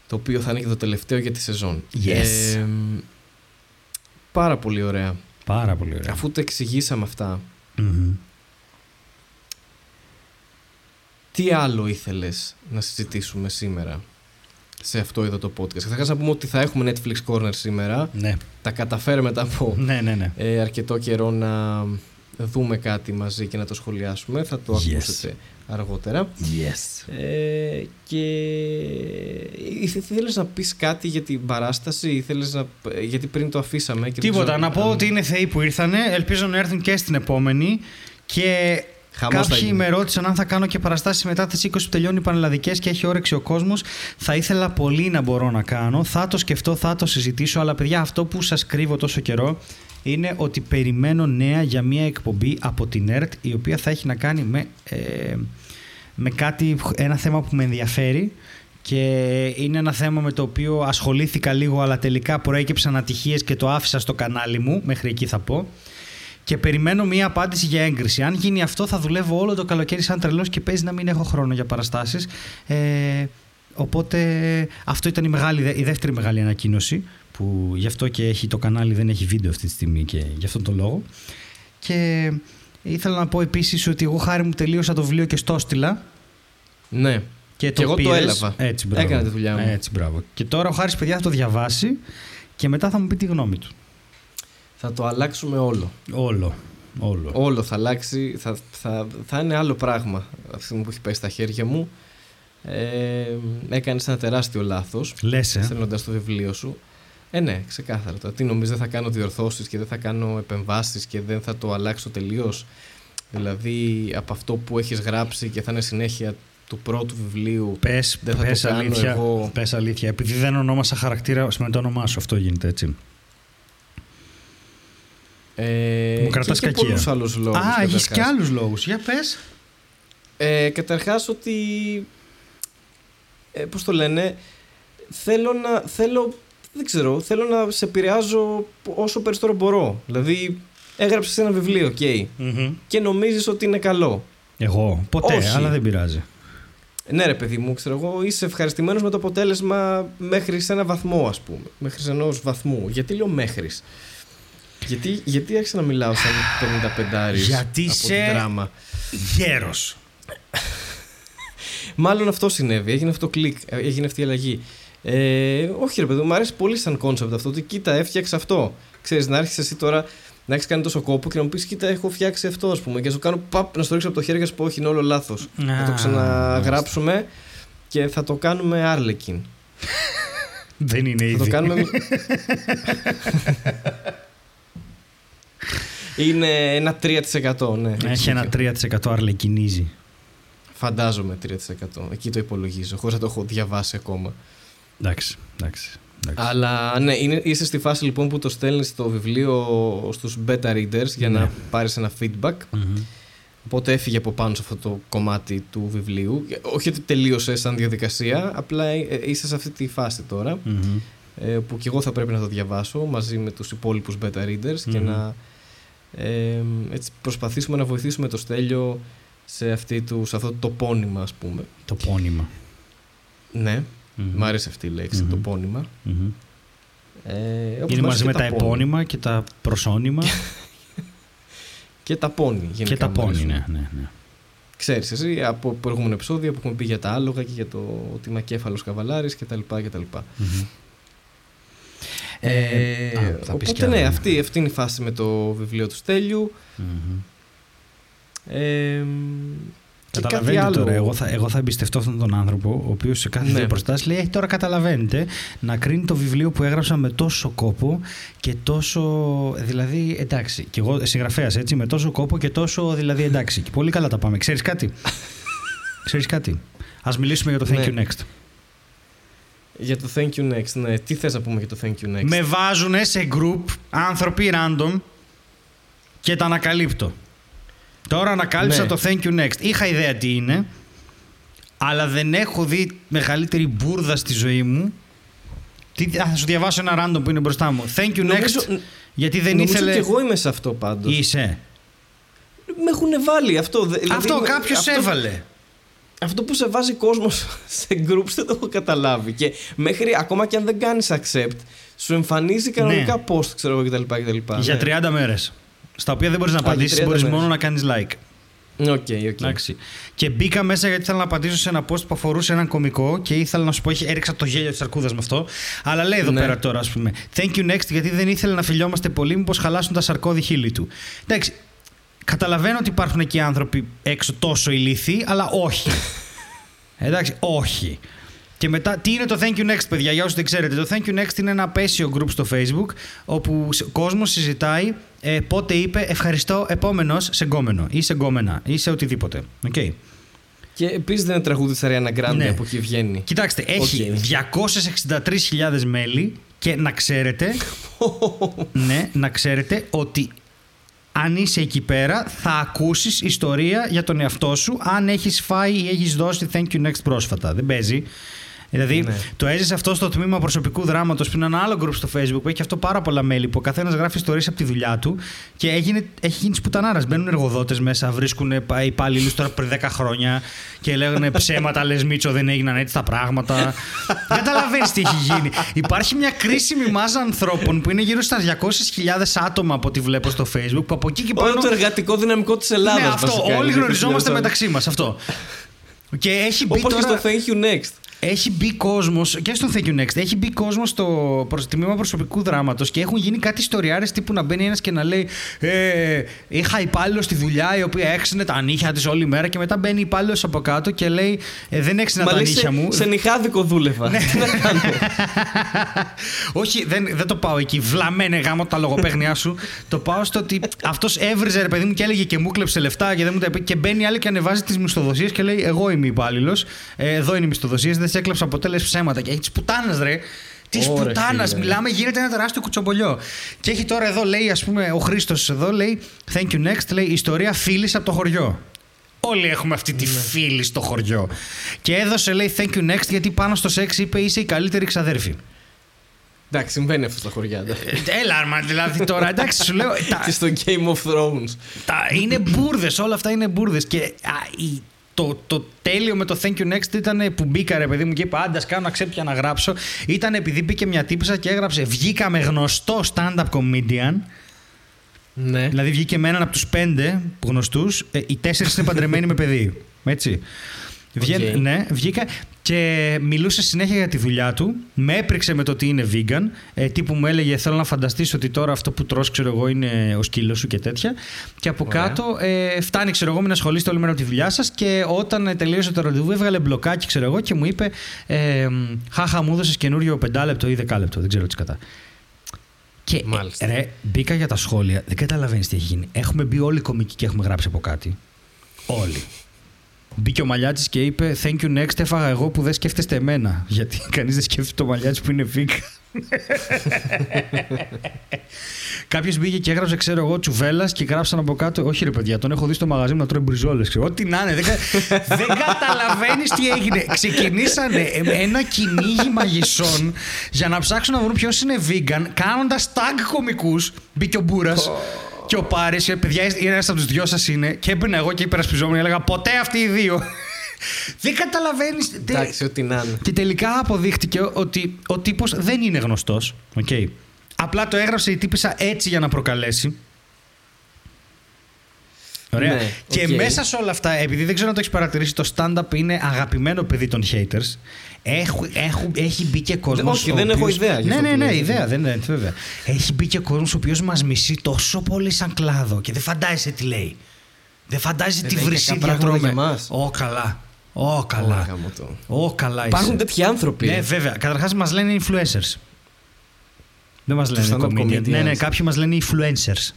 Speaker 1: Το οποίο θα είναι και το τελευταίο για τη σεζόν.
Speaker 2: Yes.
Speaker 1: Ε, πάρα πολύ ωραία.
Speaker 2: Πάρα πολύ ωραία.
Speaker 1: Αφού το εξηγήσαμε αυτά,
Speaker 2: Mm-hmm.
Speaker 1: Τι άλλο ήθελες να συζητήσουμε σήμερα; Σε αυτό εδώ το podcast. Καταρχάς να πούμε ότι θα έχουμε Netflix Corner σήμερα.
Speaker 2: Ναι.
Speaker 1: Τα καταφέραμε μετά από
Speaker 2: Ναι, ναι, ναι.
Speaker 1: ε, αρκετό καιρό να δούμε κάτι μαζί και να το σχολιάσουμε. Θα το
Speaker 2: Yes.
Speaker 1: ακούσετε αργότερα.
Speaker 2: Yes.
Speaker 1: Ε, και ήθελες να πεις κάτι για την παράσταση, ήθελες να... γιατί πριν το αφήσαμε. Και δεν
Speaker 2: Τίποτα.
Speaker 1: ξέρω
Speaker 2: Να πω
Speaker 1: αν-
Speaker 2: ότι είναι θεοί που ήρθανε. Ελπίζω να έρθουν και στην επόμενη. Και
Speaker 1: Χαμός θα
Speaker 2: κάποιοι
Speaker 1: γίνει.
Speaker 2: με ρώτησαν αν θα κάνω και παραστάσεις μετά τις 20 που τελειώνει οι πανελλαδικές και έχει όρεξη ο κόσμος. Θα ήθελα πολύ να μπορώ να κάνω. Θα το σκεφτώ, θα το συζητήσω. Αλλά παιδιά, αυτό που σας κρύβω τόσο καιρό είναι ότι περιμένω νέα για μια εκπομπή από την ΕΡΤ η οποία θα έχει να κάνει με, ε, με κάτι, ένα θέμα που με ενδιαφέρει και είναι ένα θέμα με το οποίο ασχολήθηκα λίγο αλλά τελικά προέκυψαν ατυχίες και το άφησα στο κανάλι μου, μέχρι εκεί θα πω και περιμένω μία απάντηση για έγκριση. Αν γίνει αυτό θα δουλεύω όλο το καλοκαίρι σαν τρελός και παίζει να μην έχω χρόνο για παραστάσεις. Ε, οπότε αυτό ήταν η, μεγάλη, η δεύτερη μεγάλη ανακοίνωση που γι' αυτό και έχει, το κανάλι δεν έχει βίντεο αυτή τη στιγμή και γι' αυτόν τον λόγο. Και ήθελα να πω επίσης ότι εγώ χάρη μου τελείωσα το βιβλίο και στο έστειλα
Speaker 1: Ναι.
Speaker 2: και,
Speaker 1: Και εγώ το
Speaker 2: πήρες.
Speaker 1: έλαβα.
Speaker 2: Έτσι, μπράβο.
Speaker 1: Έκανα τη δουλειά μου.
Speaker 2: Έτσι, μπράβο. Και τώρα ο Χάρης παιδιά θα το διαβάσει και μετά θα μου πει τη γνώμη του.
Speaker 1: Θα το αλλάξουμε όλο.
Speaker 2: Όλο. Όλο.
Speaker 1: Όλο θα αλλάξει, θα, θα, θα είναι άλλο πράγμα αυτή τη στιγμή που έχει πέσει στα χέρια μου. Ε, έκανες ένα τεράστιο λάθος
Speaker 2: Λες, ε.
Speaker 1: στέλνοντας το βιβλίο σου. Ε, ναι, ξεκάθαρα. Τώρα, τι νομίζεις, δεν θα κάνω διορθώσεις και δεν θα κάνω επεμβάσεις και δεν θα το αλλάξω τελείως; Δηλαδή, από αυτό που έχεις γράψει και θα είναι συνέχεια του πρώτου βιβλίου.
Speaker 2: Πες,
Speaker 1: Δεν θα
Speaker 2: πες
Speaker 1: το κάνω
Speaker 2: αλήθεια,
Speaker 1: εγώ;
Speaker 2: πες αλήθεια. Επειδή δεν ονόμασα χαρακτήρα με το όνομά σου, αυτό γίνεται έτσι.
Speaker 1: Ε,
Speaker 2: Μου κρατάς
Speaker 1: και, και
Speaker 2: κακία.
Speaker 1: πολλούς άλλους λόγους.
Speaker 2: Α, έχεις
Speaker 1: καταρχάς.
Speaker 2: και άλλους λόγους. Για πες.
Speaker 1: Ε, καταρχάς ότι... Ε, πώς το λένε... Θέλω να... Θέλω, δεν ξέρω, θέλω να σε επηρεάζω όσο περισσότερο μπορώ. Δηλαδή, έγραψες ένα βιβλίο, οκ. Και νομίζεις ότι είναι καλό.
Speaker 2: Εγώ, ποτέ,
Speaker 1: Όχι.
Speaker 2: αλλά δεν πειράζει.
Speaker 1: Ναι, ρε παιδί μου, ξέρω εγώ, είσαι ευχαριστημένος με το αποτέλεσμα μέχρι σε ένα βαθμό, ας πούμε. Μέχρι σε ενός βαθμού. Γιατί λέω μέχρι. Γιατί, γιατί άρχισα να μιλάω σαν 55
Speaker 2: Γιατί
Speaker 1: από
Speaker 2: σε-
Speaker 1: την δράμα.
Speaker 2: Γέρος.
Speaker 1: Μάλλον αυτό συνέβη. Έγινε αυτό το κλικ. ε, Έγινε αυτή η αλλαγή. Ε, όχι, ρε παιδί μου, μου αρέσει πολύ σαν concept αυτό. Ότι κοίτα, έφτιαξε αυτό. Ξέρεις, να έρχεσαι εσύ τώρα να έχεις κάνει τόσο κόπο και να μου πεις: Κοίτα, έχω φτιάξει αυτό, ας πούμε. Και να σου κάνω παπ, να στο ρίξω από το χέρι και να σου πω: Όχι, είναι όλο λάθος. Θα το ξαναγράψουμε και θα το κάνουμε Άρλεκιν.
Speaker 2: Δεν είναι ήδη.
Speaker 1: Θα το κάνουμε. *laughs* είναι ένα 3%. Ναι,
Speaker 2: Έχει ένα 3% αρλεκινίζει.
Speaker 1: Φαντάζομαι 3%. Εκεί το υπολογίζω, χωρίς να το έχω διαβάσει ακόμα.
Speaker 2: Εντάξει, εντάξει. εντάξει.
Speaker 1: Αλλά ναι, είναι, είσαι στη φάση λοιπόν που το στέλνεις το βιβλίο στους beta readers για
Speaker 2: Ναι.
Speaker 1: να πάρεις ένα feedback.
Speaker 2: Μμμ.
Speaker 1: Οπότε έφυγε από πάνω σε αυτό το κομμάτι του βιβλίου. Όχι ότι τελείωσε σαν διαδικασία, απλά ε, είσαι σε αυτή τη φάση τώρα.
Speaker 2: Μμμ.
Speaker 1: ε, που και εγώ θα πρέπει να το διαβάσω μαζί με τους υπόλοιπους beta readers και
Speaker 2: Μμμ.
Speaker 1: να ε, έτσι προσπαθήσουμε να βοηθήσουμε το Στέλιο σε, αυτή τους, σε αυτό το πόνημα ας πούμε.
Speaker 2: Το πόνημα.
Speaker 1: Ναι. Μ' άρεσε αυτή η λέξη, το πόνημα.
Speaker 2: Ε, Είναι μαζί με τα, επώνυμα και τα προσώνυμα. *laughs*
Speaker 1: και τα πόνι.
Speaker 2: Και τα πόνι, ναι, ναι, ναι.
Speaker 1: Ξέρεις εσύ από προηγούμενο επεισόδιο που έχουμε πει για τα άλογα και για το ότι είμαι κέφαλος καβαλάρης κτλ. Mm-hmm. Ε, α, οπότε ναι, αυτή, αυτή είναι η φάση με το βιβλίο του στελιου Ε,
Speaker 2: Καταλαβαίνετε τώρα, εγώ θα, εγώ θα εμπιστευτώ αυτόν τον άνθρωπο, ο οποίος σε κάθε ναι. προστάση λέει: Τώρα καταλαβαίνετε να κρίνει το βιβλίο που έγραψα με τόσο κόπο και τόσο. Δηλαδή, εντάξει, και εγώ συγγραφέας έτσι, με τόσο κόπο και τόσο. Δηλαδή, εντάξει. Και πολύ καλά τα πάμε. Ξέρεις κάτι; *laughs* Ξέρεις κάτι; Α μιλήσουμε για το Thank ναι. You Next.
Speaker 1: Για το Thank You Next, ναι. Τι θες να πούμε για το Thank You Next;
Speaker 2: Με βάζουν σε group άνθρωποι random και τα ανακαλύπτω. Τώρα ανακάλυψα ναι. το Thank You Next. Είχα ιδέα τι είναι, αλλά δεν έχω δει μεγαλύτερη μπουρδα στη ζωή μου. Τι, θα σου διαβάσω ένα random που είναι μπροστά μου. Thank You Next. γιατί δεν
Speaker 1: νομίζω
Speaker 2: ήθελε.
Speaker 1: και εγώ είμαι σε αυτό πάντως.
Speaker 2: Είσαι.
Speaker 1: Με έχουν βάλει αυτό. Δηλαδή,
Speaker 2: αυτό κάποιος έβαλε.
Speaker 1: Αυτό που σε βάζει κόσμος *laughs* σε groups δεν το έχω καταλάβει. Και μέχρι ακόμα και αν δεν κάνεις accept, σου εμφανίζει κανονικά ναι. post, ξέρω εγώ κτλ.
Speaker 2: Για 30 ναι. μέρες. Στα οποία δεν μπορείς να απαντήσεις, μπορείς μόνο να κάνεις like.
Speaker 1: Ok, okay, okay.
Speaker 2: Και μπήκα μέσα γιατί ήθελα να απαντήσω σε ένα post που αφορούσε έναν κωμικό και ήθελα να σου πω, έριξα το γέλιο της αρκούδας με αυτό. Αλλά λέει εδώ ναι. πέρα τώρα, ας πούμε. Thank you next, γιατί δεν ήθελε να φιλιόμαστε πολύ, μήπως χαλάσουν τα σαρκώδη χείλη του. Εντάξει, καταλαβαίνω ότι υπάρχουν εκεί άνθρωποι έξω τόσο ηλίθιοι, αλλά όχι. *laughs* Εντάξει, όχι. Και μετά, τι είναι το Thank You Next, παιδιά, για όσους δεν ξέρετε. Το Thank You Next είναι ένα απέσιο group στο Facebook, όπου ο κόσμος συζητάει ε, πότε είπε ευχαριστώ επόμενος σε γκόμενο ή σε γκόμενα ή σε οτιδήποτε. Okay.
Speaker 1: Και επίσης δεν είναι τραγούδι τη Ariana Grande ναι. από εκεί βγαίνει.
Speaker 2: Κοιτάξτε, έχει okay. 263.000 μέλη και να ξέρετε, *laughs* ναι, να ξέρετε ότι αν είσαι εκεί πέρα θα ακούσεις ιστορία για τον εαυτό σου αν έχεις φάει ή έχεις δώσει thank you next πρόσφατα. Δεν παίζει. Δηλαδή, ναι. το έζησε αυτό στο τμήμα προσωπικού δράματος που είναι ένα άλλο group στο Facebook που έχει αυτό πάρα πολλά μέλη που ο καθένας γράφει ιστορίες από τη δουλειά του και έγινε, έχει γίνει σπουτανάρα. Μπαίνουν εργοδότες μέσα, βρίσκουν υπάλληλους τώρα πριν 10 χρόνια και λέγανε ψέματα, λες Μίτσο, δεν έγιναν έτσι τα πράγματα. *laughs* Δεν καταλαβαίνεις τι έχει γίνει. Υπάρχει μια κρίσιμη μάζα ανθρώπων που είναι γύρω στα 200.000 άτομα από ό,τι βλέπω στο Facebook που από εκεί και πάνω.
Speaker 1: Όλο το εργατικό δυναμικό της Ελλάδας. Ναι,
Speaker 2: αυτό. Όλοι γνωριζόμαστε μεταξύ μας. Αυτό. Και έχει μπει
Speaker 1: Όπως
Speaker 2: τώρα...
Speaker 1: και στο Thank You Next.
Speaker 2: Έχει μπει κόσμος και στο Thank You Next. Έχει μπει κόσμος στο τμήμα προσωπικού δράματος και έχουν γίνει κάτι ιστοριάρε τύπου να μπαίνει ένας και να λέει ε, Είχα υπάλληλος στη δουλειά η οποία έξινε τα νύχια της όλη μέρα και μετά μπαίνει υπάλληλος από κάτω και λέει ε, Δεν έξινε τα νύχια μου.
Speaker 1: Σε νυχάδικο δούλευα. Ναι. Τι να κάνω; *laughs*
Speaker 2: Όχι, δεν, δεν το πάω εκεί. Βλαμμένε γάμο τα λογοπαίγνιά σου. το πάω στο ότι αυτός έβριζε ρε παιδί μου και έλεγε και μου κλέψε λεφτά και δεν μου τα είπε. Και μπαίνει άλλη και ανεβάζει τις μισθοδοσίες και λέει Εγώ είμαι υπάλληλος. Ε, εδώ είναι οι μισθοδοσίες δεν σε έκλαψα ποτέ, λε ψέματα. Και έχεις τη πουτάνα, ρε. Τη πουτάνα, μιλάμε, γίνεται ένα τεράστιο κουτσομπολιό. Και έχει τώρα εδώ, λέει, ας πούμε, ο Χρήστος εδώ λέει, Thank you next, λέει, Ιστορία φίλης από το χωριό. Όλοι έχουμε αυτή τη ναι. φίλη στο χωριό. Και έδωσε, λέει, Thank you next, γιατί πάνω στο σεξ είπε είσαι η καλύτερη ξαδέρφη.
Speaker 1: Εντάξει, συμβαίνει αυτό στα χωριά.
Speaker 2: Ε, έλα, μα δηλαδή τώρα, εντάξει, σου λέω. *laughs*
Speaker 1: Και στο Game of Thrones.
Speaker 2: Τα, είναι μπουρδες, όλα αυτά είναι μπουρδες. Και α, η, το, το τέλειο με το Thank You Next ήταν που μπήκα ρε παιδί μου και είπα άντε κάνω να ξέπια να γράψω. Ήταν επειδή μπήκε μια τύπησα και έγραψε βγήκα με γνωστό stand-up comedian.
Speaker 1: Ναι.
Speaker 2: Δηλαδή βγήκε με έναν από τους πέντε γνωστούς. Ε, οι τέσσερις είναι παντρεμένοι με παιδί. Έτσι. Okay. ναι, βγήκα και μιλούσε συνέχεια για τη δουλειά του. Με έπριξε με το ότι είναι vegan. Ε, τύπου μου έλεγε: Θέλω να φανταστείς ότι τώρα αυτό που τρως, ξέρω εγώ, είναι ο σκύλος σου και τέτοια. Και από κάτω ε, φτάνει, ξέρω εγώ, με να ασχολείστε όλη μέρα με τη δουλειά σας. Και όταν τελείωσε το ραντεβού, έβγαλε μπλοκάκι, ξέρω εγώ, και μου είπε: ε, Χάχα, μου έδωσες καινούριο πεντάλεπτο ή δεκάλεπτο. Δεν ξέρω τι κατά. Και
Speaker 1: Μάλιστα.
Speaker 2: ρε, μπήκα για τα σχόλια. Δεν καταλαβαίνεις τι έχει γίνει. Έχουμε μπει όλοι κομικοί και έχουμε γράψει από κάτι. Όλοι. Μπήκε ο Μαλιάτης και είπε Thank you next. Έφαγα εγώ που δεν σκέφτεστε εμένα. Γιατί *laughs* κανείς δεν σκέφτεται το Μαλιάτη που είναι βίκα. *laughs* Κάποιος μπήκε και έγραψε, ξέρω εγώ, τσουβέλας και γράψαν από κάτω. Όχι, ρε παιδιά, τον έχω δει στο μαγαζί μου να τρώει μπριζόλες. Ό,τι να είναι. Δεν, *laughs* δεν καταλαβαίνεις τι έγινε. Ξεκινήσανε ένα κυνήγι μαγισσών για να ψάξουν να βρουν ποιος είναι vegan, κάνοντας tag κωμικού. Μπήκε ο Μπούρας. Και ο Πάρης, παιδιά, είναι ένας από τους δυο σας είναι. Και έμπαινα εγώ και υπερασπιζόμουν. Έλεγα ποτέ αυτοί οι δύο. *laughs* δεν καταλαβαίνεις.
Speaker 1: Εντάξει, ό,τι να είναι.
Speaker 2: Και τελικά αποδείχτηκε ότι ο τύπος δεν είναι γνωστός. Okay. Απλά το έγραψε η τύπισσα έτσι για να προκαλέσει. Ωραία.
Speaker 1: Ναι,
Speaker 2: και
Speaker 1: οκ.
Speaker 2: μέσα σε όλα αυτά, επειδή δεν ξέρω αν το έχεις παρατηρήσει, το stand-up είναι αγαπημένο παιδί των haters. Έχ, έχ- έχει μπει και κόσμος.
Speaker 1: όχι, δεν έχω ιδέα γι'
Speaker 2: Ναι,
Speaker 1: αυτό
Speaker 2: ναι,
Speaker 1: που
Speaker 2: ναι,
Speaker 1: λέτε.
Speaker 2: ιδέα, δεν είναι, βέβαια. Έχει μπει και κόσμος ο οποίος μας μισεί τόσο πολύ σαν κλάδο και δεν φαντάζεσαι τι λέει. Δεν φαντάζεσαι
Speaker 1: Ε,
Speaker 2: τι
Speaker 1: λέει
Speaker 2: βρυσίδια
Speaker 1: κακά πράγματα
Speaker 2: τρώμε.
Speaker 1: για εμάς.
Speaker 2: Ω, καλά. Ω,
Speaker 1: Ω,
Speaker 2: καλά.
Speaker 1: γάμο το.
Speaker 2: Ω, καλά είσαι.
Speaker 1: Υπάρχουν τέτοιοι άνθρωποι.
Speaker 2: Ναι, βέβαια. Καταρχάς μας λένε influencers. Δεν μας λένε
Speaker 1: stand-up
Speaker 2: comedians.
Speaker 1: comedians.
Speaker 2: Ναι, ναι, κάποιοι μας λένε influencers.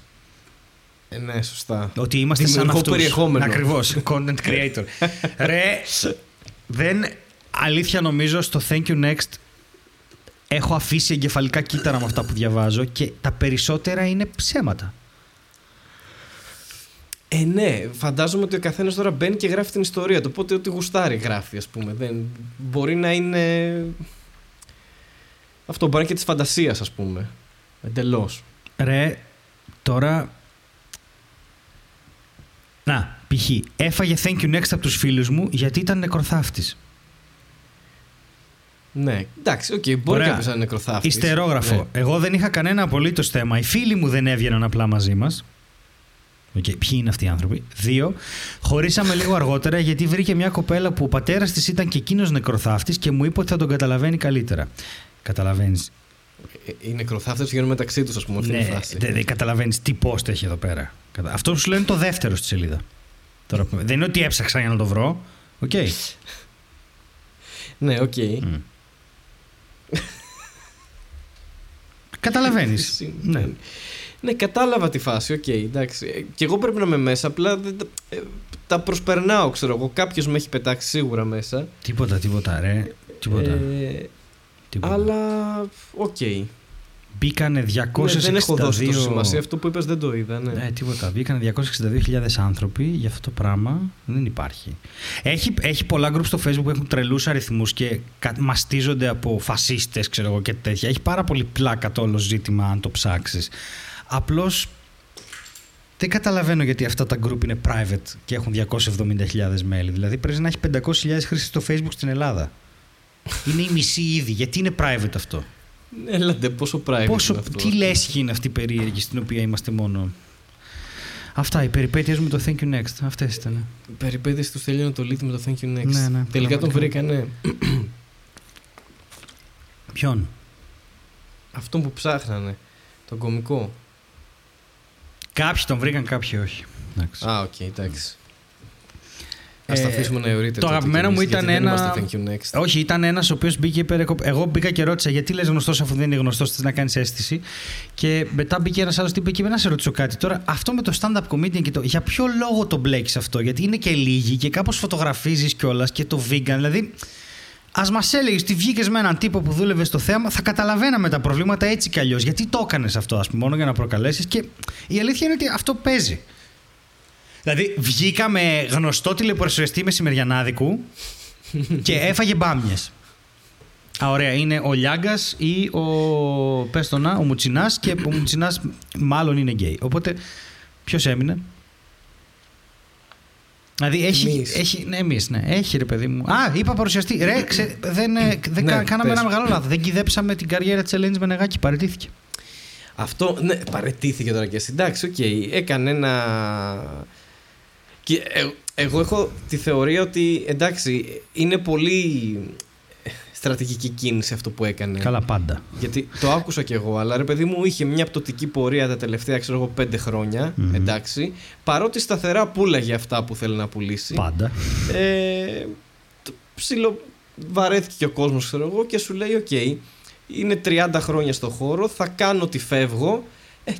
Speaker 1: Ε, ναι, σωστά.
Speaker 2: Ότι είμαστε σαν
Speaker 1: Δημιουργώ
Speaker 2: αυτούς.
Speaker 1: περιεχόμενο.
Speaker 2: Ακριβώς. Content creator. *laughs* Ρε, δεν... Αλήθεια νομίζω στο Thank You Next έχω αφήσει εγκεφαλικά κύτταρα με αυτά που διαβάζω και τα περισσότερα είναι ψέματα.
Speaker 1: Ε, ναι, φαντάζομαι ότι ο καθένας τώρα μπαίνει και γράφει την ιστορία του. Οπότε ό,τι γουστάρει γράφει, ας πούμε. Δεν... Μπορεί να είναι. Αυτό μπορεί να είναι και της φαντασίας, ας πούμε. Εντελώς.
Speaker 2: Ρε, τώρα... Να, π.χ. έφαγε Thank You Next από τους φίλους μου γιατί ήταν νεκροθάφτης.
Speaker 1: Ναι, εντάξει, οκ, μπορεί
Speaker 2: Ωραία.
Speaker 1: κάποιος να είναι νεκροθάφτης.
Speaker 2: Υστερόγραφο.
Speaker 1: Ναι.
Speaker 2: Εγώ δεν είχα κανένα απολύτως θέμα. Οι φίλοι μου δεν έβγαιναν απλά μαζί μας. Οκ, ποιοι είναι αυτοί οι άνθρωποι; Δύο, χωρίσαμε λίγο αργότερα γιατί βρήκε μια κοπέλα που ο πατέρας της ήταν και εκείνος νεκροθάφτης και μου είπε ότι θα τον καταλαβαίνει καλύτερα. Καταλαβαίνεις.
Speaker 1: Ε, Οι νεκροθάφτες βγαίνουν μεταξύ τους, ας πούμε, αυτή είναι η
Speaker 2: Ναι,
Speaker 1: φάση.
Speaker 2: δεν καταλαβαίνεις τι post έχει εδώ πέρα. Κατα- Αυτό σου λένε το δεύτερο στη σελίδα. Τώρα, που- δεν είναι ότι έψαξα για να το βρω. Οκ.
Speaker 1: Ναι, οκ.
Speaker 2: Μμ. Καταλαβαίνεις. *laughs* ναι.
Speaker 1: Ναι, κατάλαβα τη φάση, οκ, εντάξει. Ε, Και εγώ πρέπει να είμαι μέσα, απλά δεν τα- ε, τα προσπερνάω, ξέρω εγώ. Κάποιος με έχει πετάξει σίγουρα μέσα.
Speaker 2: Τίποτα, τίποτα, ρε. Τίποτα.
Speaker 1: Ε,
Speaker 2: τίποτα.
Speaker 1: αλλά, οκ.
Speaker 2: Μπήκανε 262...
Speaker 1: Ναι, δεν έχω δώσει τόσο σημασία. Αυτό που είπες δεν το είδα, ναι.
Speaker 2: Ναι, τίποτα. Μπήκανε 262.000 άνθρωποι για αυτό το πράγμα. Δεν υπάρχει. Έχει, έχει πολλά group στο facebook που έχουν τρελούς αριθμούς και κα- μαστίζονται από φασίστες ξέρω εγώ και τέτοια. Έχει πάρα πολύ πλάκα το όλο ζήτημα αν το ψάξεις. Απλώς δεν καταλαβαίνω γιατί αυτά τα group είναι private και έχουν 270.000 μέλη. Δηλαδή πρέπει να έχει 500.000 χρήστες στο facebook στην Ελλάδα. Είναι η μισή ήδη. Γιατί είναι private αυτό;
Speaker 1: Ελάτε, πόσο private
Speaker 2: Πόσο,
Speaker 1: είναι αυτό.
Speaker 2: τι λέσχη είναι αυτή η περίεργη στην οποία είμαστε μόνο; Αυτά, οι περιπέτειες με το Thank You Next. Αυτές ήταν.
Speaker 1: Οι περιπέτειες τους Στέλιου το Λίτη με το Thank You Next.
Speaker 2: Ναι, ναι,
Speaker 1: Τελικά τον
Speaker 2: πραγματικά.
Speaker 1: βρήκανε.
Speaker 2: Ποιον;
Speaker 1: Αυτόν που ψάχνανε. Τον κωμικό.
Speaker 2: Κάποιοι τον βρήκαν, κάποιοι όχι. Εντάξει.
Speaker 1: Α, οκ, εντάξει. Α τα
Speaker 2: Ε,
Speaker 1: αφήσουμε να αιωρείτε.
Speaker 2: το
Speaker 1: τότε
Speaker 2: αγαπημένο
Speaker 1: κι
Speaker 2: μου
Speaker 1: εμείς,
Speaker 2: ήταν
Speaker 1: γιατί δεν
Speaker 2: ένα-
Speaker 1: είμαστε Thank you next.
Speaker 2: Όχι, ήταν ένας ο οποίος μπήκε υπέρ. Εγώ μπήκα και ρώτησα γιατί λες γνωστός αφού δεν είναι γνωστός, θες να κάνεις αίσθηση. Και μετά μπήκε ένας άλλος τύπος και είπε να σε ρωτήσω κάτι. Τώρα, αυτό με το stand-up comedian και το. Για ποιο λόγο το μπλέκεις αυτό, Γιατί είναι και λίγοι και κάπως φωτογραφίζεις κιόλας και το vegan. Δηλαδή, ας μας έλεγες ότι βγήκες με έναν τύπο που δούλευε στο θέαμα, θα καταλαβαίναμε τα προβλήματα έτσι κι αλλιώς. Γιατί το έκανες αυτό, ας πούμε, μόνο για να προκαλέσεις. Και η αλήθεια είναι ότι αυτό παίζει. Δηλαδή, βγήκα με γνωστό τηλεπορεσιαστή μεσημεριανάδικου και έφαγε μπάμιες. Α, ωραία. Είναι ο Λιάγκας ή ο. Πες το να, ο Μουτσινάς και ο Μουτσινάς μάλλον είναι γκέι. Οπότε, ποιος έμεινε; Δηλαδή έχει.
Speaker 1: Εμείς.
Speaker 2: έχει ναι, εμείς, ναι. Έχει ρε παιδί μου. Α, είπα παρουσιαστή. Ρε, ξε, δεν, ε, δεν
Speaker 1: Ναι,
Speaker 2: κα- κάναμε
Speaker 1: πες.
Speaker 2: ένα μεγάλο λάθος. Δεν κυδέψαμε την καριέρα της Ελένης Μενεγάκη. Παραιτήθηκε.
Speaker 1: Αυτό, ναι, παραιτήθηκε τώρα και εσύ. Εντάξει, οκ, έκανε ένα. Και ε, εγώ έχω τη θεωρία ότι εντάξει, είναι πολύ στρατηγική κίνηση αυτό που έκανε.
Speaker 2: Καλά, πάντα.
Speaker 1: Γιατί το άκουσα κι εγώ, αλλά ρε παιδί μου είχε μια πτωτική πορεία τα τελευταία ξέρω εγώ πέντε χρόνια.
Speaker 2: Μμμ.
Speaker 1: Εντάξει. Παρότι σταθερά πουλάγε αυτά που θέλει να πουλήσει.
Speaker 2: Πάντα.
Speaker 1: Ε, το ψιλο βαρέθηκε και ο κόσμος ξέρω εγώ και σου λέει οκ είναι 30 χρόνια στο χώρο θα κάνω ότι φεύγω ε,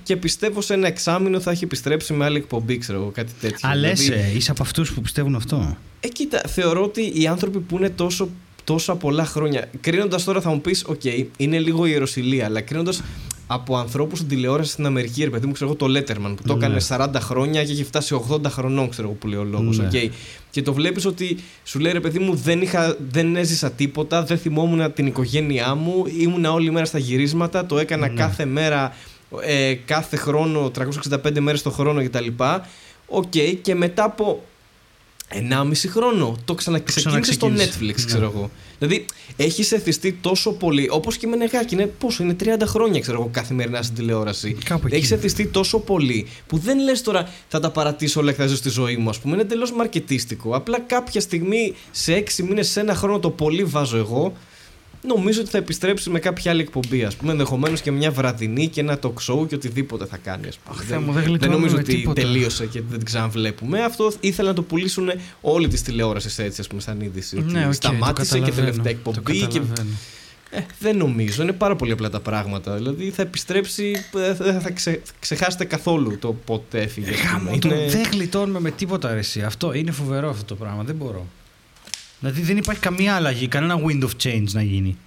Speaker 1: και πιστεύω σε ένα εξάμηνο θα έχει επιστρέψει με άλλη εκπομπή ξέρω εγώ κάτι τέτοιο
Speaker 2: Α, λες,
Speaker 1: Δηλαδή,
Speaker 2: ε, είσαι από αυτούς που πιστεύουν αυτό;
Speaker 1: ε, κοίτα, θεωρώ ότι οι άνθρωποι που είναι τόσο, τόσα πολλά χρόνια. Κρίνοντας τώρα θα μου πεις, οκ, είναι λίγο ιεροσυλία, αλλά κρίνοντας από ανθρώπους στην τηλεόραση στην Αμερική, ρε παιδί μου, ξέρω εγώ το Letterman που το
Speaker 2: Ναι.
Speaker 1: έκανε 40 χρόνια και έχει φτάσει 80 χρονών, ξέρω εγώ που λέει ο λόγος.
Speaker 2: Ναι.
Speaker 1: οκ. Και το βλέπεις ότι σου λέει ρε παιδί μου, δεν, είχα, δεν έζησα τίποτα, δεν θυμόμουν την οικογένειά μου, ήμουνα όλη μέρα στα γυρίσματα, το έκανα
Speaker 2: Ναι.
Speaker 1: κάθε μέρα, ε, κάθε χρόνο, 365 μέρες το χρόνο κτλ. Οκ, και μετά από Ενάμιση χρόνο. Το ξαναξεκίνησε στο
Speaker 2: ξαναξεκίνησε.
Speaker 1: Netflix, ξέρω
Speaker 2: Ναι.
Speaker 1: εγώ. Δηλαδή, έχει εθιστεί τόσο πολύ. Όπως και Μενεγάκη. Είναι πόσο, είναι 30 χρόνια, ξέρω εγώ, καθημερινά στην τηλεόραση.
Speaker 2: Κάπου εκεί.
Speaker 1: Έχεις εθιστεί τόσο πολύ που δεν λες τώρα θα τα παρατήσω όλα και θα ζω στη ζωή μου, ας πούμε. Είναι εντελώς μαρκετίστικο. Απλά κάποια στιγμή σε 6 μήνες, σε ένα χρόνο το πολύ βάζω εγώ. Νομίζω ότι θα επιστρέψει με κάποια άλλη εκπομπή, ας πούμε. Ενδεχομένως και μια βραδινή και ένα talk show και οτιδήποτε θα κάνει, ας πούμε.
Speaker 2: Αχ, Θεέ μου, δεν γλιτώνουμε
Speaker 1: νομίζω
Speaker 2: με
Speaker 1: ότι
Speaker 2: τίποτα.
Speaker 1: τελείωσε και δεν την ξαναβλέπουμε. Αυτό ήθελα να το πουλήσουν όλοι τη τηλεόραση έτσι, ας πούμε, σαν είδηση. ότι
Speaker 2: Ναι, οκ,
Speaker 1: σταμάτησε
Speaker 2: το
Speaker 1: και
Speaker 2: καταλαβαίνω,
Speaker 1: τελευταία
Speaker 2: το
Speaker 1: εκπομπή. Και...
Speaker 2: καταλαβαίνω.
Speaker 1: Ε, δεν νομίζω. Είναι πάρα πολύ απλά τα πράγματα. Δηλαδή θα επιστρέψει. ε, Δεν θα ξε... ξεχάσετε καθόλου το πότε έφυγε. ας πούμε.
Speaker 2: Γαμώτο,
Speaker 1: Είναι-
Speaker 2: δεν γλιτώνουμε με τίποτα ρε, εσύ. Αυτό είναι φοβερό αυτό το πράγμα. Δεν μπορώ. Δηλαδή δεν υπάρχει καμία αλλαγή, κανένα wind of change να γίνει.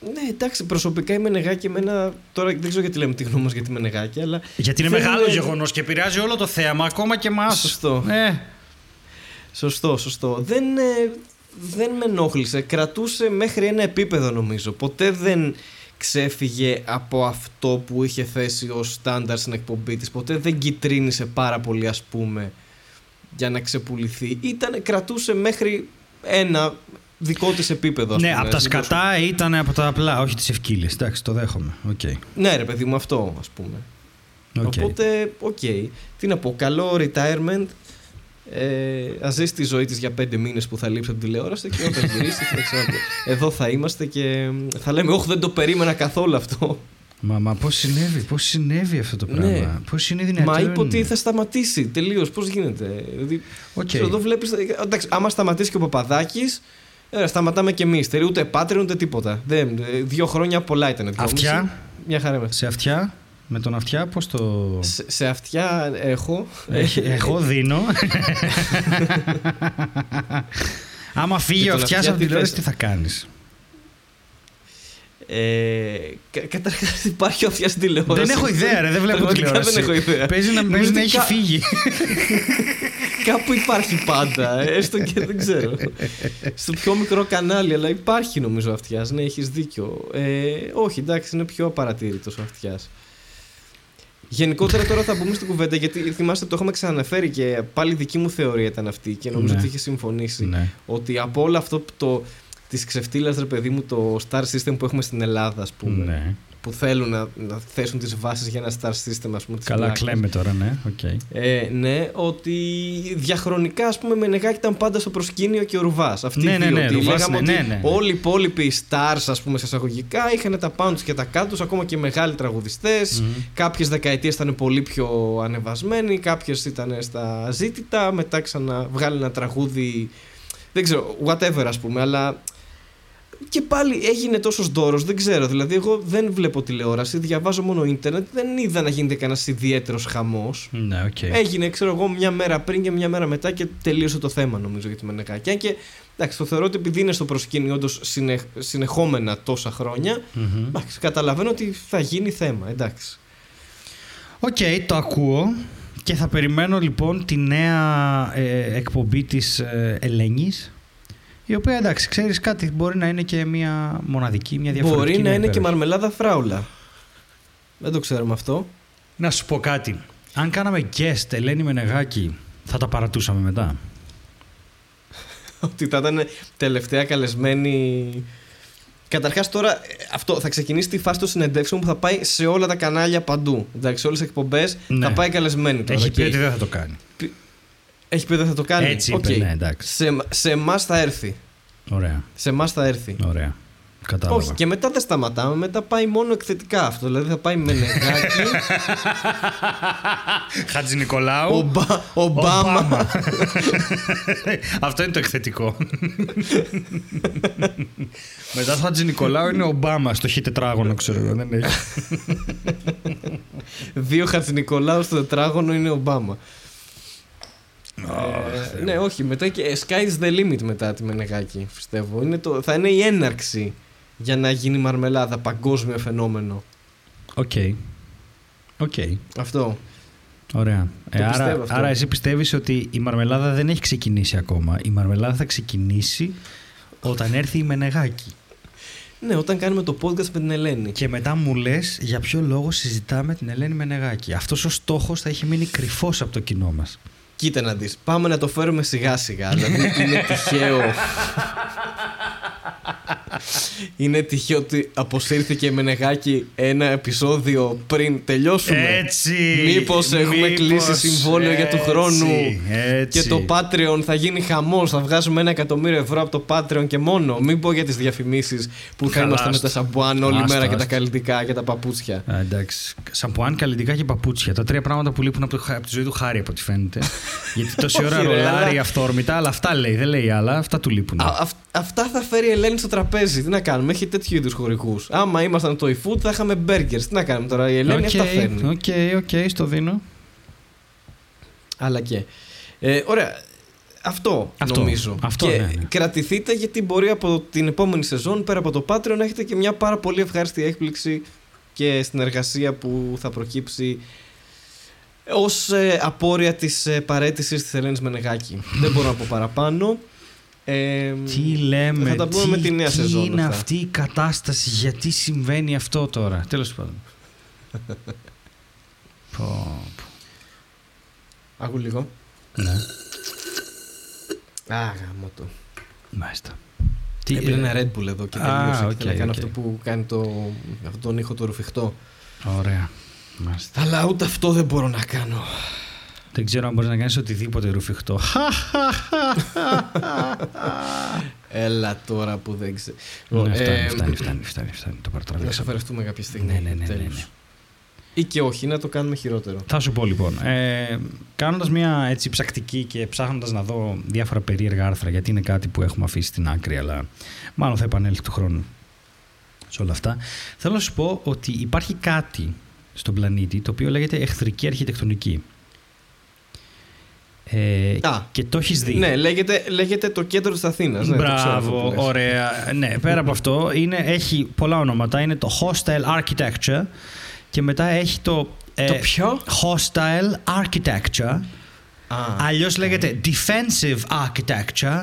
Speaker 1: Ναι, εντάξει, προσωπικά η Μενεγάκη εμένα. Τώρα δεν ξέρω γιατί λέμε τη γνώμη μας για τη Μενεγάκη, αλλά.
Speaker 2: Γιατί είναι
Speaker 1: δεν
Speaker 2: μεγάλο γεγονός και επηρεάζει όλο το θέαμα, ακόμα και εμάς.
Speaker 1: Σωστό.
Speaker 2: Ε,
Speaker 1: Σωστό, σωστό. Δεν, ε, δεν με ενόχλησε. Κρατούσε μέχρι ένα επίπεδο νομίζω. Ποτέ δεν ξέφυγε από αυτό που είχε θέσει ως στάνταρ στην εκπομπή της. Ποτέ δεν κυτρίνησε πάρα πολύ ας πούμε για να ξεπουληθεί. Ήταν, κρατούσε μέχρι ένα δικό της επίπεδο. Ας
Speaker 2: ναι,
Speaker 1: πούμε,
Speaker 2: από τα
Speaker 1: ας μην το-
Speaker 2: σκατά ήταν από τα απλά, όχι τις ευκοίλιες. Εντάξει, το δέχομαι. Οκ.
Speaker 1: Ναι ρε παιδί μου αυτό ας πούμε.
Speaker 2: Οκ.
Speaker 1: Οπότε, οκ. Τι να πω, καλό retirement. Ε, Ας ζήσει τη ζωή της για πέντε μήνες που θα λείψει από την τηλεόραση και όταν γυρίσει θα ξαναπώ. *laughs* Εδώ θα είμαστε και θα λέμε: Όχι, δεν το περίμενα καθόλου αυτό.
Speaker 2: Μα, μα πώς συνέβη, πώς συνέβη αυτό το
Speaker 1: Ναι.
Speaker 2: πράγμα; Πώς είναι δυνατόν;
Speaker 1: Μα είπε ότι θα σταματήσει τελείως. Πώς γίνεται; Δηλαδή,
Speaker 2: Οκ.
Speaker 1: ξέρω, εδώ βλέπεις, εντάξει, άμα σταματήσει και ο Παπαδάκης, ε, σταματάμε και εμείς. Ούτε Patreon ούτε τίποτα. Δεν, ε, δύο χρόνια πολλά ήταν. δυόμιση.
Speaker 2: Αυτιά,
Speaker 1: Μια χαρά είμαστε.
Speaker 2: σε αυτιά, με τον αυτιά, πώς το.
Speaker 1: Σε, σε αυτιά έχω.
Speaker 2: Έχει- Εγώ δίνω. *laughs* Άμα φύγει
Speaker 1: Και
Speaker 2: ο
Speaker 1: τον
Speaker 2: αυτιάς
Speaker 1: αυτιά
Speaker 2: από την
Speaker 1: τι
Speaker 2: τηλεόραση,
Speaker 1: θες;
Speaker 2: τι θα κάνεις;
Speaker 1: Ε, κα, Καταρχάς υπάρχει αυτιά στην τηλεόραση.
Speaker 2: Δεν έχω ιδέα, ρε, δεν βλέπω
Speaker 1: Πραγματικά
Speaker 2: τηλεόραση.
Speaker 1: Δεν έχω ιδέα.
Speaker 2: Παίζει να,
Speaker 1: Νομίζω
Speaker 2: παίζει να
Speaker 1: ότι
Speaker 2: έχει
Speaker 1: κα-
Speaker 2: φύγει. *laughs*
Speaker 1: Κάπου υπάρχει πάντα, έστω και δεν ξέρω. Στο πιο μικρό κανάλι, αλλά υπάρχει νομίζω Αυτιάς. Ναι, έχεις δίκιο. Ε, όχι, εντάξει, είναι πιο απαρατήρητος ο Αυτιάς. Γενικότερα τώρα θα μπούμε στην κουβέντα γιατί θυμάστε το έχουμε ξαναναφέρει και πάλι δική μου θεωρία ήταν αυτή και νομίζω
Speaker 2: Ναι.
Speaker 1: ότι είχε συμφωνήσει.
Speaker 2: ναι.
Speaker 1: Ότι από όλο αυτό που το, της ξεφτίλας ρε παιδί μου το star system που έχουμε στην Ελλάδα ας πούμε
Speaker 2: ναι.
Speaker 1: που θέλουν να, να θέσουν τις βάσεις για ένα star system ας πούμε της
Speaker 2: Καλά,
Speaker 1: πλάκας.
Speaker 2: κλαίμε τώρα, ναι. οκ.
Speaker 1: Ε, ναι, ότι διαχρονικά ας πούμε Μενεγάκη ήταν πάντα στο προσκήνιο και ο Ρουβάς. Αυτοί
Speaker 2: Ναι,
Speaker 1: οι
Speaker 2: ναι,
Speaker 1: δύο.
Speaker 2: ναι,
Speaker 1: ότι
Speaker 2: Ρουβάς,
Speaker 1: λέγαμε
Speaker 2: ναι,
Speaker 1: ότι
Speaker 2: ναι, ναι.
Speaker 1: όλοι οι υπόλοιποι stars ας πούμε σε εισαγωγικά είχαν τα πάνω τους και τα κάτω τους, ακόμα και μεγάλοι τραγουδιστές.
Speaker 2: Μμμ.
Speaker 1: Κάποιες δεκαετίες ήταν πολύ πιο ανεβασμένοι, κάποιες ήταν στα αζήτητα, μετά ξαναβγάλει ένα τραγούδι, δεν ξέρω, whatever ας πούμε, αλλά και πάλι έγινε τόσος ντόρος, δεν ξέρω. Δηλαδή, εγώ δεν βλέπω τηλεόραση, διαβάζω μόνο ίντερνετ, δεν είδα να γίνεται κανένας ιδιαίτερος χαμός.
Speaker 2: Ναι, οκ.
Speaker 1: Έγινε, ξέρω εγώ, μια μέρα πριν και μια μέρα μετά και τελείωσε το θέμα, νομίζω, για τη Μενεγάκη. Αν και εντάξει, το θεωρώ ότι επειδή είναι στο προσκήνιο όντως συνεχόμενα τόσα χρόνια,
Speaker 2: Μμμ.
Speaker 1: εντάξει, καταλαβαίνω ότι θα γίνει θέμα, εντάξει.
Speaker 2: Οκ, το ακούω. Και θα περιμένω λοιπόν τη νέα ε, εκπομπή της ε, Ελένης η οποία εντάξει, ξέρεις κάτι, μπορεί να είναι και μια μοναδική, μια διαφορετική.
Speaker 1: Μπορεί να
Speaker 2: μια
Speaker 1: είναι και
Speaker 2: υπέροχη.
Speaker 1: μαρμελάδα φράουλα. Δεν το ξέρουμε αυτό.
Speaker 2: Να σου πω κάτι. Αν κάναμε guest Ελένη Μενεγάκη, θα τα παρατούσαμε μετά. *laughs*
Speaker 1: ότι θα ήταν τελευταία καλεσμένη. Καταρχάς τώρα ε, αυτό θα ξεκινήσει τη φάση των συνεντεύξεων που θα πάει σε όλα τα κανάλια παντού. Εντάξει, σε όλες τις εκπομπές
Speaker 2: Ναι.
Speaker 1: θα πάει καλεσμένη τώρα.
Speaker 2: Έχει πει
Speaker 1: και-
Speaker 2: ότι δεν θα το κάνει.
Speaker 1: Έχει πει ότι δεν θα το κάνει.
Speaker 2: Έτσι είπε,
Speaker 1: Οκ.
Speaker 2: ναι, εντάξει.
Speaker 1: Σε, σε εμάς θα έρθει.
Speaker 2: Ωραία,
Speaker 1: Σε εμάς θα έρθει.
Speaker 2: ωραία. Κατάλαβα.
Speaker 1: Όχι, και μετά δεν σταματάμε. Μετά πάει μόνο εκθετικά αυτό. Δηλαδή θα πάει Μενεγάκη. *laughs*
Speaker 2: Χατζη Νικολάου.
Speaker 1: Ομπα, Ομπάμα. *laughs*
Speaker 2: Αυτό είναι το εκθετικό. *laughs* Μετά το Χατζη Νικολάου είναι ο Ομπάμα στο χ τετράγωνο, ξέρω εγώ. Δεν έχει.
Speaker 1: Δύο Χατζηνικολάου στο τετράγωνο είναι Ομπάμα. Ε, ναι, όχι, μετά και ε, sky is the limit μετά τη Μενεγάκη, πιστεύω. Είναι το, θα είναι η έναρξη για να γίνει μαρμελάδα, παγκόσμιο φαινόμενο.
Speaker 2: OK. OK.
Speaker 1: Αυτό.
Speaker 2: Ωραία.
Speaker 1: Το
Speaker 2: Ε, άρα,
Speaker 1: πιστεύω αυτό.
Speaker 2: άρα εσύ πιστεύεις ότι η μαρμελάδα δεν έχει ξεκινήσει ακόμα. Η μαρμελάδα θα ξεκινήσει όταν έρθει η Μενεγάκη.
Speaker 1: Ναι, όταν κάνουμε το podcast με την Ελένη.
Speaker 2: Και μετά μου λες για ποιο λόγο συζητάμε την Ελένη Μενεγάκη. Αυτός ο στόχος θα έχει μείνει κρυφός από το κοινό μας.
Speaker 1: Κοίτα να δεις, πάμε να το φέρουμε σιγά σιγά. Δηλαδή είναι τυχαίο. *laughs* είναι τυχαίο ότι αποσύρθηκε με νεγάκι ένα επεισόδιο πριν τελειώσουμε.
Speaker 2: Έτσι.
Speaker 1: Μήπως έχουμε
Speaker 2: μήπως,
Speaker 1: κλείσει συμβόλαιο για του
Speaker 2: έτσι,
Speaker 1: χρόνου
Speaker 2: έτσι.
Speaker 1: και το Patreon θα γίνει χαμός, θα βγάζουμε ένα εκατομμύριο ευρώ από το Patreon και μόνο. Μην πω για τις διαφημίσεις που θα
Speaker 2: Καλά,
Speaker 1: είμαστε με
Speaker 2: άστο.
Speaker 1: τα σαμπουάν όλη
Speaker 2: Άστο,
Speaker 1: μέρα και τα
Speaker 2: άστο.
Speaker 1: καλλιτικά και τα παπούτσια.
Speaker 2: Α, εντάξει. Σαμπουάν, καλλιτικά και παπούτσια. Τα τρία πράγματα που λείπουν από, το, από τη ζωή του Χάρη, από ό,τι φαίνεται. *laughs* Γιατί τόση ώρα
Speaker 1: Όχι, ρε,
Speaker 2: ρολάρει
Speaker 1: αλλά-
Speaker 2: αυθόρμητα, αλλά αυτά λέει. Δεν λέει άλλα. Αυτά του λείπουν.
Speaker 1: Α, αυ- αυτά θα φέρει η Ελένη στο τραπέζι. Τι να κάνουμε, έχει τέτοιου είδους χωρικού. Άμα ήμασταν το eFood θα είχαμε burgers. Τι να κάνουμε τώρα, η Ελένη αυτά φέρνει.
Speaker 2: OK, OK, σ' το δίνω.
Speaker 1: Αλλά και. Ε, ωραία. Αυτό,
Speaker 2: Αυτό,
Speaker 1: νομίζω.
Speaker 2: αυτό,
Speaker 1: και
Speaker 2: ναι, ναι.
Speaker 1: κρατηθείτε γιατί μπορεί από την επόμενη σεζόν πέρα από το Patreon να έχετε και μια πάρα πολύ ευχάριστη έκπληξη και στην εργασία που θα προκύψει ως ε, απόρροια της ε, παραίτησης της Ελένης Μενεγάκη. Δεν μπορώ να πω παραπάνω. Ε,
Speaker 2: Τι λέμε,
Speaker 1: θα τα πούμε
Speaker 2: τι,
Speaker 1: με τη νέα
Speaker 2: τι
Speaker 1: σεζόν
Speaker 2: είναι
Speaker 1: αυτά.
Speaker 2: αυτή η κατάσταση, γιατί συμβαίνει αυτό τώρα; Τέλος πάντων. *laughs* πω, πω.
Speaker 1: Άκου λίγο.
Speaker 2: Ναι,
Speaker 1: Α, γαμώτο.
Speaker 2: μάλιστα.
Speaker 1: Τι, Έπαιρνε
Speaker 2: ε,
Speaker 1: ένα Red Bull εδώ και
Speaker 2: Α,
Speaker 1: τελείωσε.
Speaker 2: οκ,
Speaker 1: και θέλω να κάνω
Speaker 2: οκ.
Speaker 1: αυτό που κάνει το, αυτόν τον ήχο το ρουφηχτό.
Speaker 2: Ωραία. Μάλιστα.
Speaker 1: Αλλά ούτε αυτό δεν μπορώ να κάνω.
Speaker 2: Δεν ξέρω αν μπορείς να κάνεις οτιδήποτε ρουφιχτό. *laughs*
Speaker 1: Έλα τώρα που δεν ξέρω.
Speaker 2: Ναι, φτάνει,
Speaker 1: Ε,
Speaker 2: φτάνει, φτάνει, φτάνει, φτάνει. Το
Speaker 1: Να
Speaker 2: παρατραβήξαμε.
Speaker 1: σοφερευτούμε κάποια στιγμή.
Speaker 2: Ναι, ναι, ναι, ναι,
Speaker 1: Τέλος.
Speaker 2: ναι.
Speaker 1: Ή και όχι, να το κάνουμε χειρότερο.
Speaker 2: Θα σου πω λοιπόν. Ε, Κάνοντας μια έτσι ψακτική και ψάχνοντας να δω διάφορα περίεργα άρθρα, γιατί είναι κάτι που έχουμε αφήσει στην άκρη, αλλά μάλλον θα επανέλθει του χρόνου σε όλα αυτά. Θέλω να σου πω ότι υπάρχει κάτι στον πλανήτη το οποίο λέγεται εχθρική αρχιτεκτονική. Ε,
Speaker 1: Α,
Speaker 2: και το έχεις δει.
Speaker 1: Ναι, λέγεται, λέγεται το κέντρο της Αθήνας. Ναι, το ξέρω αυτό
Speaker 2: Μπράβο,
Speaker 1: που λες.
Speaker 2: ωραία. Ναι, πέρα από αυτό, είναι, έχει πολλά ονόματα. Είναι το hostile architecture και μετά έχει το... ε,
Speaker 1: Το ποιο;
Speaker 2: Hostile architecture.
Speaker 1: Α,
Speaker 2: Αλλιώς λέγεται defensive architecture,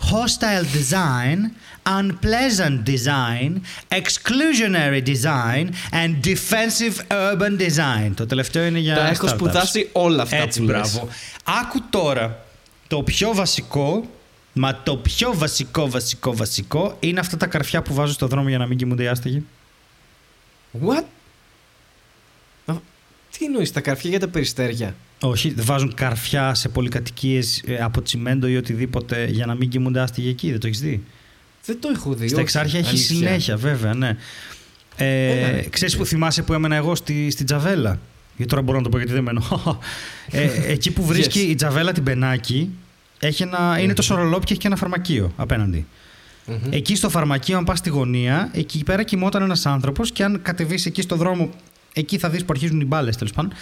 Speaker 2: hostile design, unpleasant design, exclusionary design and defensive urban design. Το τελευταίο είναι για
Speaker 1: τα έχω
Speaker 2: startups.
Speaker 1: σπουδάσει όλα αυτά
Speaker 2: Έτσι,
Speaker 1: που λες.
Speaker 2: μπράβο. Άκου τώρα το πιο βασικό, μα το πιο βασικό, βασικό, βασικό είναι αυτά τα καρφιά που βάζω στο δρόμο για να μην κοιμούνται οι άστεγοι.
Speaker 1: What? Α, Τι εννοείς, τα καρφιά για τα περιστέρια;
Speaker 2: Όχι, βάζουν καρφιά σε πολυκατοικίες από τσιμέντο ή οτιδήποτε για να μην κοιμούνται άστεγοι εκεί. Δεν το έχεις δει;
Speaker 1: Δεν το έχω δει.
Speaker 2: Στα
Speaker 1: όχι,
Speaker 2: εξάρχεια έχει
Speaker 1: αλήθεια.
Speaker 2: συνέχεια, βέβαια, ναι. Ε,
Speaker 1: Έλα, ρε.
Speaker 2: ξέρεις που θυμάσαι που έμενα εγώ στη, στη Τζαβέλα; Γιατί τώρα μπορώ να το πω γιατί δεν μένω. *laughs* ε, εκεί που *laughs* βρίσκει
Speaker 1: Yes.
Speaker 2: η Τζαβέλα την Πενάκη, έχει ένα, είναι το σορολόπι και έχει και ένα φαρμακείο απέναντι.
Speaker 1: Μμμ.
Speaker 2: Εκεί στο φαρμακείο, αν πας στη γωνία, εκεί πέρα κοιμόταν ένας άνθρωπος και αν κατεβείς εκεί στο δρόμο, εκεί θα δεις που αρχίζουν οι μπάλες τέλος πάντων.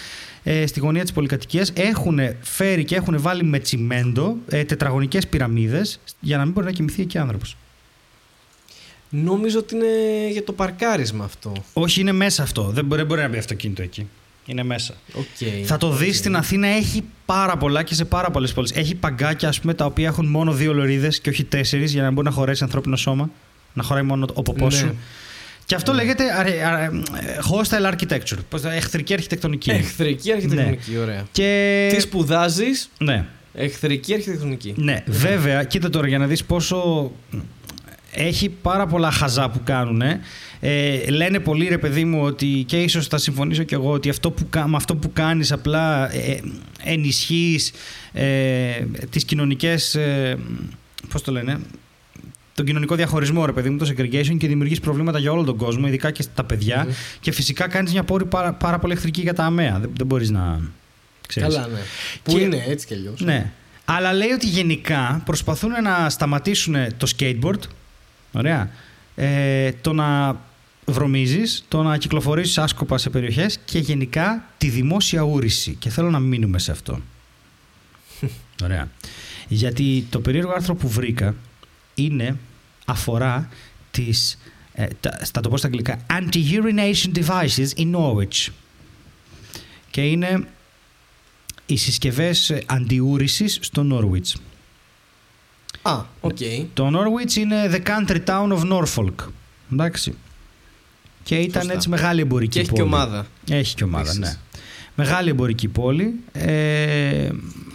Speaker 2: Ε, στη γωνία της πολυκατοικίας έχουν φέρει και έχουν βάλει με τσιμέντο ε, τετραγωνικές πυραμίδες για να μην μπορεί να κοιμηθεί εκεί άνθρωπος.
Speaker 1: Νόμιζα ότι είναι για το παρκάρισμα αυτό.
Speaker 2: Όχι, είναι μέσα αυτό. Δεν μπορεί, δεν μπορεί να μπει αυτοκίνητο εκεί. Είναι μέσα.
Speaker 1: Okay.
Speaker 2: Θα το δεις στην Αθήνα, έχει πάρα πολλά και σε πάρα πολλές πόλεις. Έχει παγκάκια, ας πούμε, τα οποία έχουν μόνο δύο λωρίδες και όχι τέσσερις για να μπορεί να χωρέσει ανθρώπινο σώμα. Να χωράει μόνο ο ποπό
Speaker 1: Ναι.
Speaker 2: σου. Και αυτό λέγεται αρε- αρε- hostile architecture. Πώς, το- εχθρική αρχιτεκτονική.
Speaker 1: Εχθρική αρχιτεκτονική, ωραία.
Speaker 2: Και...
Speaker 1: Τι σπουδάζεις,
Speaker 2: Ναι,
Speaker 1: εχθρική αρχιτεκτονική.
Speaker 2: ναι. Βέβαια, κοίτα τώρα για να δεις πόσο έχει πάρα πολλά χαζά που κάνουν. Ε, λένε πολύ ρε παιδί μου ότι και ίσως θα συμφωνήσω κι εγώ ότι αυτό που, κα- με αυτό που κάνεις απλά ε, ενισχύεις ε, τις κοινωνικές ε, πώς το λένε τον κοινωνικό διαχωρισμό ρε παιδί μου το segregation και δημιουργείς προβλήματα για όλο τον κόσμο ειδικά και στα παιδιά
Speaker 1: Μμμ.
Speaker 2: και φυσικά κάνεις μια πόρη πάρα, πάρα πολύ εχθρική για τα αμαία δεν, δεν μπορείς να ξέρεις
Speaker 1: Καλά, ναι. Που
Speaker 2: Και-
Speaker 1: είναι έτσι κι αλλιώς.
Speaker 2: ναι. Αλλά λέει ότι γενικά προσπαθούν να σταματήσουν το skateboard. Ωραία. Ε, το να βρωμίζεις, το να κυκλοφορήσεις άσκοπα σε περιοχές και γενικά τη δημόσια ούρηση. Και θέλω να μείνουμε σε αυτό. *laughs* Ωραία. Γιατί το περίεργο άρθρο που βρήκα είναι, αφορά τις, ε, τα, θα το πω στα αγγλικά, anti-urination devices in Norwich. Και είναι οι συσκευές ε, αντιούρησης στο Norwich.
Speaker 1: Α, οκ.
Speaker 2: Το Norwich είναι the country town of Norfolk. Εντάξει. Και ήταν
Speaker 1: Σωστά.
Speaker 2: έτσι μεγάλη εμπορική
Speaker 1: Και έχει
Speaker 2: πόλη.
Speaker 1: και ομάδα.
Speaker 2: Έχει και ομάδα,
Speaker 1: Επίσης.
Speaker 2: ναι. Μεγάλη εμπορική πόλη. Ε,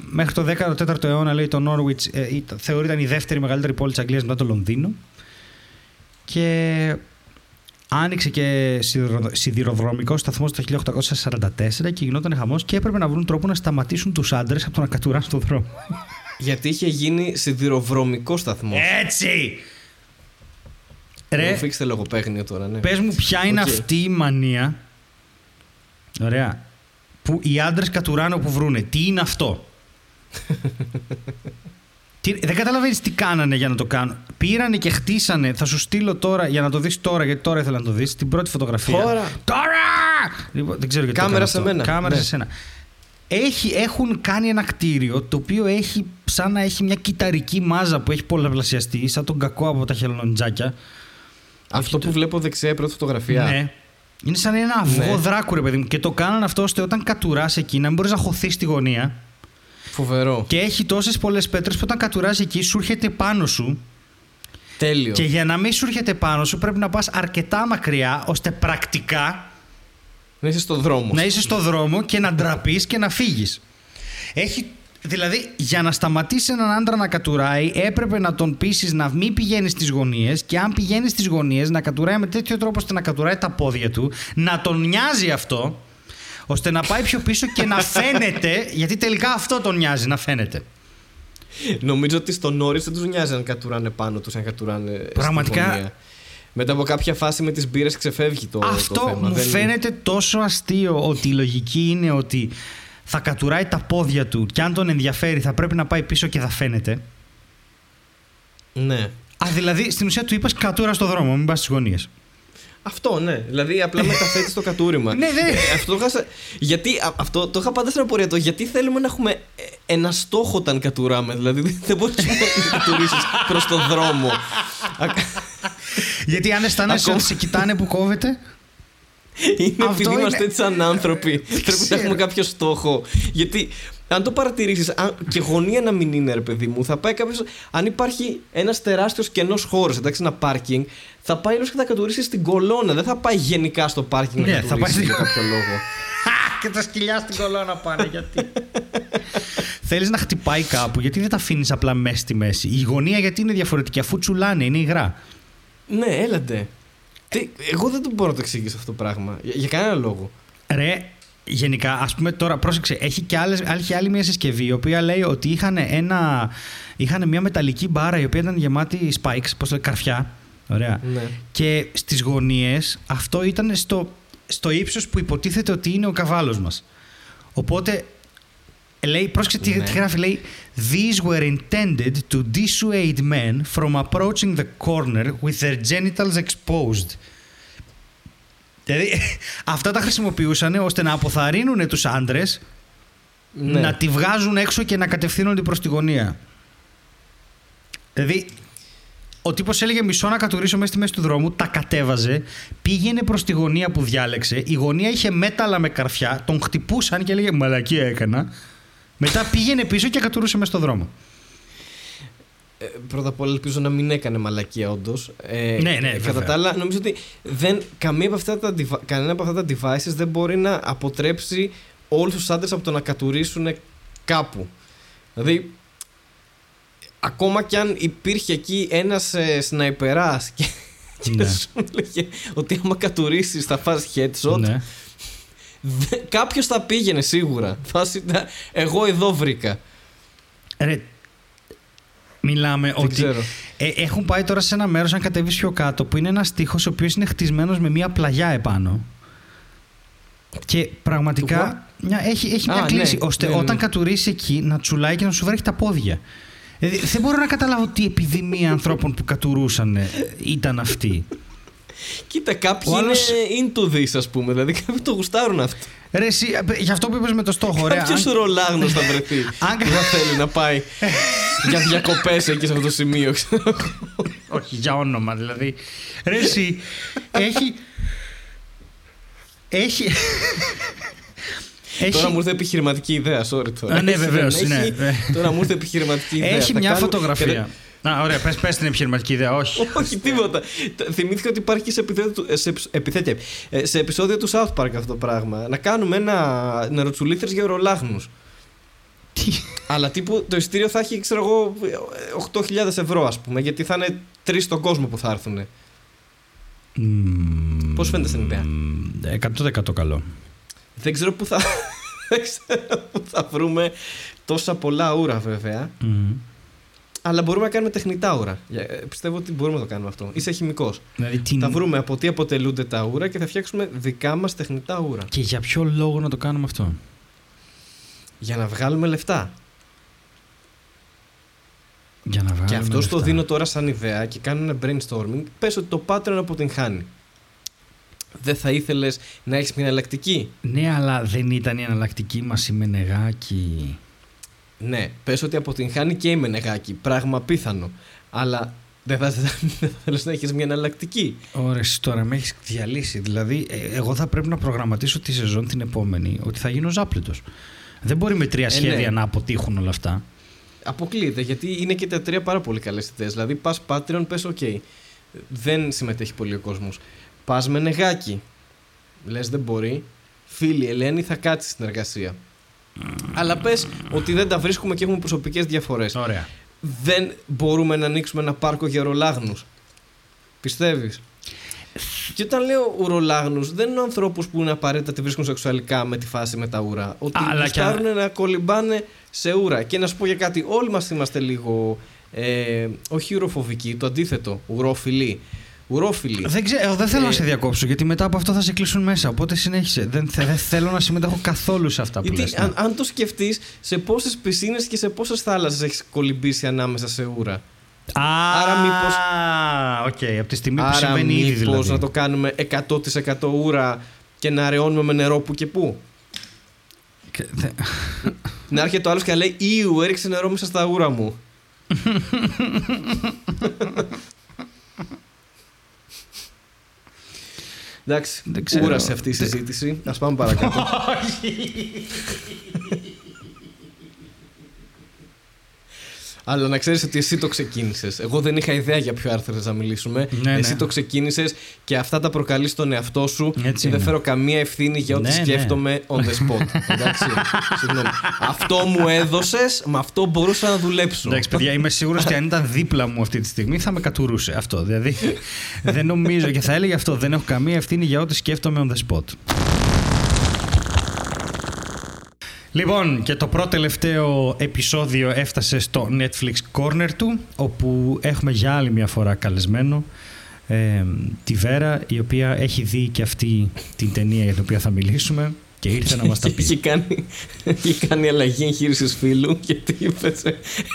Speaker 2: μέχρι το 14ο αιώνα λέει το Norwich ε, θεωρείται η δεύτερη μεγαλύτερη πόλη της Αγγλίας μετά το Λονδίνο και άνοιξε και σιδηροδρομικό σταθμό το 1844 και γινόταν χαμός και έπρεπε να βρουν τρόπο να σταματήσουν τους άντρες από το να κατουράνε στον δρόμο.
Speaker 1: Γιατί είχε γίνει σιδηροδρομικό σταθμός.
Speaker 2: Έτσι!
Speaker 1: Ρε, μου φίξτε λογοπαίγνιο τώρα, ναι.
Speaker 2: Πες μου ποια είναι αυτή η μανία Ωραία Που οι άντρες κατουράνε όπου βρούνε Τι είναι αυτό; *laughs* Τι, Δεν καταλαβαίνεις τι κάνανε για να το κάνουν Πήρανε και χτίσανε Θα σου στείλω τώρα για να το δεις τώρα Γιατί τώρα ήθελα να το δεις Την πρώτη φωτογραφία
Speaker 1: Τώρα
Speaker 2: Τώρα λοιπόν, Δεν ξέρω γιατί
Speaker 1: Κάμερα σε μένα
Speaker 2: Κάμερα ναι. σε σένα έχει, έχουν κάνει ένα κτίριο το οποίο έχει σαν να έχει μια κυταρική μάζα που έχει πολλαπλασιαστεί, σαν τον κακό από τα χελονοντζάκια.
Speaker 1: Αυτό που βλέπω δεξιά, η πρώτη φωτογραφία.
Speaker 2: Ναι. Είναι σαν ένα αυγό ναι. δράκου, ρε παιδί μου. Και το κάναν αυτό ώστε όταν κατουράς εκεί να μην μπορείς να χωθείς στη γωνία.
Speaker 1: Φοβερό.
Speaker 2: Και έχει τόσες πολλές πέτρες που όταν κατουράς εκεί σου έρχεται πάνω σου.
Speaker 1: Τέλειο.
Speaker 2: Και για να μην σου έρχεται πάνω σου πρέπει να πας αρκετά μακριά ώστε πρακτικά.
Speaker 1: Να είσαι στο δρόμο.
Speaker 2: Να είσαι στο δρόμο και να ντραπείς και να φύγεις. Έχει Δηλαδή, για να σταματήσει έναν άντρα να κατουράει, έπρεπε να τον πείσει να μην πηγαίνει στις γωνίες και αν πηγαίνει στις γωνίες να κατουράει με τέτοιο τρόπο ώστε να κατουράει τα πόδια του, να τον νοιάζει αυτό, ώστε να πάει πιο πίσω και να φαίνεται, γιατί τελικά αυτό τον νοιάζει, να φαίνεται.
Speaker 1: Νομίζω ότι στον Νόρι δεν τους νοιάζει αν κατουράνε πάνω τους, αν κατουράνε.
Speaker 2: Πραγματικά.
Speaker 1: Μετά από κάποια φάση με τις μπύρες ξεφεύγει το,
Speaker 2: Αυτό
Speaker 1: το θέμα.
Speaker 2: μου φαίνεται τόσο αστείο ότι η λογική είναι ότι θα κατουράει τα πόδια του και αν τον ενδιαφέρει θα πρέπει να πάει πίσω και θα φαίνεται.
Speaker 1: Ναι.
Speaker 2: Α, δηλαδή στην ουσία του είπα κατούρα στο δρόμο, μην πας στις γωνίες.
Speaker 1: Αυτό, ναι. Δηλαδή απλά μεταθέτεις το κατούριμα.
Speaker 2: ναι, ναι.
Speaker 1: αυτό το είχα... Γιατί αυτό το είχα πάντα στην απορία το. Γιατί θέλουμε να έχουμε ένα στόχο όταν κατουράμε. Δηλαδή δεν μπορείς να *laughs* κατουρίσει προς το δρόμο. *laughs*
Speaker 2: γιατί αν αισθάνεσαι ότι σε κοιτάνε που κόβεται.
Speaker 1: Είναι επειδή είμαστε έτσι σαν άνθρωποι. *laughs* Πρέπει να έχουμε κάποιο στόχο. Γιατί αν το παρατηρήσεις, και γωνία να μην είναι, ρε παιδί μου, θα πάει κάποιο. Αν υπάρχει ένας τεράστιος κενός χώρος, εντάξει, ένα πάρκινγκ, θα πάει όλος και θα κατουρίσει στην κολόνα. Δεν θα πάει γενικά στο πάρκινγκ
Speaker 2: ναι,
Speaker 1: να κατουρίσει για κάποιο λόγο. *laughs*
Speaker 2: και τα σκυλιά στην κολόνα πάνε. Γιατί; Θέλεις να χτυπάει κάπου, γιατί δεν τα αφήνεις απλά μέσα στη μέση. Η γωνία γιατί είναι διαφορετική, αφού τσουλάνε, είναι υγρά.
Speaker 1: Ναι, έλατε. Τι, εγώ δεν το μπορώ να το εξηγήσω αυτό το πράγμα. Για, για κανένα λόγο.
Speaker 2: Ρε, γενικά, ας πούμε τώρα, πρόσεξε, έχει και άλλες, έχει άλλη μια συσκευή η οποία λέει ότι είχαν, ένα, είχαν μια μεταλλική μπάρα η οποία ήταν γεμάτη spikes, πώς λέει, καρφιά. Ωραία.
Speaker 1: Ναι.
Speaker 2: Και στις γωνίες αυτό ήταν στο, στο ύψος που υποτίθεται ότι είναι ο καβάλος μας. Οπότε λέει, πρόσεξε τι, ναι. τι γράφει, λέει These were intended to dissuade men from approaching the corner with their genitals exposed. Δηλαδή, *laughs* αυτά τα χρησιμοποιούσαν ώστε να αποθαρρύνουν τους άντρες ναι. να τη βγάζουν έξω και να κατευθύνονται προς τη γωνία. Δηλαδή, ο τύπος έλεγε μισό να κατουρίσω μέσα στη μέση του δρόμου, τα κατέβαζε, πήγαινε προς τη γωνία που διάλεξε. Η γωνία είχε μέταλλα με καρφιά, τον χτυπούσαν και έλεγε Μαλακία έκανα. Μετά πήγαινε πίσω και κατουρούσε μέσα στο δρόμο.
Speaker 1: Ε, πρώτα απ' όλα ελπίζω να μην έκανε μαλακία όντως.
Speaker 2: Ε, ναι, ναι,
Speaker 1: Κατά τα άλλα, νομίζω ότι δεν, καμία από αυτά τα, κανένα από αυτά τα devices δεν μπορεί να αποτρέψει όλους τους άντρες από το να κατουρίσουν κάπου. Δηλαδή, ακόμα κι αν υπήρχε εκεί ένας ε, σναϊπερά και, ναι. σου έλεγε ότι άμα κατουρίσει θα φας headshot. Ναι. Κάποιος θα πήγαινε σίγουρα. Θα, εγώ εδώ βρήκα.
Speaker 2: Ρε, μιλάμε
Speaker 1: Δεν
Speaker 2: ότι
Speaker 1: ξέρω.
Speaker 2: Ε, έχουν πάει τώρα σε ένα μέρος, αν κατέβεις πιο κάτω, που είναι ένας τείχο ο οποίος είναι χτισμένος με μια πλαγιά επάνω. Και πραγματικά μια, έχει, έχει μια
Speaker 1: Α,
Speaker 2: κλίση
Speaker 1: ναι,
Speaker 2: ώστε
Speaker 1: ναι, ναι.
Speaker 2: όταν κατουρίσει εκεί να τσουλάει και να σου βρέχει τα πόδια. Δηλαδή, δεν μπορώ να καταλάβω τι επιδημία ανθρώπων που κατουρούσαν ε, ήταν αυτή.
Speaker 1: Κοίτα, κάποιοι
Speaker 2: Ο άλλος-
Speaker 1: είναι into this, ας πούμε. Δηλαδή, κάποιοι το γουστάρουν αυτό.
Speaker 2: Ρε, εσύ, ε, γι' αυτό που είπες με το στόχο, ωραία.
Speaker 1: Κάποιος
Speaker 2: αν-
Speaker 1: ρολάγνος θα βρεθεί. *laughs*
Speaker 2: Αν-
Speaker 1: που θα θέλει να πάει *laughs* για διακοπές εκεί σε αυτό το σημείο. ξέρω.
Speaker 2: Όχι, για όνομα δηλαδή. Ρε, εσύ, έχει. Έχει.
Speaker 1: Τώρα μου
Speaker 2: έχει,
Speaker 1: ήρθε επιχειρηματική ιδέα, sorry τώρα.
Speaker 2: Α, ναι,
Speaker 1: Έχει,
Speaker 2: βεβαίως,
Speaker 1: δεν
Speaker 2: ναι.
Speaker 1: έχει. Τώρα μου ήρθε επιχειρηματική ιδέα.
Speaker 2: έχει
Speaker 1: Θα
Speaker 2: μια
Speaker 1: κάνουμε-
Speaker 2: φωτογραφία. Α, ωραία, πες, πες την επιχειρηματική ιδέα. Όχι. *laughs*
Speaker 1: Όχι, τίποτα. Т- Θυμήθηκα ότι υπάρχει και σε, επεισόδιο του- σε, επεισ- επιθέτε- ε, σε επεισόδιο του South Park αυτό το πράγμα. Να κάνουμε ένα νεροτσουλήθρες για ορολάγνους. Αλλά τύπου το εισιτήριο θα έχει, ξέρω εγώ, 8.000 ευρώ, ας πούμε, γιατί θα είναι τρεις στον κόσμο που θα έρθουν. Πώς φαίνεται στην ιδέα;
Speaker 2: 100% καλό.
Speaker 1: Δεν ξέρω πού θα, *laughs* δεν ξέρω πού θα βρούμε τόσα πολλά ούρα, βέβαια. Αλλά μπορούμε να κάνουμε τεχνητά ούρα. Ε, πιστεύω ότι μπορούμε να το κάνουμε αυτό. Είσαι χημικός.
Speaker 2: Δηλαδή, τι...
Speaker 1: Θα βρούμε από τι αποτελούνται τα ούρα και θα φτιάξουμε δικά μας τεχνητά ούρα.
Speaker 2: Και για ποιο λόγο να το κάνουμε αυτό;
Speaker 1: Για να βγάλουμε λεφτά.
Speaker 2: Για να βγάλουμε
Speaker 1: Και αυτό
Speaker 2: λεφτά.
Speaker 1: το δίνω τώρα σαν ιδέα και κάνω ένα brainstorming. Πες ότι το Patreon αποτυγχάνει. Δεν θα ήθελες να έχεις μια εναλλακτική;
Speaker 2: Ναι, αλλά δεν ήταν η εναλλακτική μας η Μενεγάκη.
Speaker 1: Ναι, πες ότι αποτυγχάνει και η Μενεγάκη. Πράγμα πίθανο. Αλλά δεν θα, δεν θα θέλεις να έχεις μια εναλλακτική.
Speaker 2: Ωραία, εσύ τώρα με έχεις διαλύσει. Δηλαδή, ε, εγώ θα πρέπει να προγραμματίσω τη σεζόν την επόμενη ότι θα γίνω ζάπλητος. Δεν μπορεί με τρία
Speaker 1: Ε,
Speaker 2: σχέδια
Speaker 1: ναι.
Speaker 2: να αποτύχουν όλα αυτά.
Speaker 1: Αποκλείεται γιατί είναι και τα τρία πάρα πολύ καλές ιδέες. Δηλαδή, πας Patreon, πες: OK, δεν συμμετέχει πολύ ο κόσμος. Πας με νεγάκι. Λες, δεν μπορεί. Φίλη Ελένη θα κάτσεις στην εργασία. Αλλά πες ότι δεν τα βρίσκουμε και έχουμε προσωπικές διαφορές.
Speaker 2: Ωραία.
Speaker 1: Δεν μπορούμε να ανοίξουμε ένα πάρκο για ουρολάγνους. Πιστεύεις; Και όταν λέω ουρολάγνους, δεν είναι ανθρώπους που είναι απαραίτητα τη βρίσκουν σεξουαλικά με τη φάση με τα ούρα. Ότι
Speaker 2: Αλλά
Speaker 1: τους
Speaker 2: και-
Speaker 1: κάνουν να κολυμπάνε σε ούρα. Και να σου πω για κάτι, όλοι μας είμαστε λίγο. Ε, όχι ουροφοβικοί, το αντίθετο. Ουρόφιλοι. Ουρόφιλοι.
Speaker 2: Δεν, ξέρω, εγώ δεν θέλω
Speaker 1: Ε,
Speaker 2: να σε διακόψω γιατί μετά από αυτό θα σε κλείσουν μέσα. Οπότε συνέχισε. Δεν, θε- δεν θέλω να συμμετέχω καθόλου σε αυτά που
Speaker 1: Γιατί
Speaker 2: λες. ναι.
Speaker 1: αν, αν το σκεφτείς, σε πόσες πισίνες και σε πόσες θάλασσες έχεις κολυμπήσει ανάμεσα σε ούρα;
Speaker 2: Α,
Speaker 1: άρα μήπως-
Speaker 2: Οκ, από τη στιγμή που
Speaker 1: Άρα
Speaker 2: συμβαίνει ήδη
Speaker 1: μήπως
Speaker 2: δηλαδή.
Speaker 1: να το κάνουμε 100% ούρα και να αραιώνουμε με νερό που και που.
Speaker 2: Και δε-
Speaker 1: Να έρχεται ο άλλος και να λέει Ιου, έριξε νερό μέσα στα ούρα μου. *laughs* Εντάξει,
Speaker 2: Δεν ξέρω.
Speaker 1: ούρασε αυτή η
Speaker 2: Δεν-
Speaker 1: συζήτηση. Α πάμε παρακάτω. Αλλά να ξέρεις ότι εσύ το ξεκίνησες. Εγώ δεν είχα ιδέα για ποιο άρθρο θες να μιλήσουμε.
Speaker 2: Ναι,
Speaker 1: εσύ
Speaker 2: ναι.
Speaker 1: το ξεκίνησες και αυτά τα προκαλείς στον εαυτό σου.
Speaker 2: Έτσι
Speaker 1: και δεν
Speaker 2: είναι.
Speaker 1: φέρω καμία ευθύνη για ό,τι
Speaker 2: Ναι, ναι.
Speaker 1: σκέφτομαι on the spot. *laughs* Εντάξει. Συγγνώμη. Αυτό μου έδωσες, με αυτό μπορούσα να δουλέψω.
Speaker 2: Εντάξει, παιδιά, είμαι σίγουρος ότι αν ήταν δίπλα μου αυτή τη στιγμή θα με κατουρούσε αυτό. Δηλαδή, δεν νομίζω και θα έλεγε αυτό. Δεν έχω καμία ευθύνη για ό,τι σκέφτομαι on the spot. Λοιπόν, και το πρώτο τελευταίο επεισόδιο έφτασε στο Netflix Corner του, όπου έχουμε για άλλη μια φορά καλεσμένο ε, τη Βέρα, η οποία έχει δει και αυτή την ταινία για την οποία θα μιλήσουμε και ήρθε να μας τα *laughs* πει.
Speaker 1: Είχε κάνει, είχε κάνει αλλαγή εγχείρησης φίλου γιατί είπες.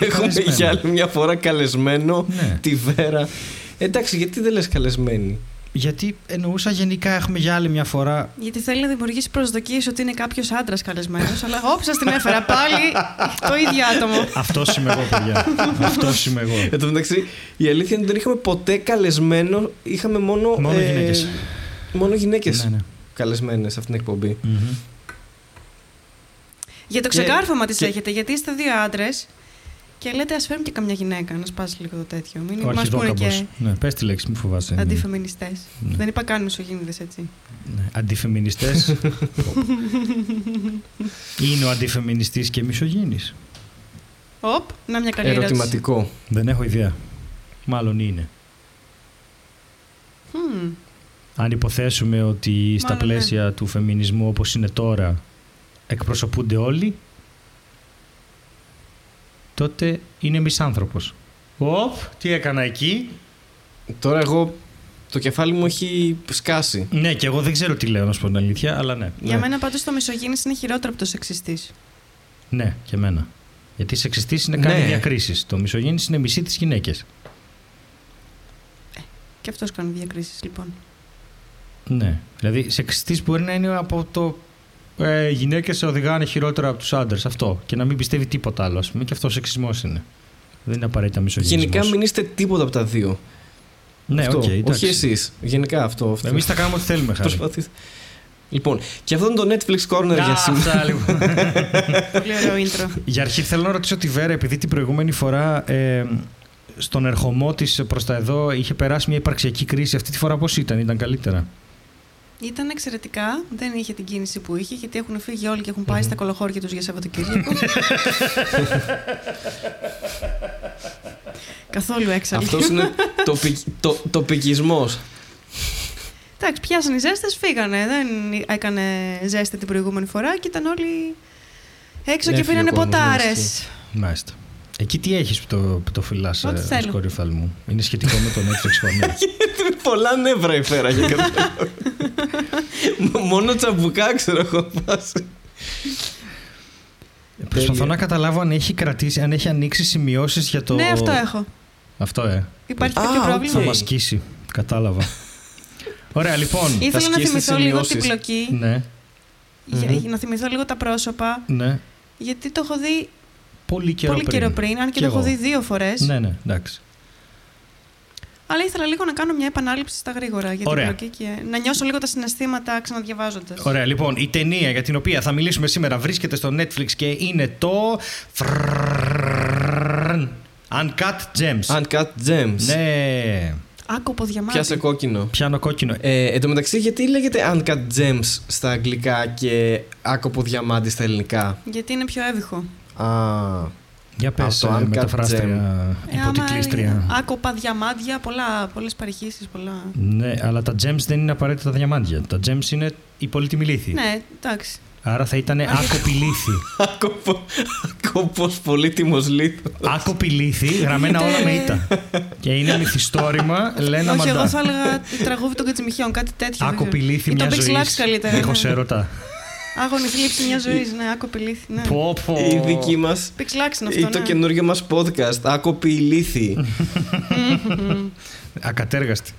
Speaker 1: Έχουμε
Speaker 2: Καλεσμένο.
Speaker 1: για άλλη μια φορά καλεσμένο
Speaker 2: Ναι.
Speaker 1: τη Βέρα. Εντάξει, γιατί δεν λες καλεσμένη;
Speaker 2: Γιατί εννοούσα γενικά έχουμε για άλλη μια φορά
Speaker 3: Γιατί θέλει να δημιουργήσει προσδοκίες ότι είναι κάποιος άντρας καλεσμένος. αλλά όπ, σας την έφερα πάλι το ίδιο άτομο.
Speaker 2: Αυτός είμαι εγώ, παιδιά. Αυτός είμαι εγώ.
Speaker 1: Εν τω μεταξύ, η αλήθεια είναι ότι δεν είχαμε ποτέ καλεσμένο. Είχαμε μόνο.
Speaker 2: Μόνο γυναίκες.
Speaker 1: Μόνο γυναίκες
Speaker 2: Ναι, ναι.
Speaker 1: καλεσμένες σε αυτήν την εκπομπή.
Speaker 2: Μμμ.
Speaker 3: Για το
Speaker 1: Και-
Speaker 3: ξεκάρφωμα τις
Speaker 1: και-
Speaker 3: έχετε, γιατί είστε δύο άντρες και λέτε ας φέρουμε και καμιά γυναίκα να σπάσει λίγο το τέτοιο. Μην
Speaker 2: Ο
Speaker 3: μας πούνε
Speaker 2: αρχιδόκαμπος.
Speaker 3: και
Speaker 2: Ναι, πες τη λέξη, μην φοβάσαι.
Speaker 3: αντιφεμινιστές.
Speaker 2: Ναι.
Speaker 3: Δεν είπα καν μισογίνηδε έτσι.
Speaker 2: Ναι. Αντιφεμινιστές. *laughs* Είναι ο αντιφεμινιστής και μισογίνης.
Speaker 3: Οπ, να μια καλή ερώτηση.
Speaker 1: Ερωτηματικό.
Speaker 2: Δεν έχω ιδέα. Μάλλον είναι.
Speaker 3: Μμμ.
Speaker 2: Αν υποθέσουμε ότι στα
Speaker 3: Μάλλον ναι.
Speaker 2: πλαίσια του φεμινισμού όπως είναι τώρα εκπροσωπούνται όλοι, τότε είναι μισάνθρωπος. Οπ, τι έκανα εκεί;
Speaker 1: Τώρα εγώ το κεφάλι μου έχει σκάσει.
Speaker 2: Ναι, και εγώ δεν ξέρω τι λέω να σου πω την αλήθεια, αλλά ναι.
Speaker 3: Για
Speaker 1: Ναι.
Speaker 3: μένα πάντως το μισογίνης είναι χειρότερο από το σεξιστής.
Speaker 2: Ναι, και εμένα. Γιατί σεξιστής είναι κάνει
Speaker 1: Ναι.
Speaker 2: διακρίσεις. Το μισογύνης είναι μισεί τις γυναίκες.
Speaker 3: Και αυτός κάνει διακρίσεις λοιπόν.
Speaker 2: Ναι. Δηλαδή, σεξιστής μπορεί να είναι από το. Ε, οι γυναίκες οδηγάνε χειρότερα από τους άντρες. Αυτό. Και να μην πιστεύει τίποτα άλλο. Ας πούμε. Και αυτό σεξισμός είναι. Δεν είναι απαραίτητα μισογυνισμός.
Speaker 1: Γενικά μην είστε τίποτα από τα δύο.
Speaker 2: Ναι,
Speaker 1: αυτό.
Speaker 2: οκ, εντάξει.
Speaker 1: Όχι εσείς. Γενικά αυτό. αυτό.
Speaker 2: Εμείς θα κάνουμε ό,τι θέλουμε, Χάρη.
Speaker 1: Προσπαθείς. Λοιπόν, και αυτό είναι το Netflix Corner για
Speaker 2: Α,
Speaker 1: σήμερα.
Speaker 2: αυτά, λοιπόν. *laughs*
Speaker 3: Πολύ ωραίο intro.
Speaker 2: Για αρχή θέλω να ρωτήσω τη Βέρα, επειδή την προηγούμενη φορά ε, στον ερχομό της προς τα εδώ είχε περάσει μια υπαρξιακή κρίση. Αυτή τη φορά πώς ήταν, ήταν καλύτερα;
Speaker 3: Ήταν εξαιρετικά. Δεν είχε την κίνηση που είχε, γιατί έχουν φύγει όλοι και έχουν πάει στα κολοχώρια τους για Σαββατοκύριακο. *laughs* Καθόλου έξαλλοι.
Speaker 1: Αυτός είναι τοπικ, το, τοπικισμός.
Speaker 3: Εντάξει, πιάσαν οι ζέστες, φύγανε. Δεν έκανε ζέστη την προηγούμενη φορά και ήταν όλοι έξω και
Speaker 1: Έφυγε
Speaker 3: πήρανε
Speaker 1: ο κόσμος, ναι,
Speaker 3: ποτάρες.
Speaker 1: ισχύει.
Speaker 2: Μάλιστα. Εκεί τι έχεις που το, που το φυλάς
Speaker 3: Ό,τι θέλω.
Speaker 2: σκόρη οφθαλμού. Είναι σχετικό με το Netflix Connect. *laughs*
Speaker 1: Πολλά νεύρα η φέρα για κάποιο λόγο. Μόνο τσαμπουκά ξέρω έχω πάσει.
Speaker 2: Προσπαθώ
Speaker 1: Τέλεια.
Speaker 2: να καταλάβω αν έχει κρατήσει, αν έχει ανοίξει σημειώσεις για το.
Speaker 3: Ναι, αυτό έχω.
Speaker 2: Αυτό, ε.
Speaker 3: Υπάρχει
Speaker 1: Α,
Speaker 3: κάποιο
Speaker 1: οκ.
Speaker 3: πρόβλημα.
Speaker 2: Θα μας σκίσει. Κατάλαβα. Ωραία, λοιπόν.
Speaker 3: Ήθελα να
Speaker 1: σκίσεις
Speaker 3: θυμηθώ
Speaker 1: τις
Speaker 3: λίγο την
Speaker 1: σημειώσεις.
Speaker 3: πλοκή.
Speaker 2: Ναι,
Speaker 3: για-
Speaker 1: Μμμ.
Speaker 3: Να θυμηθώ λίγο τα πρόσωπα.
Speaker 2: ναι.
Speaker 3: Γιατί το έχω δει
Speaker 2: Πολύ καιρό
Speaker 3: πολύ
Speaker 2: πριν.
Speaker 3: καιρό πριν, αν και,
Speaker 2: Κι
Speaker 3: το έχω
Speaker 2: εγώ.
Speaker 3: δει δύο φορές.
Speaker 2: Ναι, ναι, εντάξει.
Speaker 3: Αλλά ήθελα λίγο να κάνω μια επανάληψη στα γρήγορα για
Speaker 2: Ωραία.
Speaker 3: την πλοκή και να νιώσω λίγο τα συναισθήματα ξαναδιαβάζοντας.
Speaker 2: Ωραία, λοιπόν, η ταινία για την οποία θα μιλήσουμε σήμερα βρίσκεται στο Netflix και είναι το. Uncut Gems.
Speaker 1: Uncut Gems.
Speaker 2: Ναι.
Speaker 3: Άκοπο διαμάτι.
Speaker 1: Πιάσε κόκκινο.
Speaker 2: Πιάνω κόκκινο.
Speaker 1: Ε, εν τω μεταξύ, γιατί λέγεται Uncut Gems στα αγγλικά και άκοπο διαμάντι στα ελληνικά.
Speaker 3: Γιατί είναι πιο εύηχο.
Speaker 1: Α,
Speaker 2: Για πες,
Speaker 1: αυτό,
Speaker 2: ε,
Speaker 1: Uncut
Speaker 2: μεταφράστρια,
Speaker 3: Ε, άμα
Speaker 2: υποτικλίστρια.
Speaker 3: είναι Άκοπα διαμάντια, πολλά, πολλές παρηχήσεις, πολλά...
Speaker 2: Ναι, αλλά τα gems δεν είναι απαραίτητα τα διαμάντια. Τα gems είναι η πολύτιμη λύθη.
Speaker 3: Ναι, εντάξει.
Speaker 2: Άρα θα ήταν άκοπη λύθη. *laughs*
Speaker 1: άκοπο, άκοπος πολύτιμος λίθος.
Speaker 2: άκοπη λύθη, γραμμένα όλα με ήττα. και είναι μυθιστόρημα, Λένα
Speaker 3: Όχι, εγώ
Speaker 2: Μαντά.
Speaker 3: θα έλεγα τραγούδι των Κατσιμιχιών, κάτι τέτοιο. δεν
Speaker 2: Άκοπη
Speaker 3: ξέρω.
Speaker 2: λύθη
Speaker 3: Ή
Speaker 2: μιας
Speaker 3: το Big
Speaker 2: ζωής.
Speaker 3: Slacks καλύτερα.
Speaker 2: Δίχως
Speaker 3: ναι.
Speaker 2: έρωτα.
Speaker 3: Άγωνη θλίψη μιας ζωής, ναι, άκοπη λύθη. Ναι.
Speaker 2: Πω, πω.
Speaker 1: Η δική μας
Speaker 3: Big Slacks είναι
Speaker 1: ή
Speaker 3: αυτό.
Speaker 1: το
Speaker 3: ναι.
Speaker 1: καινούργιο μας podcast, άκοπη λύθη. *laughs*
Speaker 2: Ακατέργαστη.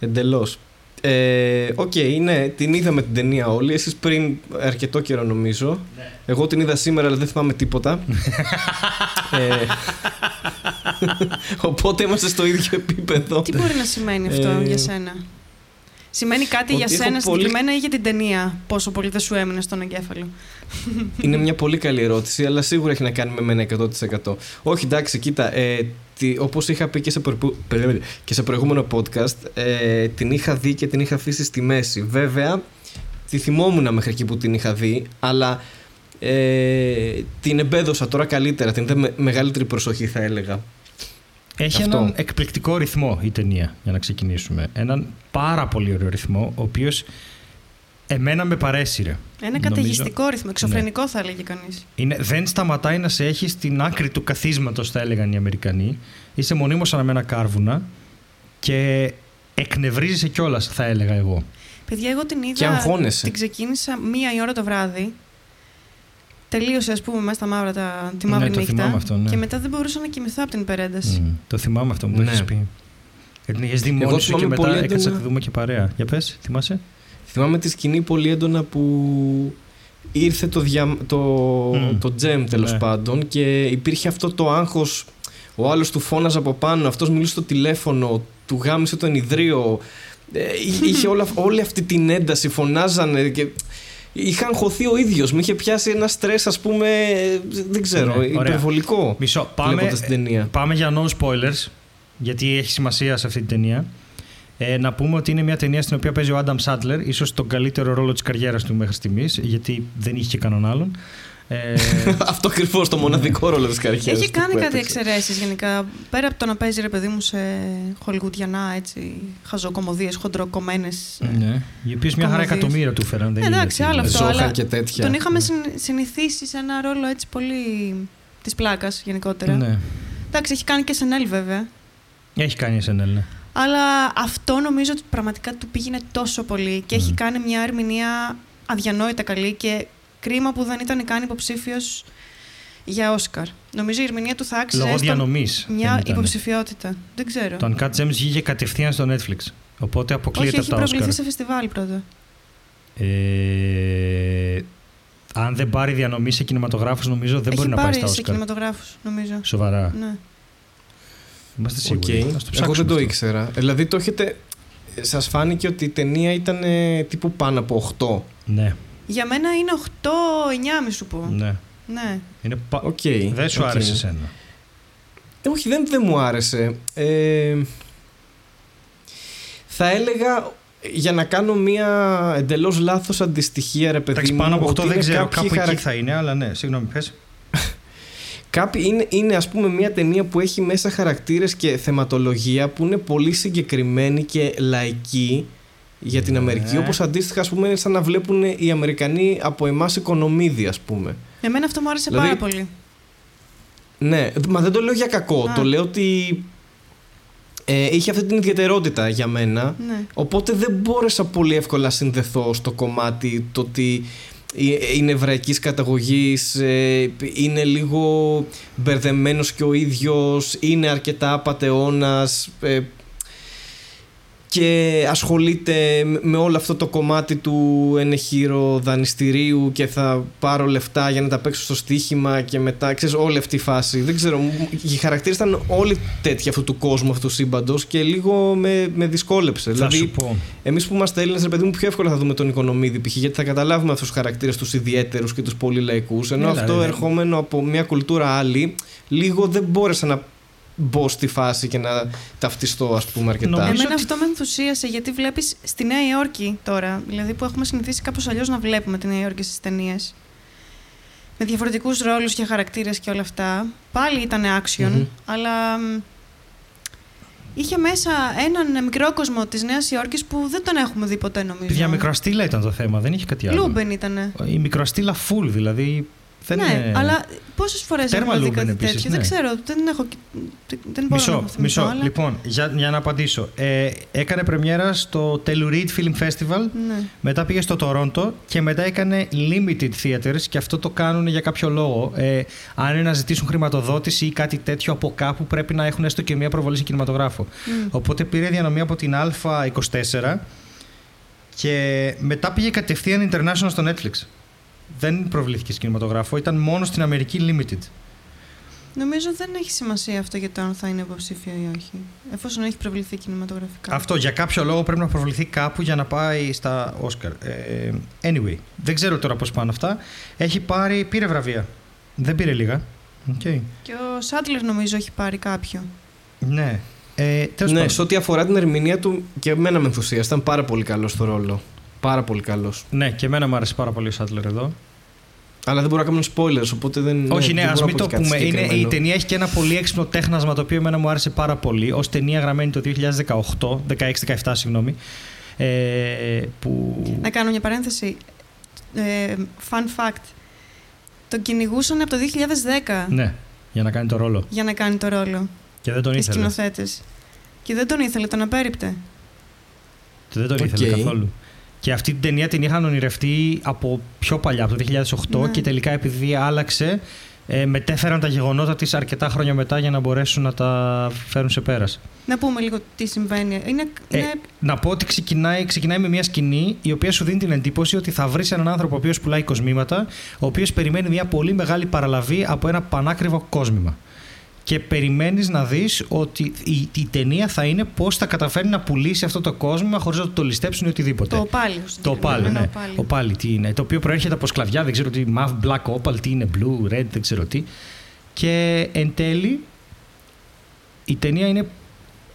Speaker 1: Εντελώς. Ε, Οκ, ναι, την είδαμε την ταινία όλοι. Εσείς πριν αρκετό καιρό νομίζω. Εγώ την είδα σήμερα, αλλά δεν θυμάμαι τίποτα. *laughs* ε, *laughs* οπότε είμαστε στο ίδιο επίπεδο.
Speaker 3: Τι μπορεί να σημαίνει αυτό
Speaker 1: Ε,
Speaker 3: για σένα; Σημαίνει κάτι
Speaker 1: ότι
Speaker 3: για
Speaker 1: έχω
Speaker 3: σένα
Speaker 1: πολύ-
Speaker 3: συγκεκριμένα ή για την ταινία, πόσο πολύ δεν σου έμεινε στον εγκέφαλο;
Speaker 1: Είναι μια πολύ καλή ερώτηση, αλλά σίγουρα έχει να κάνει με μένα 100%. Όχι, εντάξει, κοίτα. Ε, τι, όπως είχα πει και σε, προηγου- περίμενε, και σε προηγούμενο podcast, ε, την είχα δει και την είχα αφήσει στη μέση. Βέβαια, τη θυμόμουν μέχρι εκεί που την είχα δει, αλλά ε, την εμπέδωσα τώρα καλύτερα. Την είδα με μεγαλύτερη προσοχή, θα έλεγα.
Speaker 2: Έχει
Speaker 1: Αυτό.
Speaker 2: έναν εκπληκτικό ρυθμό η ταινία, για να ξεκινήσουμε. Έναν πάρα πολύ ωραίο ρυθμό, ο οποίος εμένα με παρέσυρε.
Speaker 3: Ένα
Speaker 2: Νομίζω-
Speaker 3: καταιγιστικό ρυθμό, εξωφρενικό θα έλεγε κανείς.
Speaker 2: Είναι, δεν σταματάει να σε έχει στην άκρη του καθίσματος, θα έλεγαν οι Αμερικανοί. Είσαι μονίμως αναμένα κάρβουνα και εκνευρίζεσαι κιόλας, θα έλεγα εγώ.
Speaker 3: Παιδιά, εγώ την είδα.
Speaker 1: Και αγχώνεσαι.
Speaker 3: Την ξεκίνησα μία η ώρα το βράδυ. Τελείωσε, ας πούμε, μέσα στα μαύρα τα, τη
Speaker 2: Ναι,
Speaker 3: μαύρη
Speaker 2: το
Speaker 3: νύχτα.
Speaker 2: θυμάμαι αυτό, ναι.
Speaker 3: Και μετά δεν μπορούσα να κοιμηθώ από την υπερένταση.
Speaker 2: Μμ, το θυμάμαι αυτό που το
Speaker 1: Ναι.
Speaker 2: έχεις πει. Γιατί την έχεις δει
Speaker 1: Εγώ
Speaker 2: μόνη σου και
Speaker 1: θυμάμαι
Speaker 2: μετά
Speaker 1: πολύ
Speaker 2: έκατσα να
Speaker 1: έντονα-
Speaker 2: τη δούμε και παρέα. Για πες, θυμάσαι;
Speaker 1: Θυμάμαι τη σκηνή πολύ έντονα που ήρθε το, δια... το...
Speaker 2: Μμ.
Speaker 1: το τζεμ τέλος
Speaker 2: Ναι.
Speaker 1: πάντων και υπήρχε αυτό το άγχος ο άλλος του φώναζε από πάνω, αυτός μιλούσε στο τηλέφωνο, του γάμισε το ενιδρίο ε, εί- είχε όλα, όλη αυτή την ένταση, φωνάζανε και είχα αγχωθεί ο ίδιος, με είχε πιάσει ένα στρες ας πούμε, ε, δεν ξέρω,
Speaker 2: Ναι, ωραία.
Speaker 1: υπερβολικό
Speaker 2: Μισό. Πάμε,
Speaker 1: βλέποντας την ταινία.
Speaker 2: πάμε για no spoilers, γιατί έχει σημασία σε αυτή την ταινία. Ε, να πούμε ότι είναι μια ταινία στην οποία παίζει ο Άνταμ Σάντλερ, ίσως τον καλύτερο ρόλο της καριέρας του μέχρι στιγμής, γιατί δεν είχε και κανέναν άλλον. Ε, *laughs*
Speaker 1: Αυτό ακριβώς το μοναδικό ρόλο της καριέρας
Speaker 3: Έχει
Speaker 1: του
Speaker 3: κάνει
Speaker 1: που
Speaker 3: κάτι
Speaker 1: έπαιξε.
Speaker 3: εξαιρέσεις γενικά. Πέρα από το να παίζει ρε παιδί μου σε χολιγουδιανά έτσι, χαζοκομωδίες, χοντροκομμένες.
Speaker 2: ναι, οι οποίε μια χαρά
Speaker 3: Κομμωδίες.
Speaker 2: εκατομμύρια του φέραν. δεν είναι
Speaker 3: Εντάξει,
Speaker 2: ότι-
Speaker 3: άλλο αυτό.
Speaker 1: Ζόχαν
Speaker 3: αλλά
Speaker 1: και τέτοια.
Speaker 3: Τον είχαμε συν- συνηθίσει σε ένα ρόλο έτσι πολύ της πλάκας γενικότερα.
Speaker 2: Ναι.
Speaker 3: Εντάξει, έχει κάνει και SNL βέβαια.
Speaker 2: Έχει κάνει SNL, ναι.
Speaker 3: Αλλά αυτό νομίζω ότι πραγματικά του πήγαινε τόσο πολύ και έχει
Speaker 2: Μμμ.
Speaker 3: κάνει μια ερμηνεία αδιανόητα καλή και κρίμα που δεν ήταν καν υποψήφιος για Όσκαρ. Νομίζω η ερμηνεία του θα άξιζε
Speaker 2: Λόγω
Speaker 3: έστω
Speaker 2: διανομής.
Speaker 3: μια υποψηφιότητα. Δεν ξέρω.
Speaker 2: Το Uncut Gems βγήκε κατευθείαν στο Netflix. Οπότε
Speaker 3: Όχι,
Speaker 2: αποκλείεται
Speaker 3: έχει
Speaker 2: από τα
Speaker 3: προβληθεί
Speaker 2: Oscar.
Speaker 3: σε φεστιβάλ πρώτα.
Speaker 2: Ε, αν δεν πάρει διανομή σε κινηματογράφους νομίζω δεν
Speaker 3: έχει
Speaker 2: μπορεί να πάει
Speaker 3: πάρει
Speaker 2: στα
Speaker 3: σε
Speaker 2: Oscar.
Speaker 3: κινηματογράφους, νομίζω.
Speaker 2: Σοβαρά.
Speaker 3: Ναι.
Speaker 2: Είμαστε
Speaker 1: Οκ.
Speaker 2: σίγουροι. Ας το
Speaker 1: Εγώ
Speaker 2: ψάξουμε
Speaker 1: δεν το
Speaker 2: αυτό.
Speaker 1: ήξερα. Δηλαδή το έχετε. Σας φάνηκε ότι η ταινία ήταν ε, τύπου πάνω από 8.
Speaker 2: Ναι,
Speaker 3: Για μένα είναι 8-9, μη σου πω.
Speaker 2: ναι.
Speaker 3: Ναι.
Speaker 2: Είναι πα...
Speaker 1: Οκ.
Speaker 2: Δεν σου
Speaker 1: οκ.
Speaker 2: άρεσε εσένα.
Speaker 1: Ε, όχι, δεν, δεν μου άρεσε. Ε, θα έλεγα για να κάνω μια εντελώς λάθος αντιστοιχία, ρε παιδί
Speaker 2: Εντάξει,
Speaker 1: μου.
Speaker 2: πάνω από
Speaker 1: ότι
Speaker 2: αυτό δεν
Speaker 1: είναι
Speaker 2: ξέρω.
Speaker 1: κάποιοι
Speaker 2: Κάπου
Speaker 1: χαρακ-
Speaker 2: εκεί θα είναι, αλλά ναι, συγγνώμη, πες. *laughs*
Speaker 1: Κάποιοι είναι, είναι ας πούμε μια ταινία που έχει μέσα χαρακτήρες και θεματολογία που είναι πολύ συγκεκριμένη και λαϊκή για την
Speaker 2: Ναι.
Speaker 1: Αμερική όπως αντίστοιχα ας πούμε είναι σαν να βλέπουν οι Αμερικανοί από εμάς οικονομίδη ας πούμε.
Speaker 3: Εμένα αυτό μου άρεσε
Speaker 1: Δηλαδή-
Speaker 3: πάρα πολύ.
Speaker 1: Ναι, μα δεν το λέω για κακό,
Speaker 3: Α.
Speaker 1: το λέω ότι ε, είχε αυτή την ιδιαιτερότητα για μένα
Speaker 3: Ναι.
Speaker 1: Οπότε δεν μπόρεσα πολύ εύκολα να συνδεθώ στο κομμάτι το ότι ε, είναι εβραϊκής καταγωγής, ε, είναι λίγο μπερδεμένος και ο ίδιος, είναι αρκετά απατεώνας ε, και ασχολείται με- με όλο αυτό το κομμάτι του ενεχείρο δανειστηρίου και θα πάρω λεφτά για να τα παίξω στο στοίχημα και μετά, ξέρεις, όλη αυτή η φάση. Δεν ξέρω, μου- οι χαρακτήρες ήταν όλοι τέτοιοι αυτού του κόσμου, αυτού του σύμπαντος και λίγο με, με δυσκόλεψε.
Speaker 2: Θα
Speaker 1: δηλαδή,
Speaker 2: σου πω.
Speaker 1: εμείς που είμαστε Έλληνες, ρε παιδί μου, πιο εύκολα θα δούμε τον οικονομίδη π.χ. γιατί θα καταλάβουμε αυτούς τους χαρακτήρες, τους ιδιαίτερους και τους πολύ λαϊκού. Ενώ
Speaker 2: Έλα,
Speaker 1: αυτό
Speaker 2: ρε.
Speaker 1: ερχόμενο από μια κουλτούρα άλλη, λίγο δεν μπόρεσα να μπω στη φάση και να ταυτιστώ, ας πούμε, αρκετά.
Speaker 2: Νομίζω
Speaker 3: Εμένα
Speaker 2: ότι-
Speaker 3: αυτό με ενθουσίασε γιατί βλέπεις στη Νέα Υόρκη τώρα, δηλαδή που έχουμε συνηθίσει κάπως αλλιώς να βλέπουμε τη Νέα Υόρκη στις ταινίες. Με διαφορετικούς ρόλους και χαρακτήρες και όλα αυτά. Πάλι ήταν action,
Speaker 1: Μμμ.
Speaker 3: αλλά μ, είχε μέσα έναν μικρό κόσμο της Νέας Υόρκης που δεν τον έχουμε δει ποτέ νομίζω.
Speaker 2: Παιδιά, μικροαστίλα ήταν το θέμα, δεν είχε κάτι άλλο.
Speaker 3: Λούμπεν ήτανε.
Speaker 2: Η μικροαστίλα full, δηλαδή. Δεν
Speaker 3: ναι,
Speaker 2: είναι...
Speaker 3: αλλά πόσες φορές
Speaker 2: Τέρμα
Speaker 3: έχουμε δει
Speaker 2: Λούμπεν
Speaker 3: κάτι
Speaker 2: επίσης,
Speaker 3: τέτοιο.
Speaker 2: ναι.
Speaker 3: Δεν ξέρω, δεν έχω. Δεν μπορώ να
Speaker 2: Μισό,
Speaker 3: το θυμηθώ,
Speaker 2: μισό.
Speaker 3: αλλά-
Speaker 2: Λοιπόν, για, για να απαντήσω. Ε, έκανε πρεμιέρα στο Telluride Film Festival,
Speaker 3: Ναι.
Speaker 2: μετά πήγε στο Toronto και μετά έκανε limited theaters και αυτό το κάνουν για κάποιο λόγο. Ε, αν είναι να ζητήσουν χρηματοδότηση ή κάτι τέτοιο από κάπου, πρέπει να έχουν έστω και μια προβολή σε κινηματογράφο.
Speaker 3: Μμ.
Speaker 2: Οπότε πήρε διανομή από την Α24 και μετά πήγε κατευθείαν international στο Netflix. Δεν προβλήθηκε σε κινηματογράφο, ήταν μόνο στην Αμερική limited.
Speaker 3: Νομίζω δεν έχει σημασία αυτό για το αν θα είναι υποψήφιο ή όχι. Εφόσον έχει προβληθεί κινηματογραφικά.
Speaker 2: Αυτό για κάποιο λόγο πρέπει να προβληθεί κάπου για να πάει στα Όσκαρ. Ε, anyway, δεν ξέρω τώρα πώς πάνε αυτά. Έχει πάρει, πήρε βραβεία. Δεν πήρε λίγα. Okay.
Speaker 3: Και ο Σάτλερ νομίζω έχει πάρει κάποιο.
Speaker 2: Ναι. Ε, τέλος
Speaker 1: ναι,
Speaker 2: πάντων.
Speaker 1: σε ό,τι αφορά την ερμηνεία του, και εμένα με ενθουσίασε. Ήταν πάρα πολύ καλό στο ρόλο. Πάρα πολύ καλός.
Speaker 2: ναι, και εμένα μου άρεσε πάρα πολύ ο Σάτλερ εδώ.
Speaker 1: Αλλά δεν μπορώ να κάνω spoilers, οπότε δεν.
Speaker 2: Όχι, ναι,
Speaker 1: δεν
Speaker 2: α
Speaker 1: μπορώ να
Speaker 2: μην
Speaker 1: πω
Speaker 2: το
Speaker 1: και κάτι
Speaker 2: πούμε. Είναι, η
Speaker 1: συγκεκριμένο.
Speaker 2: ταινία έχει και ένα πολύ έξυπνο τέχνασμα το οποίο εμένα μου άρεσε πάρα πολύ. Ως ταινία γραμμένη το 2018, 16-17, συγγνώμη. Ε, που...
Speaker 3: Να κάνω μια παρένθεση. Ε, fun fact. Τον κυνηγούσαν από το 2010
Speaker 2: Ναι, για να κάνει το ρόλο.
Speaker 3: για να κάνει το ρόλο.
Speaker 2: Και δεν τον
Speaker 3: Οι
Speaker 2: ήθελες.
Speaker 3: σκηνοθέτες. Και δεν τον ήθελε, τον απέρριπτε.
Speaker 2: Δεν τον ήθελε
Speaker 1: Οκ.
Speaker 2: καθόλου. Και αυτή την ταινία την είχαν ονειρευτεί από πιο παλιά, από το 2008
Speaker 3: Ναι.
Speaker 2: και τελικά επειδή άλλαξε, ε, μετέφεραν τα γεγονότα της αρκετά χρόνια μετά για να μπορέσουν να τα φέρουν σε πέρας.
Speaker 3: Να πούμε λίγο τι συμβαίνει. Είναι,
Speaker 2: Ε,
Speaker 3: είναι
Speaker 2: να πω ότι ξεκινάει, ξεκινάει με μια σκηνή η οποία σου δίνει την εντύπωση ότι θα βρεις έναν άνθρωπο ο οποίος πουλάει κοσμήματα, ο οποίος περιμένει μια πολύ μεγάλη παραλαβή από ένα πανάκριβο κόσμημα. Και περιμένεις να δεις ότι η, η ταινία θα είναι πώς θα καταφέρει να πουλήσει αυτό το κόσμημα χωρίς να το ληστέψουν ή οτιδήποτε.
Speaker 3: το οπάλιο.
Speaker 2: Το πάλι, ναι.
Speaker 3: οπάλιο.
Speaker 2: Ο πάλι τι είναι. Το οποίο προέρχεται από σκλαβιά, δεν ξέρω τι. Mav, black, opal, τι είναι, blue, red, δεν ξέρω τι. Και εν τέλει η ταινία είναι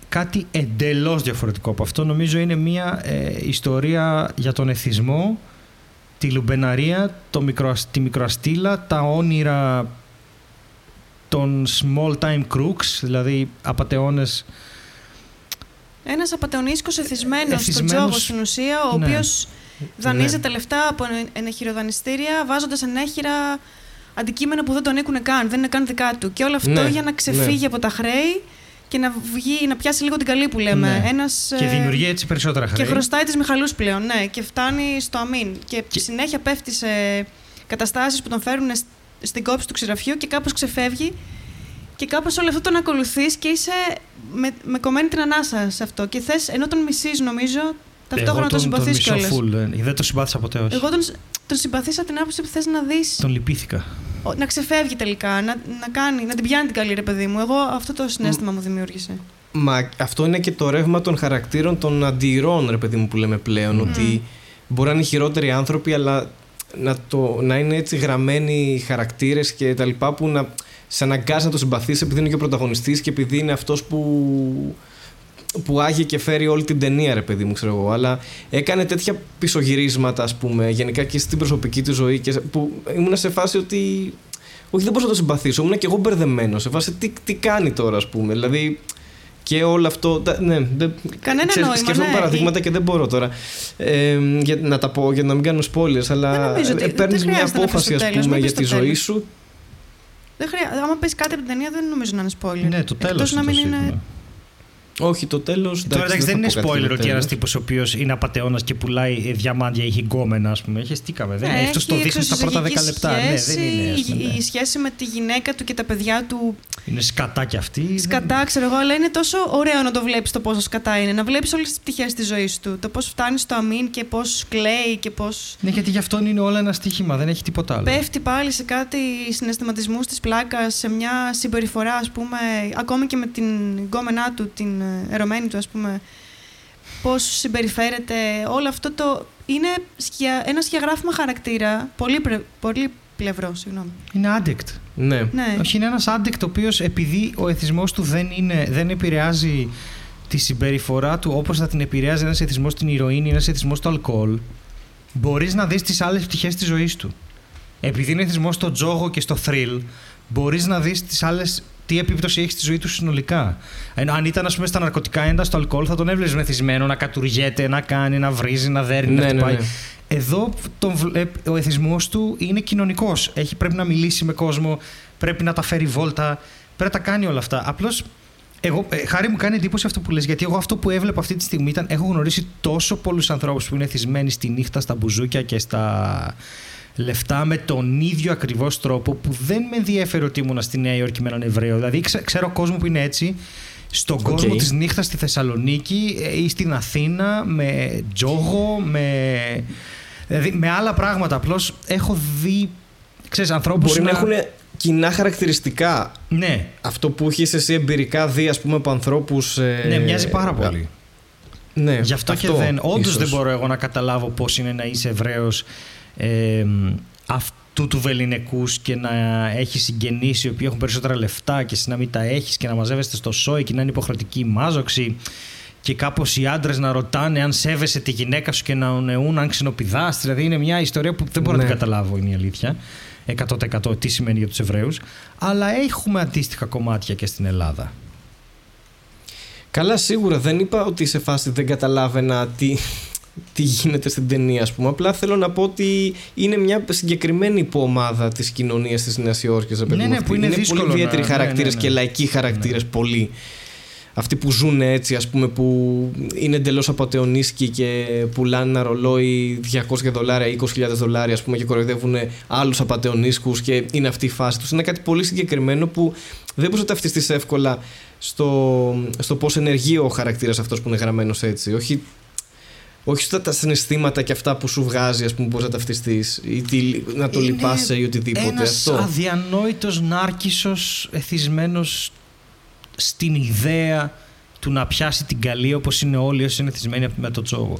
Speaker 2: κάτι εντελώς διαφορετικό από αυτό. Νομίζω είναι μια ε, ιστορία για τον εθισμό, τη λουμπεναρία, το μικρο, τη μικροαστήλα, τα όνειρα των small time crooks, δηλαδή απατεώνες
Speaker 3: Ένας απαταιωνίσκος εθισμένος στον
Speaker 2: Εθισμένος,
Speaker 3: τζόγο στην ουσία, ο
Speaker 2: ναι.
Speaker 3: οποίος δανείζεται λεφτά από ene- ενεχειροδανιστήρια, βάζοντας ενέχειρα αντικείμενα που δεν τον ανήκουν καν, δεν είναι καν δικά του. Και όλο αυτό
Speaker 1: Ναι,
Speaker 3: για να ξεφύγει
Speaker 1: ναι.
Speaker 3: από τα χρέη και να, βγει, να πιάσει λίγο την καλή που λέμε.
Speaker 2: Ναι.
Speaker 3: Ένας,
Speaker 2: και
Speaker 3: ε,
Speaker 2: δημιουργεί έτσι περισσότερα χρέη.
Speaker 3: Και χρωστάει τι Μιχαλούς πλέον, ναι, και φτάνει στο αμήν. Και,
Speaker 2: Και-
Speaker 3: συνέχεια πέφτει σε καταστάσεις που τον φέρουν σ- στην κόψη του ξηραφιού και κάπως ξεφεύγει. Και κάπως όλο αυτό τον ακολουθείς και είσαι με, με κομμένη την ανάσα σε αυτό. Και θες, ενώ τον μισείς, νομίζω, ταυτόχρονα τον συμπαθείς
Speaker 2: μισώ
Speaker 3: κιόλας.
Speaker 2: full, ε, δεν το συμπάθησα ποτέ όχι.
Speaker 3: Εγώ τον, τον συμπαθήσα από την άποψη που θες να δεις.
Speaker 2: Τον λυπήθηκα.
Speaker 3: Να ξεφεύγει τελικά, να, να, κάνει, να την πιάνει την καλή ρε παιδί μου. Εγώ αυτό το συνέστημα μου δημιούργησε.
Speaker 1: Μα αυτό είναι και το ρεύμα των χαρακτήρων των αντιρών, ρε παιδί μου, που λέμε πλέον. Ότι μπορεί να είναι χειρότεροι άνθρωποι, αλλά να, το, να είναι έτσι γραμμένοι οι χαρακτήρες και τα λοιπά που να σε αναγκάζει να το συμπαθείς επειδή είναι και ο πρωταγωνιστής και επειδή είναι αυτός που που άγει και φέρει όλη την ταινία, ρε παιδί μου, ξέρω εγώ. Αλλά έκανε τέτοια πισωγυρίσματα, ας πούμε, γενικά και στην προσωπική του ζωή. Και, που ήμουν σε φάση ότι. Όχι, δεν μπορούσα να το συμπαθήσω. Ήμουν και εγώ μπερδεμένος. Σε φάση τι, τι κάνει τώρα, ας πούμε. Δηλαδή, και όλο αυτό. Ναι, δεν,
Speaker 3: Κανένα ξέρεις, νόημα.
Speaker 1: Σκέφτομαι
Speaker 3: ναι.
Speaker 1: παραδείγματα και δεν μπορώ τώρα ε, για, να τα πω για να μην κάνω spoilers. Αλλά παίρνεις μια απόφαση, ας πούμε, για τη ζωή σου.
Speaker 3: Δεν χρειάζεται. Άμα πεις κάτι από την ταινία, δεν νομίζω να είναι spoiler.
Speaker 2: Ναι, το τέλος.
Speaker 3: να μην είναι.
Speaker 1: Όχι, το τέλος.
Speaker 2: Τώρα εντάξει, δεν είναι spoiler ότι ένα τύπος ο οποίος είναι απαταιώνας και πουλάει διαμάντια ή γκόμενα, ας πούμε. Χεστήκαμε. Δεν
Speaker 3: ναι,
Speaker 2: αυτός το δείχνει στα πρώτα 10 λεπτά.
Speaker 3: ναι, δεν είναι, ναι. Η σχέση με τη γυναίκα του και τα παιδιά του.
Speaker 2: Είναι σκατά κι αυτή.
Speaker 3: Σκατά, ξέρω εγώ, αλλά είναι τόσο ωραίο να το βλέπεις το πόσο σκατά είναι. Να βλέπεις όλες τις πτυχές της ζωής του. Το πώς φτάνει στο αμήν και πώς κλαίει και πώ.
Speaker 2: Ναι, γιατί γι' αυτό είναι όλα ένα στοίχημα, δεν έχει τίποτα άλλο.
Speaker 3: Πέφτει πάλι σε κάτι συναισθηματισμούς της πλάκας, σε μια συμπεριφορά, ας πούμε, ακόμη και με την γκόμενά του, την ερωμένη του, ας πούμε, πώς συμπεριφέρεται, όλο αυτό το... Είναι ένα σχεδιαγράφημα χαρακτήρα, πολύ, πολύ πλευρό, συγγνώμη.
Speaker 2: Είναι addict.
Speaker 1: Ναι.
Speaker 3: ναι.
Speaker 2: Όχι, είναι ένας addict ο οποίος επειδή ο εθισμός του δεν, είναι, δεν επηρεάζει τη συμπεριφορά του όπως θα την επηρεάζει ένας εθισμός στην ηρωίνη, ένας εθισμός στο αλκοόλ, μπορείς να δεις τις άλλες πτυχές της ζωής του. Επειδή είναι εθισμός στο τζόγο και στο thrill, μπορείς να δεις τις άλλες τι επίπτωση έχει στη ζωή του συνολικά. Ενώ αν ήταν, ας πούμε, στα ναρκωτικά έντα, στο αλκοόλ, θα τον έβλεπες μεθυσμένο να κατουργέται, να κάνει, να βρίζει, να δέρνει,
Speaker 1: ναι,
Speaker 2: να χτυπάει.
Speaker 1: Ναι, ναι.
Speaker 2: Εδώ τον, ο εθισμός του είναι κοινωνικός. Πρέπει να μιλήσει με κόσμο, πρέπει να τα φέρει βόλτα, πρέπει να τα κάνει όλα αυτά. Απλώς εγώ, ε, χάρη μου κάνει εντύπωση αυτό που λες, γιατί εγώ αυτό που έβλεπα αυτή τη στιγμή ήταν έχω γνωρίσει τόσο πολλούς ανθρώπους που είναι θυσμένοι στη νύχτα, στα μπουζούκια και στα, λεφτά με τον ίδιο ακριβώς τρόπο που δεν με ενδιαφέρει ότι ήμουν στη Νέα Υόρκη με έναν Εβραίο. Δηλαδή, ξέρω κόσμο που είναι έτσι. Στον okay. κόσμο της νύχτας στη Θεσσαλονίκη ε, ή στην Αθήνα με τζόγο, με, δηλαδή, με άλλα πράγματα. Απλώς έχω δει ξέρεις, ανθρώπους
Speaker 1: Μπορεί να,
Speaker 2: να
Speaker 1: έχουν κοινά χαρακτηριστικά.
Speaker 2: Ναι.
Speaker 1: Αυτό που έχει εσύ εμπειρικά δει, ας πούμε, από ανθρώπους.
Speaker 2: Ε... Ναι, μοιάζει πάρα πολύ.
Speaker 1: Ναι,
Speaker 2: Γι' αυτό, αυτό και δεν. Όντως δεν μπορώ εγώ να καταλάβω πώς είναι να είσαι Εβραίος ε, αυτού του βεληνικούς και να έχεις συγγενείς οι οποίοι έχουν περισσότερα λεφτά και εσύ να μην τα έχεις και να μαζεύεστε στο σόι και να είναι υποχρεωτική μάζοξη και κάπως οι άντρες να ρωτάνε αν σέβεσαι τη γυναίκα σου και να ονεούν αν ξενοπηδάς. Δηλαδή είναι μια ιστορία που δεν μπορώ ναι. να την ναι. καταλάβω είναι η αλήθεια. 100% τι σημαίνει για τους Εβραίους. Αλλά έχουμε αντίστοιχα κομμάτια και στην Ελλάδα.
Speaker 1: Καλά, σίγουρα δεν είπα ότι σε φάση δεν καταλάβαινα τι, τι γίνεται στην ταινία, ας πούμε. Απλά θέλω να πω ότι είναι μια συγκεκριμένη υποομάδα της κοινωνίας της Νέας Υόρκης.
Speaker 2: Ναι, ναι, που είναι,
Speaker 1: είναι πολύ ιδιαίτεροι
Speaker 2: ναι,
Speaker 1: χαρακτήρες
Speaker 2: ναι, ναι,
Speaker 1: και λαϊκοί χαρακτήρες πολύ. Αυτοί που ζουν έτσι, ας πούμε, που είναι εντελώς απαταιωνίσκοι και πουλάνε ένα ρολόι 200 δολάρια, 20.000 δολάρια, ας πούμε, και κοροϊδεύουν άλλους απαταιωνίσκους και είναι αυτή η φάση τους. Είναι κάτι πολύ συγκεκριμένο που δεν μπορείς να ταυτιστείς εύκολα στο, στο πώς ενεργεί ο χαρακτήρας αυτός που είναι γραμμένος έτσι. Όχι όχι στα τα συναισθήματα και αυτά που σου βγάζει, ας πούμε, μπορείς να ταυτιστείς ή να το λυπάσαι ή οτιδήποτε.
Speaker 2: Ένας αυτό. αδιανόητος νάρκισος εθισμένος στην ιδέα του να πιάσει την καλή όπως είναι όλοι όσοι είναι εθισμένοι με το τσόγο.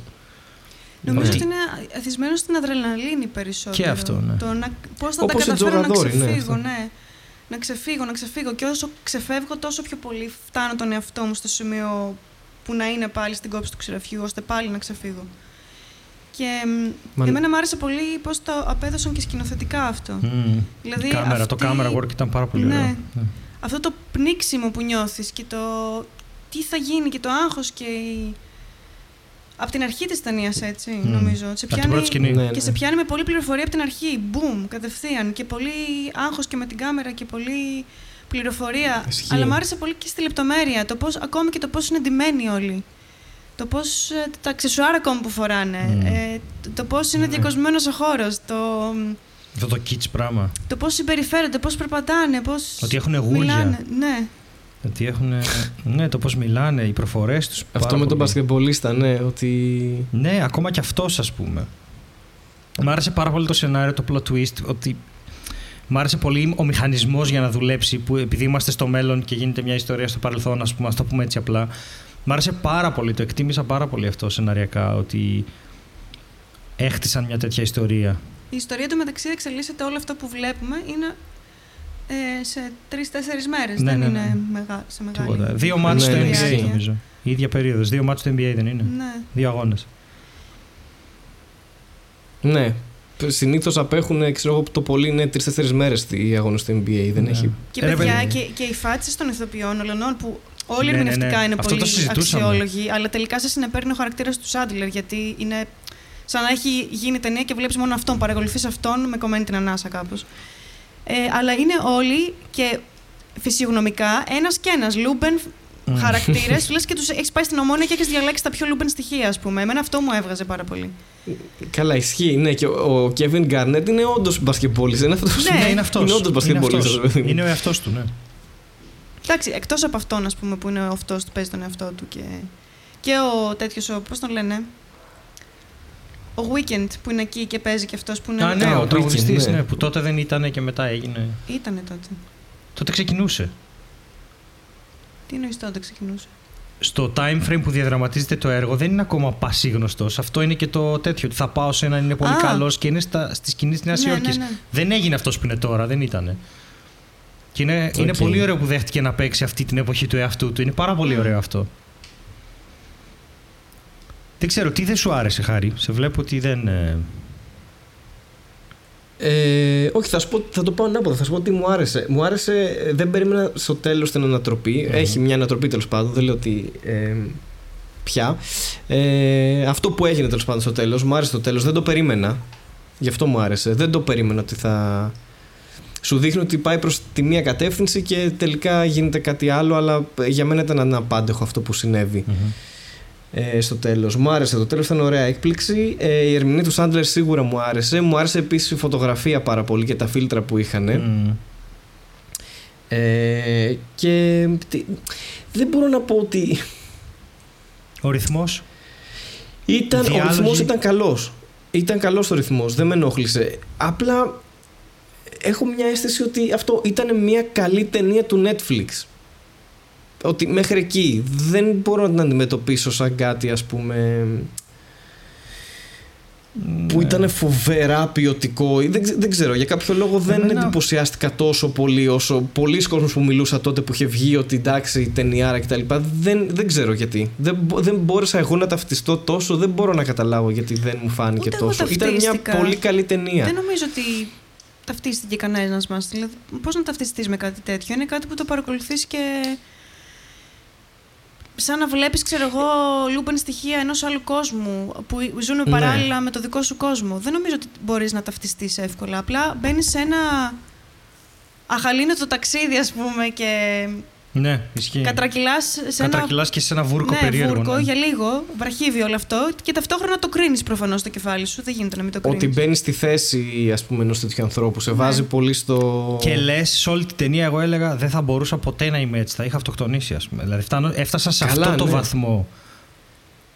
Speaker 3: Νομίζω ότι είναι εθισμένος στην αδρεναλίνη περισσότερο.
Speaker 2: Και αυτό, ναι.
Speaker 3: Το να, πώς θα Όπως τα καταφέρω να ναι, ξεφύγω, ναι, ναι. Να ξεφύγω, να ξεφύγω. Και όσο ξεφεύγω, τόσο πιο πολύ φτάνω τον εαυτό μου στο σημείο που να είναι πάλι στην κόψη του ξηραφιού, ώστε πάλι να ξεφύγω. Και Μα... εμένα μου άρεσε πολύ πώς το απέδωσαν και σκηνοθετικά αυτό.
Speaker 2: Mm. Δηλαδή, κάμερα, αυτή... Το camera work ήταν πάρα πολύ
Speaker 3: ναι.
Speaker 2: ωραίο. Ναι.
Speaker 3: Αυτό το πνίξιμο που νιώθεις και το τι θα γίνει και το άγχος και η... Από την αρχή της ταινίας έτσι, mm. νομίζω. Σε πιάνει...
Speaker 2: Ναι, ναι.
Speaker 3: Και σε πιάνει με πολλή πληροφορία από την αρχή. Μπούμ, κατευθείαν. Και πολύ άγχος και με την κάμερα και πολύ πληροφορία.
Speaker 1: Ισχύει.
Speaker 3: Αλλά μου άρεσε πολύ και στη λεπτομέρεια. Το πώς, ακόμη και το πώς είναι ντυμένοι όλοι. Το πώς. Ε, τα αξεσουάρα ακόμη που φοράνε.
Speaker 2: Mm.
Speaker 3: Ε, το πώς είναι mm. διακοσμένο ο χώρος. Το,
Speaker 2: αυτό το kitsch πράγμα.
Speaker 3: Το πώς συμπεριφέρονται, πώς περπατάνε, πώς.
Speaker 2: Ότι έχουν γούλια.
Speaker 3: Ναι.
Speaker 2: Ότι έχουν. ναι, το πώς μιλάνε, οι προφορές τους.
Speaker 1: Αυτό με τον πασκευολίστα, ναι. Ότι...
Speaker 2: Ναι, ακόμα και αυτός, ας πούμε. Μ' άρεσε πάρα πολύ το σενάριο, το plot twist, ότι Μ' άρεσε πολύ ο μηχανισμός για να δουλέψει, που επειδή είμαστε στο μέλλον και γίνεται μια ιστορία στο παρελθόν, ας πούμε, το πούμε έτσι απλά. Μ' άρεσε πάρα πολύ, το εκτίμησα πάρα πολύ αυτό σεναριακά, ότι έχτισαν μια τέτοια ιστορία.
Speaker 3: Η ιστορία του μεταξύ εξελίσσεται όλο αυτό που βλέπουμε είναι Ε, σε τρει-τέσσερι μέρες.
Speaker 2: Ναι,
Speaker 3: δεν
Speaker 2: ναι, ναι.
Speaker 3: είναι μεγα... σε μεγάλη.
Speaker 2: Τίποτα. Δύο μάτς στο
Speaker 1: Ναι,
Speaker 2: NBA
Speaker 1: ισχύει.
Speaker 2: νομίζω. Η ίδια περίοδος. Δύο μάτς στο NBA δεν είναι.
Speaker 3: Ναι.
Speaker 2: Δύο αγώνες.
Speaker 1: Ναι. Συνήθως απέχουν, ξέρω εγώ, το πολύ είναι τρεις-τέσσερις μέρες οι αγώνες του NBA. Δεν
Speaker 2: Ναι.
Speaker 1: έχει.
Speaker 3: Και
Speaker 2: Ε, ρε,
Speaker 3: παιδιά,
Speaker 2: παιδί.
Speaker 3: και, και οι φάτσες των ηθοποιών όλων που όλοι
Speaker 2: Ναι, ναι,
Speaker 3: ερμηνευτικά
Speaker 2: ναι.
Speaker 3: είναι
Speaker 2: Αυτό
Speaker 3: πολύ
Speaker 2: το συζητούσαμε.
Speaker 3: αξιόλογοι, αλλά τελικά σε συνεπαίρνει ο χαρακτήρας του Σάντλερ γιατί είναι σαν να έχει γίνει ταινία και βλέπεις μόνο αυτόν, παρακολουθείς αυτόν με κομμένη την ανάσα κάπως. Ε, αλλά είναι όλοι και φυσιογνωμικά ένας και ένας. Λούμπεν
Speaker 2: Μμ.
Speaker 3: χαρακτήρες, *laughs* λες και τους έχεις πάει στην Ομόνοια και έχεις διαλέξει τα πιο Λούμπεν στοιχεία, ας πούμε. Εμένα αυτό μου έβγαζε πάρα πολύ.
Speaker 1: Καλά, ισχύει. Ναι, και ο ο Kevin Garnett είναι όντως μπασκετμπόλη. Είναι αυτός.
Speaker 3: Ναι.
Speaker 2: Ναι, είναι αυτός.
Speaker 1: Είναι όντως μπασκετμπολίστας,
Speaker 2: αυτός.
Speaker 1: ρε παιδί μου.
Speaker 2: Είναι ο εαυτός του, ναι.
Speaker 3: Εντάξει, εκτός από αυτόν, ας πούμε, που είναι αυτός που παίζει τον εαυτό του και. Και ο τέτοιος, πώς τον λένε. Ο Weekend που είναι εκεί και παίζει και αυτός που είναι.
Speaker 2: Α, ναι,
Speaker 1: Α,
Speaker 2: ο
Speaker 1: ο
Speaker 2: τραγουδιστής,
Speaker 1: Weeknd, ναι.
Speaker 2: ναι, που τότε δεν ήταν και μετά έγινε.
Speaker 3: Ήτανε τότε.
Speaker 2: Τότε ξεκινούσε.
Speaker 3: Τι εννοείς τότε ξεκινούσε;
Speaker 2: Στο time frame που διαδραματίζεται το έργο δεν είναι ακόμα πασίγνωστος. Αυτό είναι και το τέτοιο. Ότι θα πάω σε έναν είναι πολύ
Speaker 3: Α.
Speaker 2: καλός και είναι στα, στη σκηνή της Νέας
Speaker 3: Ναι,
Speaker 2: Υόρκης.
Speaker 3: ναι, ναι.
Speaker 2: Δεν έγινε αυτός που είναι τώρα, δεν ήταν. Και είναι, είναι
Speaker 1: Οκ.
Speaker 2: πολύ ωραίο που δέχτηκε να παίξει αυτή την εποχή του εαυτού του. Είναι πάρα πολύ
Speaker 3: Mm.
Speaker 2: ωραίο αυτό. Δεν ξέρω, τι δεν σου άρεσε, Χάρη; Σε βλέπω ότι δεν. ε,
Speaker 1: Ε, όχι, θα, σου πω, θα το πάω ανάποδα. Θα σου πω τι μου άρεσε. Μου άρεσε, ε, δεν περίμενα στο τέλος την ανατροπή.
Speaker 2: Μμμ.
Speaker 1: Έχει μια ανατροπή τέλος πάντων, δεν λέω ότι. Ε, πια. Ε, αυτό που έγινε τέλος πάντων στο τέλος, μου άρεσε το τέλος. Δεν το περίμενα. Γι' αυτό μου άρεσε. Δεν το περίμενα ότι θα. Σου δείχνει ότι πάει προς τη μία κατεύθυνση και τελικά γίνεται κάτι άλλο, αλλά για μένα ήταν αναπάντεχο αυτό που συνέβη ε, στο τέλος. Μου άρεσε το τέλος, ήταν ωραία έκπληξη. Ε, η ερμηνεία του Σάντλερ σίγουρα μου άρεσε. Μου άρεσε επίσης η φωτογραφία πάρα πολύ και τα φίλτρα που είχαν.
Speaker 2: Μμ.
Speaker 1: Ε, και τι- δεν μπορώ να πω ότι.
Speaker 2: Ο ρυθμός;
Speaker 1: Ήταν, ο
Speaker 2: Διάλογοι.
Speaker 1: ρυθμός ήταν καλός. Ήταν καλός ο ρυθμός, δεν με ενόχλησε. Απλά έχω μια αίσθηση ότι αυτό ήταν μια καλή ταινία του Netflix. Ότι μέχρι εκεί δεν μπορώ να την αντιμετωπίσω σαν κάτι ας πούμε που
Speaker 2: Ναι.
Speaker 1: ήταν φοβερά ποιοτικό. ή Δεν, ξε- δεν ξέρω, για κάποιο λόγο δεν
Speaker 2: Εμένα-
Speaker 1: εντυπωσιάστηκα τόσο πολύ όσο πολλοί κόσμοι που μιλούσα τότε που είχε βγει ότι εντάξει ταινιάρα κτλ. Δεν, δεν ξέρω γιατί. Δεν, μπο- δεν μπόρεσα εγώ να ταυτιστώ τόσο, δεν μπορώ να καταλάβω γιατί δεν μου φάνηκε
Speaker 3: Ούτε εγώ
Speaker 1: τόσο. Ήταν μια
Speaker 3: ταυτίστηκα.
Speaker 1: πολύ καλή ταινία.
Speaker 3: Δεν νομίζω ότι ταυτίστηκε κανένας μας. Δηλαδή, πώς να ταυτιστείς με κάτι τέτοιο. Είναι κάτι που το παρακολουθείς και. Σαν να βλέπεις, ξέρω εγώ, λούπεν στοιχεία ενός άλλου κόσμου που ζουν
Speaker 1: Ναι.
Speaker 3: παράλληλα με το δικό σου κόσμο. Δεν νομίζω ότι μπορείς να ταυτιστείς εύκολα. Απλά μπαίνεις σε ένα αχαλήνοτο ταξίδι, ας πούμε, και
Speaker 2: Ναι, ισχύει.
Speaker 3: κατρακυλάς σε ένα.
Speaker 2: Κατρακυλάς και σε ένα βούρκο
Speaker 3: ναι,
Speaker 2: περίεργο.
Speaker 3: βούρκο
Speaker 2: ναι.
Speaker 3: για λίγο, βραχύβι όλο αυτό και ταυτόχρονα το κρίνεις προφανώς στο κεφάλι σου. Δεν γίνεται να μην το κρίνεις.
Speaker 1: Ότι μπαίνει στη θέση ας πούμε ενός τέτοιου ανθρώπου. Σε
Speaker 3: Ναι.
Speaker 1: βάζει πολύ στο...
Speaker 2: Και λες, σε όλη την ταινία, εγώ έλεγα δεν θα μπορούσα ποτέ να είμαι έτσι. Θα είχα αυτοκτονήσει, ας πούμε. Δηλαδή, φτάνω, έφτασα σε
Speaker 1: Καλά,
Speaker 2: αυτό το
Speaker 1: ναι.
Speaker 2: βαθμό.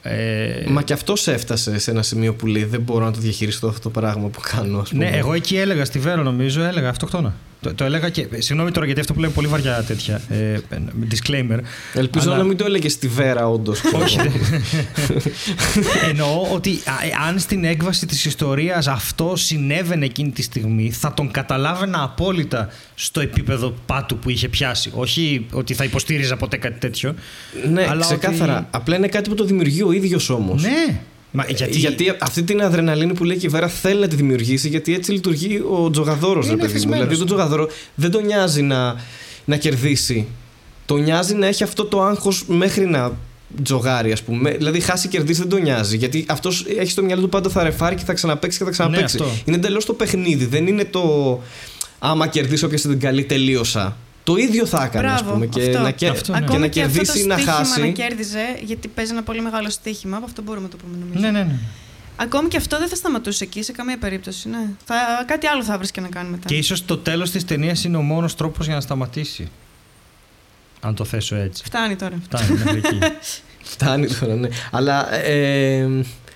Speaker 2: Ε,
Speaker 1: Μα και αυτός έφτασε σε ένα σημείο που λέει δεν μπορώ να το διαχειριστώ αυτό το πράγμα που κάνω ας πούμε.
Speaker 2: ναι, εγώ εκεί έλεγα στη Βέρο, νομίζω, έλεγα αυτοκτόνα. Το, το έλεγα και. Συγγνώμη τώρα γιατί αυτό που λέμε πολύ βαριά τέτοια. Ε, disclaimer.
Speaker 1: Ελπίζω
Speaker 2: αλλά-
Speaker 1: να μην το έλεγε στη Βέρα όντως.
Speaker 2: Όχι. δεν- Εννοώ ότι α, αν στην έκβαση της ιστορίας αυτό συνέβαινε εκείνη τη στιγμή θα τον καταλάβαινα απόλυτα στο επίπεδο πάτου που είχε πιάσει. Όχι ότι θα υποστήριζα ποτέ κάτι τέτοιο.
Speaker 1: Ναι,
Speaker 2: Αλλά
Speaker 1: ξεκάθαρα.
Speaker 2: ότι-
Speaker 1: Απλά είναι κάτι που το δημιουργεί ο ίδιος όμως.
Speaker 2: Ναι. Μα γιατί,
Speaker 1: Γιατί... αυτή την αδρεναλίνη που λέει και η Βέρα θέλει να τη δημιουργήσει, γιατί έτσι λειτουργεί ο Τζογαδόρος, ρε
Speaker 2: Είναι
Speaker 1: παιδί μου.
Speaker 2: εθισμένος.
Speaker 1: Δηλαδή, τον Τζογαδόρο δεν τον νοιάζει να, να κερδίσει. Τον νοιάζει να έχει αυτό το άγχος μέχρι να τζογάρει, ας πούμε. Δηλαδή, χάσει κερδίσει δεν τον νοιάζει. Γιατί αυτός έχει στο μυαλό του πάντα θα ρεφάρει και θα ξαναπέξει και θα ξαναπέξει.
Speaker 2: Ναι, αυτό.
Speaker 1: είναι εντελώς το παιχνίδι. Δεν είναι το άμα κερδίσω όποια την καλή τελείωσα. Το ίδιο θα έκανε, ας
Speaker 3: Μπράβο,
Speaker 1: πούμε. Και
Speaker 3: αυτό.
Speaker 1: να, κε...
Speaker 2: Αυτό, ναι.
Speaker 1: και
Speaker 3: Ακόμη
Speaker 1: να
Speaker 3: και αυτό
Speaker 1: κερδίσει
Speaker 3: το
Speaker 1: ή να
Speaker 3: στοίχημα
Speaker 1: χάσει.
Speaker 3: να κέρδιζε, γιατί παίζει ένα πολύ μεγάλο στοίχημα. Από αυτό μπορούμε να το πούμε νομίζω.
Speaker 2: Ναι, ναι, ναι.
Speaker 3: Ακόμη και αυτό δεν θα σταματούσε εκεί σε καμία περίπτωση. Ναι. Θα, κάτι άλλο θα βρεις και να κάνει μετά.
Speaker 2: Και ίσως το τέλος της ταινίας είναι ο μόνος τρόπος για να σταματήσει. Αν το θέσω έτσι.
Speaker 3: Φτάνει τώρα.
Speaker 2: Φτάνει μέχρι εκεί. *laughs*
Speaker 1: Φτάνει τώρα, ναι. Αλλά ε,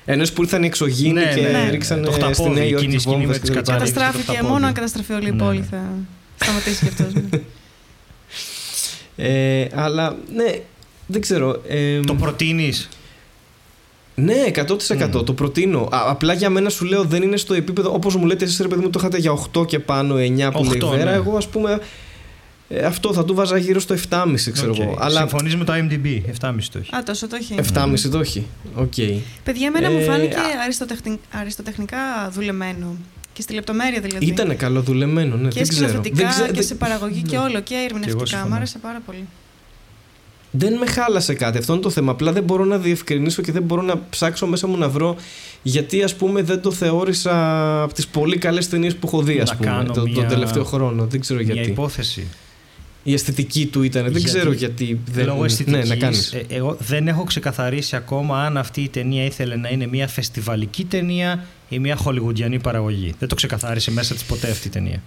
Speaker 1: ενώ που ήρθαν οι εξωγήινοι
Speaker 2: Ναι,
Speaker 1: και
Speaker 2: ναι.
Speaker 1: ρίξανε
Speaker 2: Το χταπόδι,
Speaker 1: στη Νέα Υόρκη
Speaker 2: εκείνη η σκηνή με
Speaker 1: βόμβες
Speaker 2: τις
Speaker 1: και τα λοιπά.
Speaker 2: κατσαρίες.
Speaker 3: Καταστράφηκε
Speaker 2: το
Speaker 3: μόνο
Speaker 2: πόδι.
Speaker 3: αν καταστραφεί όλη η
Speaker 2: Ναι,
Speaker 3: πόλη.
Speaker 2: ναι.
Speaker 3: Θα σταματήσει κι αυτός. *laughs*
Speaker 1: Ε, αλλά ναι, δεν ξέρω. Ε,
Speaker 2: το προτείνεις;
Speaker 1: Ναι, 100% το προτείνω. Α, απλά για μένα σου λέω δεν είναι στο επίπεδο όπως μου λέτε εσείς, ρε παιδί μου, το είχατε για 8 και πάνω, 9 που λέει
Speaker 2: 8,
Speaker 1: Βέρα.
Speaker 2: ναι.
Speaker 1: Εγώ, ας πούμε, ε, αυτό θα του 'βαζα γύρω στο 7,5, ξέρω
Speaker 2: Οκ.
Speaker 1: εγώ. Αλλά
Speaker 2: Συμφωνείς με το IMDb, 7,5 το έχει.
Speaker 3: Α, τόσο το έχει.
Speaker 1: 7,5 το έχει. Οκ.
Speaker 3: Παιδιά, εμένα μου
Speaker 1: Ε,
Speaker 3: φάνηκε
Speaker 1: α-
Speaker 3: αριστοτεχνη- αριστοτεχνικά δουλεμένο. Και στη λεπτομέρεια δηλαδή.
Speaker 1: Ήτανε καλό δουλεμένο, ναι,
Speaker 3: και
Speaker 1: δεν ξέρω.
Speaker 3: σκηνοθετικά
Speaker 1: Δεν ξέ-
Speaker 3: και
Speaker 1: δεν-
Speaker 3: σε παραγωγή και
Speaker 1: ναι.
Speaker 3: όλο. Και ερμηνευτικά. Μ'
Speaker 2: συμφωνώ.
Speaker 3: άρεσε πάρα πολύ.
Speaker 1: Δεν με χάλασε κάτι. Αυτό είναι το θέμα. Απλά δεν μπορώ να διευκρινίσω και δεν μπορώ να ψάξω μέσα μου να βρω γιατί ας πούμε δεν το θεώρησα από τις πολύ καλές ταινίες που έχω δει ας
Speaker 2: Να
Speaker 1: πούμε
Speaker 2: κάνω
Speaker 1: το,
Speaker 2: μια-
Speaker 1: τον τελευταίο χρόνο. Δεν ξέρω
Speaker 2: Μια
Speaker 1: γιατί.
Speaker 2: υπόθεση.
Speaker 1: Η αισθητική του ήταν. Δεν
Speaker 2: Γιατί-
Speaker 1: ξέρω γιατί δεν...
Speaker 2: Λόγω αισθητικής,
Speaker 1: Ναι, να κάνεις.
Speaker 2: ε, εγώ δεν έχω ξεκαθαρίσει ακόμα αν αυτή η ταινία ήθελε να είναι μια φεστιβαλική ταινία ή μια χολιγουντιανή παραγωγή. Δεν το ξεκαθάρισε μέσα της ποτέ αυτή η ταινία.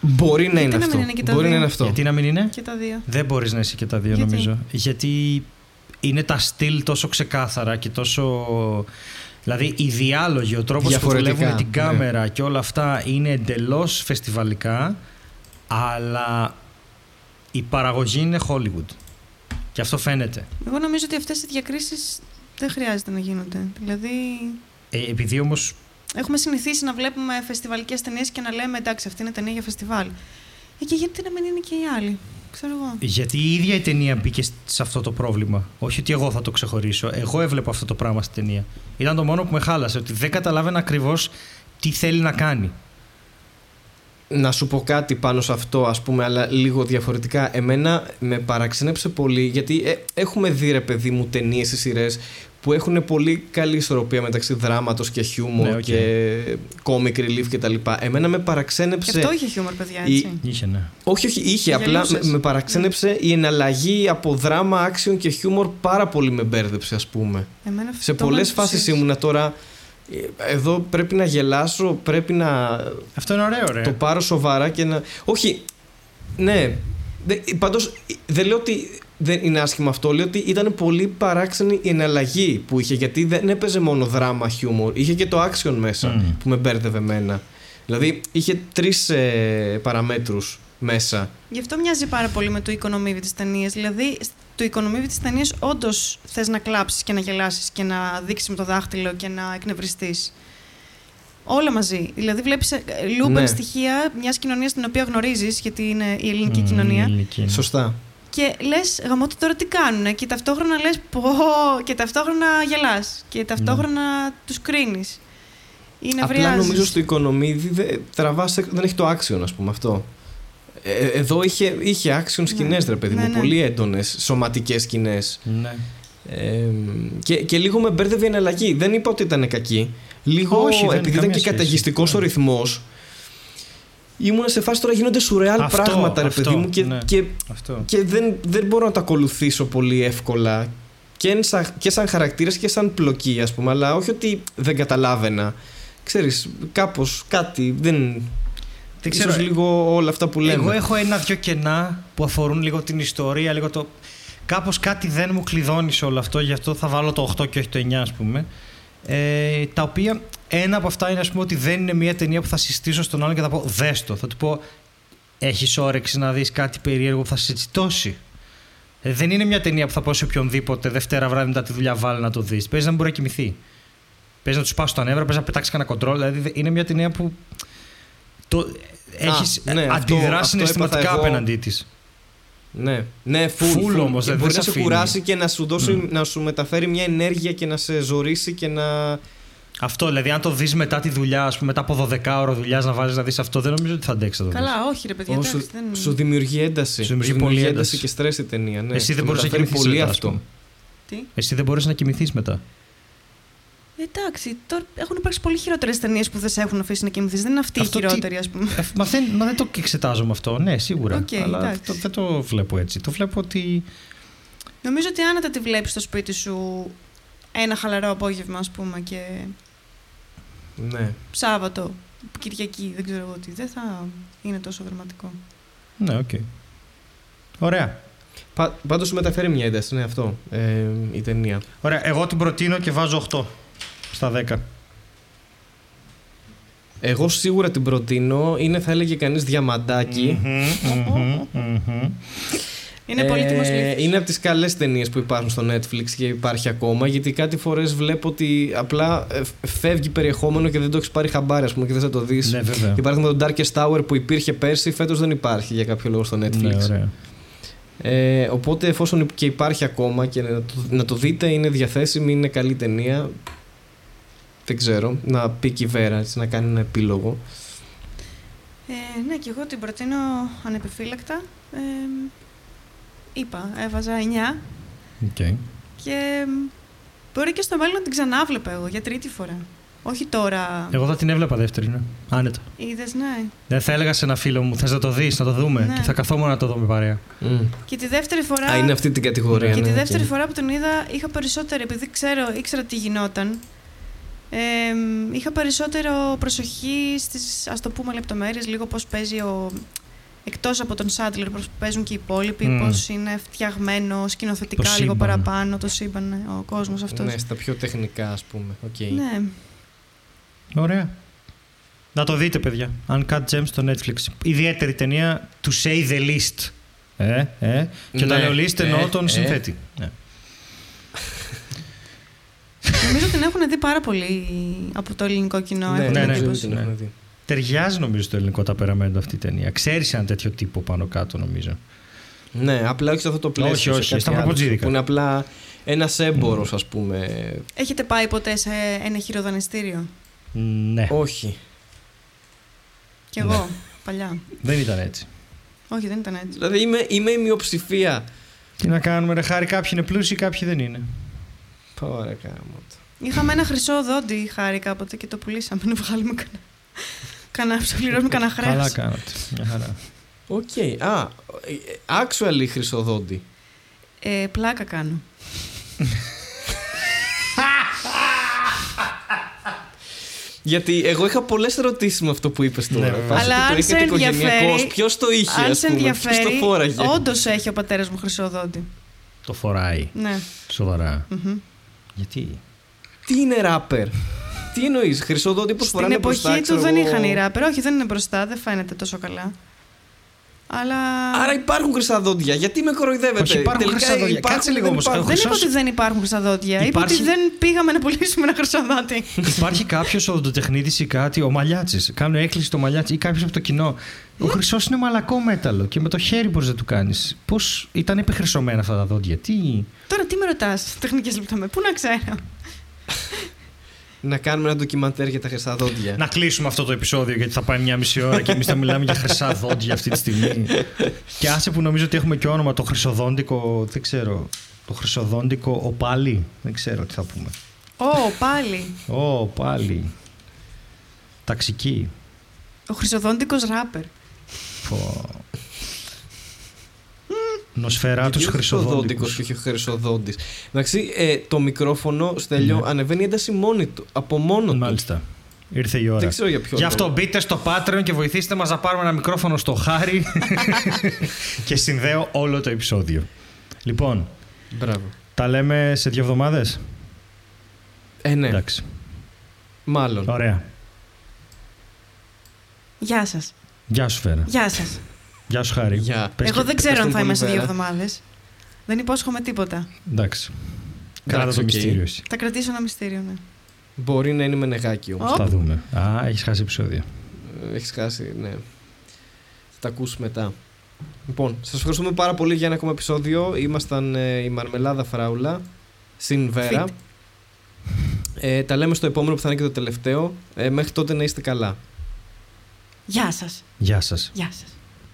Speaker 1: Μπορεί να είναι
Speaker 3: να μην
Speaker 1: αυτό.
Speaker 3: είναι και τα
Speaker 1: Μπορεί να
Speaker 3: δύο;
Speaker 1: είναι αυτό.
Speaker 2: Γιατί να μην είναι;
Speaker 3: Και τα δύο.
Speaker 2: Δεν μπορείς να είσαι και τα δύο
Speaker 3: Γιατί;
Speaker 2: νομίζω. Γιατί είναι τα στυλ τόσο ξεκάθαρα και τόσο... Δηλαδή οι διάλογοι, ο τρόπος που
Speaker 1: Διαφορετικά,
Speaker 2: δουλεύουν την
Speaker 1: ναι.
Speaker 2: κάμερα και όλα αυτά είναι εντελώς φεστιβαλικά αλλά η παραγωγή είναι Hollywood. Και αυτό φαίνεται.
Speaker 3: Εγώ νομίζω ότι αυτές οι διακρίσεις δεν χρειάζεται να γίνονται. Δηλαδή,
Speaker 2: Ε, επειδή όμως
Speaker 3: έχουμε συνηθίσει να βλέπουμε φεστιβαλικές ταινίες και να λέμε εντάξει, αυτή είναι ταινία για φεστιβάλ. Ε, και γιατί να μην είναι και οι άλλοι. Ξέρω εγώ.
Speaker 2: Γιατί η ίδια η ταινία μπήκε σε αυτό το πρόβλημα. Όχι ότι εγώ θα το ξεχωρίσω. Εγώ έβλεπα αυτό το πράγμα στην ταινία. Ήταν το μόνο που με χάλασε. Ότι δεν καταλάβαινα ακριβώς τι θέλει να κάνει.
Speaker 1: Να σου πω κάτι πάνω σε αυτό, ας πούμε, αλλά λίγο διαφορετικά. Εμένα με παραξένεψε πολύ, γιατί ε, έχουμε δει, ρε παιδί μου, ταινίες ή σειρές που έχουν πολύ καλή ισορροπία μεταξύ δράματος και χιούμορ
Speaker 2: Ναι, οκ.
Speaker 1: και comic relief κτλ. Εμένα με
Speaker 3: Και
Speaker 1: παραξένεψε...
Speaker 3: αυτό είχε χιούμορ, παιδιά,
Speaker 1: η-
Speaker 3: έτσι.
Speaker 2: Είχε, ναι.
Speaker 1: Όχι, όχι, είχε. Απλά με,
Speaker 3: Γελούσες.
Speaker 1: με παραξένεψε η εναλλαγή από δράμα, action και χιούμορ πάρα πολύ με μπέρδεψε, ας πούμε.
Speaker 3: Εμένα αυτό
Speaker 1: Σε
Speaker 3: με
Speaker 1: πολλές
Speaker 3: ενθουσίασε.
Speaker 1: φάσεις ήμουνα τώρα... ε, Εδώ πρέπει να γελάσω, πρέπει να
Speaker 2: Αυτό είναι ωραίο, ρε.
Speaker 1: το πάρω σοβαρά και να. Όχι. Ναι. Πάντως δεν λέω ότι δεν είναι άσχημο αυτό. Λέω ότι ήταν πολύ παράξενη η εναλλαγή που είχε. Γιατί δεν έπαιζε μόνο δράμα, χιούμορ. Είχε και το action μέσα
Speaker 2: Μμμ.
Speaker 1: που με μπέρδευε εμένα. Δηλαδή είχε τρεις ε, παραμέτρους μέσα.
Speaker 3: Γι' αυτό μοιάζει πάρα πολύ με το οικονομίδι της ταινίας. Δηλαδή, το οικονομίδι της ταινίας όντως θες να κλάψεις και να γελάσεις και να δείξεις με το δάχτυλο και να εκνευριστείς. Όλα μαζί. Δηλαδή, βλέπεις λούμπεν
Speaker 1: Ναι.
Speaker 3: στοιχεία μιας κοινωνίας την οποία γνωρίζεις, γιατί είναι η ελληνική
Speaker 2: Μμμ,
Speaker 3: κοινωνία.
Speaker 2: ελληνική, ναι.
Speaker 1: Σωστά.
Speaker 3: Και λες, γαμώτι τώρα τι κάνουνε. Και ταυτόχρονα λες, πω, και ταυτόχρονα γελάς. Και ταυτόχρονα τους κρίνεις. Είναι
Speaker 1: Απλά
Speaker 3: βριάζεις.
Speaker 1: νομίζω στο οικονομίδι δεν, τραβάς, δεν έχει το action, ας πούμε αυτό. Ε, εδώ είχε, είχε action σκηνές, ρε παιδί
Speaker 3: Ναι,
Speaker 1: μου.
Speaker 3: ναι.
Speaker 1: Πολύ έντονες σωματικές σκηνές.
Speaker 2: Ναι.
Speaker 1: Ε, και, και λίγο με μπέρδευε η εναλλαγή. Δεν είπα ότι ήταν κακή. Λίγο
Speaker 2: Όχι, δεν
Speaker 1: επειδή ήταν
Speaker 2: καμία
Speaker 1: και
Speaker 2: σχέση.
Speaker 1: καταιγιστικός ο
Speaker 2: Ναι.
Speaker 1: ρυθμός. Ήμουν σε φάση τώρα γίνονται σουρεάλ
Speaker 2: Αυτό,
Speaker 1: πράγματα, ρε
Speaker 2: αυτό,
Speaker 1: παιδί μου, και,
Speaker 2: ναι.
Speaker 1: και,
Speaker 2: Αυτό.
Speaker 1: και δεν, δεν μπορώ να τα ακολουθήσω πολύ εύκολα. Και, εν σα- και σαν χαρακτήρας και σαν πλοκή, ας πούμε. Αλλά όχι ότι δεν καταλάβαινα. Ξέρεις, κάπως κάτι δεν.
Speaker 2: Δεν
Speaker 1: Ίσως
Speaker 2: ξέρω,
Speaker 1: λίγο όλα αυτά που λέμε.
Speaker 2: Εγώ έχω ένα-δυο κενά που αφορούν λίγο την ιστορία, λίγο το. Κάπως κάτι δεν μου κλειδώνει σε όλο αυτό, γι' αυτό θα βάλω το 8 και όχι το 9, ας πούμε. Ε, τα οποία ένα από αυτά είναι ας πούμε, ότι δεν είναι μια ταινία που θα συστήσω στον άλλον και θα πω δες το. Θα του πω έχεις όρεξη να δεις κάτι περίεργο που θα σε τσιτώσει. Ε, δεν είναι μια ταινία που θα πω σε οποιονδήποτε Δευτέρα βράδυ μετά τη δουλειά βάλει να το δεις. Παίζει να μην μπορεί να κοιμηθεί. Παίζει να τους πάσει τα νεύρα, παίζει να πετάξεις κανένα κοντρόλ. Δηλαδή είναι μια ταινία που. Το, έχεις
Speaker 1: ναι, αυτό-
Speaker 2: αντιδράσει
Speaker 1: αυτό
Speaker 2: συναισθηματικά
Speaker 1: έπαθα εγώ.
Speaker 2: απέναντί της.
Speaker 1: Ναι, ναι, full,
Speaker 2: Full
Speaker 1: full.
Speaker 2: όμως,
Speaker 1: Και
Speaker 2: δεν
Speaker 1: μπορείς
Speaker 2: σε
Speaker 1: να σε
Speaker 2: αφήνει.
Speaker 1: κουράσει και να σου, δώσει,
Speaker 2: Μμ.
Speaker 1: να σου μεταφέρει μια ενέργεια και να σε ζωρίσει και να.
Speaker 2: Αυτό, δηλαδή, αν το δεις μετά τη δουλειά, ας πούμε, μετά από 12ωρο δουλειάς να βάλεις να δεις αυτό, δεν νομίζω ότι θα αντέξεις να το δεις.
Speaker 3: Καλά, όχι ρε παιδιά.
Speaker 1: Ω,
Speaker 3: εντάξει,
Speaker 1: σου,
Speaker 3: δεν...
Speaker 1: σου δημιουργεί ένταση.
Speaker 2: Σου δημιουργεί πολύ ένταση.
Speaker 1: και στρες η ταινία. Ναι.
Speaker 2: Εσύ δεν
Speaker 1: Το
Speaker 2: μπορείς να
Speaker 1: μεταφέρει
Speaker 2: κοιμηθείς
Speaker 1: πολύ
Speaker 2: μετά, ας
Speaker 1: αυτό.
Speaker 2: πούμε.
Speaker 3: Τι;
Speaker 2: Εσύ δεν μπορείς να κοιμηθείς μετά.
Speaker 3: Εντάξει, τώρα έχουν υπάρξει πολύ χειρότερες ταινίες που δεν σε έχουν αφήσει να κοιμηθείς. Δεν είναι αυτή
Speaker 2: Αυτό
Speaker 3: η
Speaker 2: τι-
Speaker 3: χειρότερη, ας πούμε.
Speaker 2: Ε, μα, δεν, μα δεν το εξετάζω με αυτό. Ναι, σίγουρα.
Speaker 3: Οκ,
Speaker 2: αλλά
Speaker 3: εντάξει.
Speaker 2: το, δεν το βλέπω έτσι. Το βλέπω ότι.
Speaker 3: Νομίζω ότι άνετα τη βλέπεις στο σπίτι σου ένα χαλαρό απόγευμα, ας πούμε, και
Speaker 1: Ναι.
Speaker 3: Σάββατο, Κυριακή, δεν ξέρω εγώ τι. Δεν θα είναι τόσο δραματικό.
Speaker 2: Ναι, οκ. Ωραία.
Speaker 1: Πα, Πάντως σου μεταφέρει μια ένταση, ναι, αυτό. Ε, η ταινία.
Speaker 2: Ωραία. Εγώ την προτείνω και βάζω 8 στα 10.
Speaker 1: Εγώ σίγουρα την προτείνω. Είναι, θα έλεγε κανείς, διαμαντάκι.
Speaker 2: Μμμ, μμμ, μμμ.
Speaker 3: Είναι πολύτιμο
Speaker 1: Ε, είναι από τις καλές ταινίες που υπάρχουν στο Netflix και υπάρχει ακόμα. Γιατί κάτι φορές βλέπω ότι απλά ε, φεύγει περιεχόμενο και δεν το έχεις πάρει χαμπάρι, ας πούμε, και δεν θα το δεις.
Speaker 2: Ναι, βέβαια.
Speaker 1: Για παράδειγμα, το Darkest Tower που υπήρχε πέρσι, φέτος δεν υπάρχει για κάποιο λόγο στο Netflix.
Speaker 2: Ναι, ωραία.
Speaker 1: Ε, οπότε εφόσον και υπάρχει ακόμα και να το, να το δείτε, είναι διαθέσιμη, είναι καλή ταινία. Δεν ξέρω, να πει και η Βέρα, έτσι, να κάνει ένα επίλογο.
Speaker 3: Ε, ναι, και εγώ την προτείνω ανεπιφύλακτα. Ε, είπα, έβαζα 9
Speaker 2: Οκ.
Speaker 3: και μπορεί και στο μέλλον να την ξανάβλεπα εγώ για τρίτη φορά. Όχι τώρα.
Speaker 2: Εγώ θα την έβλεπα δεύτερη, ναι. Άνετα.
Speaker 3: Είδες, ναι.
Speaker 2: Δεν θα έλεγα σε ένα φίλο μου, θες να το δεις, να το δούμε.
Speaker 3: Ναι.
Speaker 2: Και θα καθόμουν να το δούμε παρέα.
Speaker 1: Μμ.
Speaker 3: Και τη δεύτερη φορά.
Speaker 1: Α, είναι αυτή την κατηγορία.
Speaker 3: Και τη
Speaker 1: ναι,
Speaker 3: δεύτερη
Speaker 1: οκ.
Speaker 3: φορά που τον είδα είχα περισσότερο, επειδή ξέρω, ήξερα τι γινόταν, ε, είχα περισσότερο προσοχή στις, ας το πούμε, λεπτομέρειες, λίγο πώς παίζει ο... Εκτός από τον Σάντλερ, πώς παίζουν και οι υπόλοιποι,
Speaker 2: Μμ.
Speaker 3: πώς είναι φτιαγμένο σκηνοθετικά
Speaker 2: Το
Speaker 3: λίγο
Speaker 2: σύμπαν.
Speaker 3: παραπάνω το σύμπαν, ναι, ο κόσμος αυτός.
Speaker 1: Ναι, στα πιο τεχνικά, ας πούμε. Οκ.
Speaker 3: Ναι.
Speaker 2: Ωραία. Να το δείτε, παιδιά. Uncut Gems στο Netflix. Ιδιαίτερη ταινία to say the least. Ε, ε. Και όταν
Speaker 1: Ναι,
Speaker 2: λέω Liszt
Speaker 1: ε,
Speaker 2: εννοώ τον
Speaker 1: ε.
Speaker 2: συνθέτη. Ναι.
Speaker 3: Νομίζω την έχουν δει πάρα πολύ από το ελληνικό κοινό.
Speaker 1: Ναι,
Speaker 3: έχω
Speaker 2: ναι,
Speaker 3: την
Speaker 2: ναι,
Speaker 3: εντύπωση.
Speaker 1: την
Speaker 2: ναι.
Speaker 1: έχουμε δει.
Speaker 2: Ταιριάζει νομίζω στο ελληνικό ταπεραμέντο αυτή η ταινία. Ξέρεις ένα τέτοιο τύπο πάνω κάτω, νομίζω.
Speaker 1: Ναι, απλά όχι σε αυτό το πλαίσιο.
Speaker 2: Όχι,
Speaker 1: σε
Speaker 2: όχι,
Speaker 1: κάτι
Speaker 2: στα
Speaker 1: άλλο,
Speaker 2: προποτζίδικα.
Speaker 1: Που είναι απλά ένας έμπορο, ας πούμε.
Speaker 3: Έχετε πάει ποτέ σε ένα χειροδανιστήριο.
Speaker 2: Ναι,
Speaker 1: Όχι.
Speaker 3: Κι εγώ, παλιά.
Speaker 2: δεν ήταν έτσι.
Speaker 3: Όχι, δεν ήταν έτσι.
Speaker 1: Δηλαδή είμαι, είμαι η μειοψηφία.
Speaker 2: Τι να κάνουμε, ρε Χάρη, κάποιοι είναι πλούσιοι, κάποιοι δεν είναι.
Speaker 1: Ωραία, κάμω το.
Speaker 3: Είχαμε ένα χρυσό δόντι Χάρη κάποτε και το πουλήσαμε να βγάλουμε κανένα. Κανένα, να πληρώσουμε κανένα χρέος.
Speaker 2: Καλά κάνατε. Μια χαρά.
Speaker 1: Οκ. Α, ε, actually χρυσοδόντι.
Speaker 3: Ε, πλάκα κάνω.
Speaker 1: Γιατί εγώ είχα πολλές ερωτήσεις με αυτό που είπες τώρα.
Speaker 2: Ναι, βέβαια.
Speaker 3: Αλλά αν σε ενδιαφέρει.
Speaker 1: Ποιος το είχε,
Speaker 3: Αν
Speaker 1: ας
Speaker 3: σε
Speaker 1: πούμε, ποιος
Speaker 3: ενδιαφέρει,
Speaker 1: το φόραγε;
Speaker 3: όντως έχει ο πατέρας μου χρυσό δόντι.
Speaker 2: Το φοράει.
Speaker 3: Ναι.
Speaker 2: Σοβαρά.
Speaker 3: Μμμ.
Speaker 2: Γιατί;
Speaker 1: Τι είναι ράπερ; Τι εννοείς, χρυσοδόντι πώ
Speaker 3: Στην
Speaker 1: φοράνε
Speaker 3: εποχή
Speaker 1: μπροστά,
Speaker 3: του
Speaker 1: ξέρω
Speaker 3: δεν
Speaker 1: εγώ.
Speaker 3: είχαν οι ράπερ. Όχι, δεν είναι μπροστά, δεν φαίνεται τόσο καλά. Αλλά.
Speaker 1: Άρα υπάρχουν χρυσά δόντια. Γιατί με κοροϊδεύετε;
Speaker 2: Όχι, υπάρχουν
Speaker 1: Τελικά
Speaker 2: χρυσά δόντια.
Speaker 1: υπάρχουν,
Speaker 2: Κάτσε
Speaker 1: δεν
Speaker 2: λίγο όμως.
Speaker 1: υπάρχουν;
Speaker 2: Έχω
Speaker 3: δεν είπα
Speaker 2: χρυσός-
Speaker 3: ότι δεν υπάρχουν χρυσά δόντια. Είπα
Speaker 2: Υπάρχει-
Speaker 3: ότι δεν πήγαμε να πουλήσουμε ένα χρυσό δόντι.
Speaker 2: Υπάρχει κάποιος οδοντοτεχνίτης ή κάτι, ο Μαλιάτσης. Κάνω έκκληση στο Μαλιάτση ή κάποιος από το κοινό. Ο χρυσός είναι μαλακό μέταλλο και με το χέρι μπορεί να του κάνεις. Πώς ήταν επιχρυσωμένα αυτά τα δόντια, τι.
Speaker 3: Τώρα τι με ρωτάς, τεχνικές λεπτομέρειες. Πού να ξέρω;
Speaker 1: Να κάνουμε ένα ντοκιμαντέρ για τα χρυσά δόντια.
Speaker 2: Να κλείσουμε αυτό το επεισόδιο γιατί θα πάει μια μισή ώρα και εμείς θα μιλάμε για χρυσά δόντια αυτή τη στιγμή. και άσε που νομίζω ότι έχουμε και όνομα το χρυσοδόντικο, δεν ξέρω. Το χρυσοδόντικο οπάλι. Δεν ξέρω τι θα πούμε.
Speaker 3: Ω, πάλι.
Speaker 2: Ω, πάλι. Ταξική.
Speaker 3: Ο χρυσοδόντικος ράπερ.
Speaker 2: Πω. Νοσφαιρά τους
Speaker 1: Γιατί ο
Speaker 2: χρυσοδόντικου.
Speaker 1: χρυσοδόντικος και όχι ο χρυσοδόντης. Εντάξει, ε, το μικρόφωνο στέλιο
Speaker 2: Ναι.
Speaker 1: ανεβαίνει ένταση μόνη του, από μόνο του.
Speaker 2: Μάλιστα. Ήρθε η ώρα.
Speaker 1: Δεν ξέρω για ποιο
Speaker 2: Γι' αυτό
Speaker 1: λόγο.
Speaker 2: μπείτε στο Patreon και βοηθήστε μας να πάρουμε ένα μικρόφωνο στο χάρι *laughs* και συνδέω όλο το επεισόδιο. Λοιπόν,
Speaker 1: Μπράβο.
Speaker 2: τα λέμε σε δύο εβδομάδες;
Speaker 1: Ε, ναι,
Speaker 2: Εντάξει.
Speaker 1: μάλλον.
Speaker 2: Ωραία.
Speaker 3: Γεια σας.
Speaker 2: Γεια σου Φέρα.
Speaker 3: Γεια σας.
Speaker 2: Γεια σου Χάρη.
Speaker 1: Γεια.
Speaker 2: Πες
Speaker 3: Εγώ
Speaker 2: και-
Speaker 3: δεν ξέρω αν θα
Speaker 1: ευχαριστούμε
Speaker 3: είμαι σε
Speaker 1: πολύ,
Speaker 3: δύο
Speaker 1: Βέρα.
Speaker 3: εβδομάδες. Δεν υπόσχομαι τίποτα.
Speaker 2: Εντάξει. Κράτα
Speaker 1: Εντάξει,
Speaker 2: το
Speaker 1: οκ.
Speaker 2: μυστήριο εσύ.
Speaker 3: Θα κρατήσω ένα μυστήριο, ναι.
Speaker 1: Μπορεί να είναι με νεγάκι όμως.
Speaker 3: Ω.
Speaker 2: Θα δούμε. Α, έχεις χάσει επεισόδια.
Speaker 1: Έχεις χάσει, ναι. Θα τα ακούσει μετά. Λοιπόν, σας ευχαριστούμε πάρα πολύ για ένα ακόμα επεισόδιο. Ήμασταν ε, η Μαρμελάδα Φράουλα, συν Βέρα.
Speaker 3: Fit.
Speaker 1: Ε, τα λέμε στο επόμενο που θα είναι και το τελευταίο. Ε, μέχρι τότε να είστε καλά.
Speaker 3: Γεια σας.
Speaker 2: Γεια σας.
Speaker 3: Γεια σας.